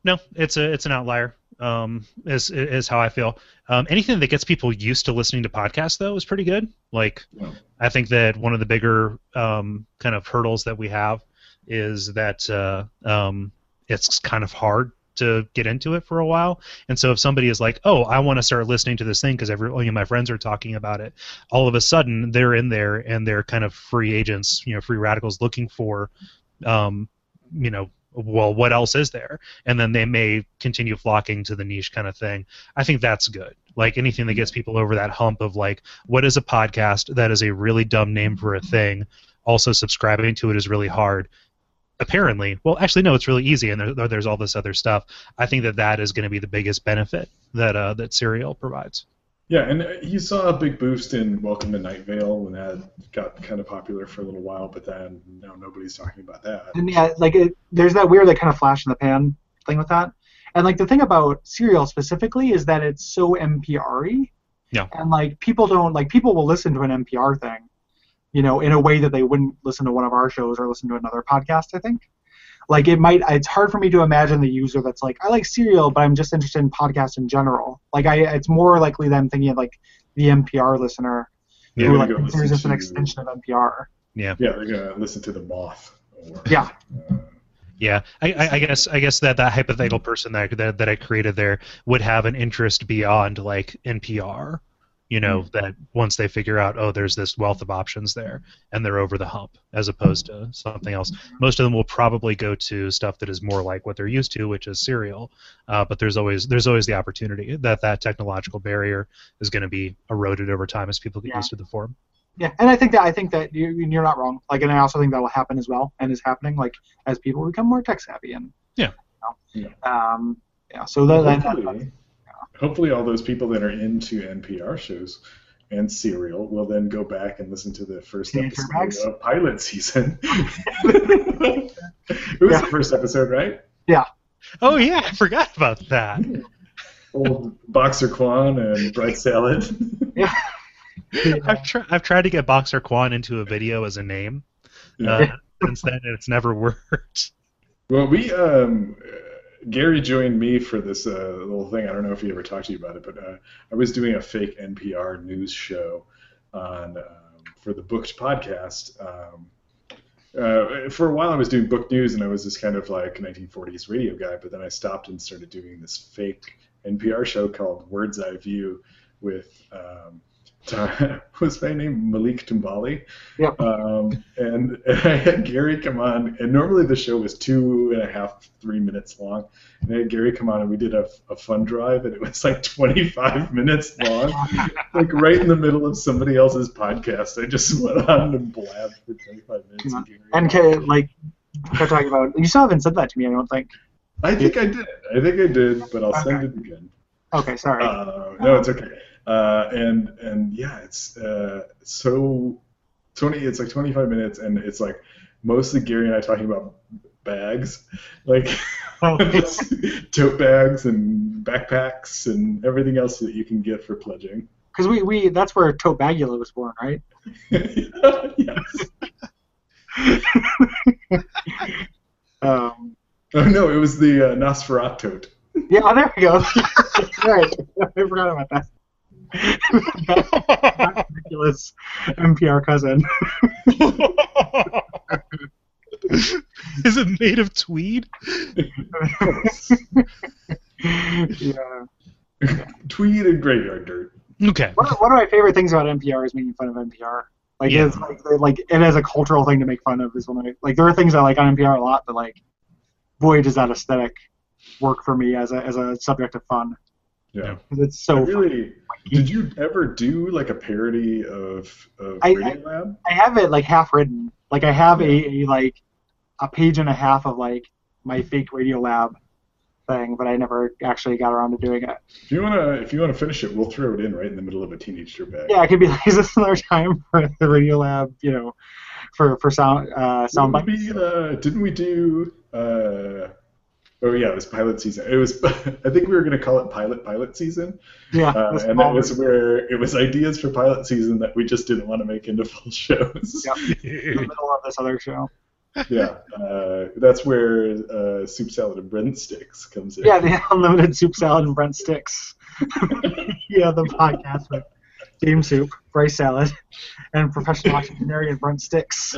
No, it's a it's an outlier. Um, is is how I feel. Um, anything that gets people used to listening to podcasts though is pretty good. Like, Yeah. I think that one of the bigger um, kind of hurdles that we have is that uh, um, it's kind of hard to get into it for a while. And so if somebody is like, "Oh, I want to start listening to this thing because every you know, my friends are talking about it," all of a sudden they're in there and they're kind of free agents, you know, free radicals looking for, um, you know, well, what else is there? And then they may continue flocking to the niche kind of thing. I think that's good. Like anything that gets people over that hump of like, what is a podcast? That is a really dumb name for a thing. Also, subscribing to it is really hard. Apparently, well, actually, no, it's really easy, and there, there's all this other stuff. I think that that is going to be the biggest benefit that uh, that Serial provides. Yeah, and uh, you saw a big boost in Welcome to Night Vale when that got kind of popular for a little while, but then now nobody's talking about that. And yeah, like it, there's that weird like kind of flash in the pan thing with that. And like the thing about Serial specifically is that it's so NPR-y. Yeah. And like people don't like people will listen to an NPR thing, you know, in a way that they wouldn't listen to one of our shows or listen to another podcast. I think. Like it might, it's hard for me to imagine the user that's like, I like Serial, but I'm just interested in podcasts in general. Like I, it's more likely them thinking of like the NPR listener They're who like go considers this an extension of NPR. Yeah. Yeah, they're gonna listen to the Moth. Or, Yeah. uh, Yeah, I, I, I guess I guess that that hypothetical person that, that that I created there would have an interest beyond like NPR. You know that once they figure out, oh, there's this wealth of options there, and they're over the hump, as opposed to something else. Most of them will probably go to stuff that is more like what they're used to, which is serial. Uh, but there's always there's always the opportunity that that technological barrier is going to be eroded over time as people get Yeah. used to the form. Yeah, and I think that I think that you, you're not wrong. Like, and I also think that will happen as well, and is happening. Like as people become more tech savvy, and Yeah. you know, um, yeah. So that, that, hopefully, hopefully, all those people that are into NPR shows and Serial will then go back and listen to the first Can you hear Max? episode of pilot season. it was Yeah. the first episode, right? Yeah. Oh yeah, I forgot about that. Old Boxer Quan and Bright Salad. Yeah. I've tried. I've tried to get Boxer Quan into a video as a name. Yeah. Uh, since then, and it's never worked. Well, we um, uh, Gary joined me for this uh, little thing. I don't know if he ever talked to you about it, but uh, I was doing a fake NPR news show on um, for the Booked podcast. Um, uh, for a while, I was doing book news, and I was this kind of like 1940s radio guy. But then I stopped and started doing this fake NPR show called Words Eye View with. Um, what's my name? Malik Tumbali. Yep. Um, and, and I had Gary come on, and normally the show was two and a half, three minutes long. And I had Gary come on, and we did a, a fun drive, and it was like 25 minutes long, like right in the middle of somebody else's podcast. I just went on and blabbed for 25 minutes. Yeah. Gary- And ca- like kept talking about. You still haven't said that to me. I don't think. I think I did. I think I did, but I'll send it again. Okay, sorry. Uh, no, it's okay. Uh, and and yeah, it's uh, so Tony. It's like 25 minutes, and it's like mostly Gary and I talking about bags, like just tote bags and backpacks and everything else that you can get for pledging. Because we, we that's where Tobagula was born, right? yes. Um, Oh no, it was the uh, Nosferatu. yeah, oh, there we go. right, I forgot about that. That ridiculous NPR cousin. Is it made of tweed? yeah. Tweed and graveyard dirt. Okay. One of, one of my favorite things about NPR is making fun of NPR. Like Yeah. it's like they- like it as a cultural thing to make fun of is one of my, like there are things I like on NPR a lot, but like boy does that aesthetic work for me as a as a subject of fun. Yeah. 'Cause It's I so really. Did you ever do like a parody of of I- Radio Lab? I have it like half written. Like I have a, a like a page and a half of like my fake Radio Lab thing, but I never actually got around to doing it. If you wanna, if you wanna finish it, we'll throw it in right in the middle of a teenage dirtbag. Yeah, it could be like is this another time for the Radio Lab, you know, for for sound uh, sound Didn't bites? we, uh, didn't we do? Uh, oh yeah, it was pilot season. It was. I think we were gonna call it pilot pilot season, Yeah, uh, and that was where it was ideas for pilot season that we just didn't want to make into full shows. Yep. in the middle of this other show. yeah, uh, that's where uh, soup salad and breadsticks comes in. Yeah, the unlimited soup salad and Brent sticks. yeah, the podcast with game soup, rice salad, and professional octogenarian Brent sticks.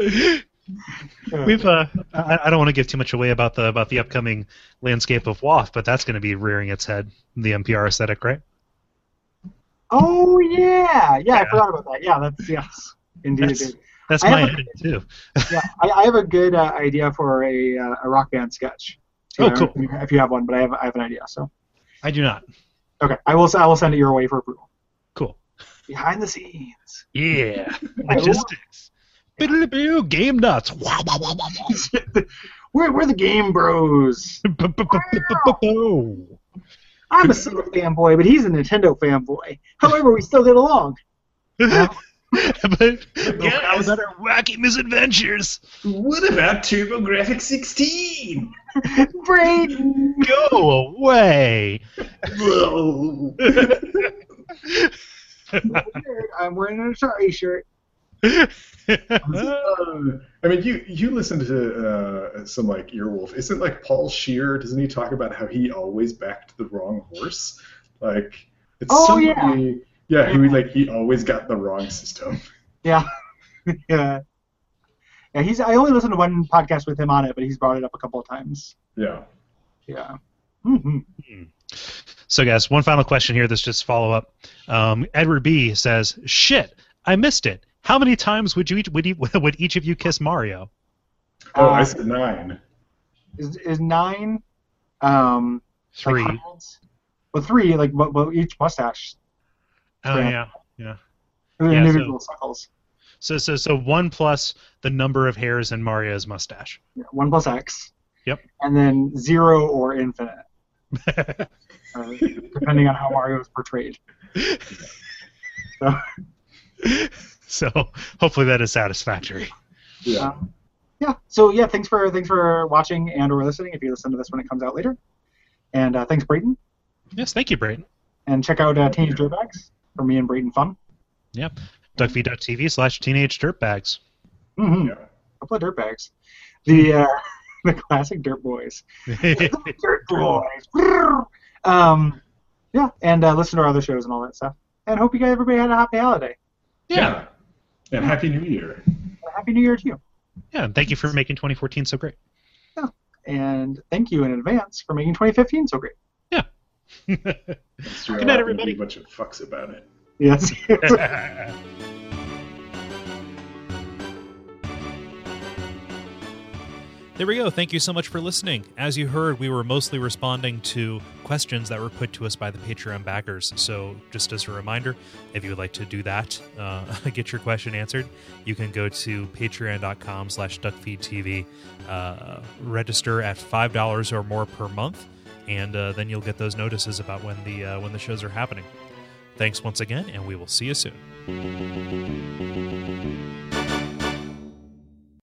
We've uh, I, I don't want to give too much away about the about the upcoming landscape of WAF, but that's going to be rearing its head. The NPR aesthetic, right? Oh yeah, yeah, I forgot about that. Yeah, that's yes, indeed. That's-. That's my idea too. Yeah, I, I have a good uh, idea for a, uh, a rock band sketch. too. Oh, cool. If you, have one, but I have I have an idea. So I do not. okay, I will I will send it your way for approval. Cool. Behind the scenes. Yeah. Logistics. Biddly-boo, game nuts. we're we're the game bros. I'm a Sega fanboy, but he's a Nintendo fanboy. However, we still get along. but Yes. how about our wacky misadventures? What about TurboGrafx 16? Brayden! Go away. Whoa. I'm wearing an Atari shirt. Uh, I mean, you you listen to uh, some like Earwolf. Isn't like Paul Scheer? Doesn't he talk about how he always backed the wrong horse? Like it's Oh, somebody, yeah, he would like he always got the wrong system. Yeah. yeah. Yeah, he's. I only listened to one podcast with him on it, but he's brought it up a couple of times. Yeah. Yeah. hmm So, guys, one final question here. This just follow up. Um, Edward B says, "Shit, I missed it. How many times would you each, would, you, would each of you kiss Mario?" Oh, I Uh, said nine. Is is nine? Um, Three. Like well, three. Like, but, but each mustache. oh yeah. yeah, yeah. They're Yeah, individual cycles. So, so, so one plus the number of hairs in Mario's mustache. Yeah, one plus X. Yep. And then zero or infinite, uh, depending on how Mario is portrayed. So, so, hopefully, that is satisfactory. Yeah. um, yeah. So yeah, thanks for thanks for watching and or listening if you listen to this when it comes out later. And uh, thanks, Brayton. Yes, thank you, Brayton. And check out uh, Teenage Dirtbags for me and Brayton Fun. Yep. DuckFeed.tv slash teenage dirtbags. Mm-hmm. Yeah. couple of dirtbags. The uh, the classic Dirt Boys. Dirt Boys. um, yeah, and uh, listen to our other shows and all that stuff. And hope you guys everybody had a happy holiday. yeah. And Happy New Year. And happy New Year to you. Yeah, and thank you for making 2014 so great. Yeah, And thank you in advance for making 2015 so great. Good Good night, everybody. A bunch of fucks about it. Yes. There we go. Thank you so much for listening. As you heard, we were mostly responding to questions that were put to us by the Patreon backers. So, just as a reminder, if you would like to do that, uh, get your question answered, you can go to patreon.com slash duckfeedtv, uh, register at $5 or more per month, and uh, then you'll get those notices about when the, uh, when the shows are happening. Thanks once again, and we will see you soon.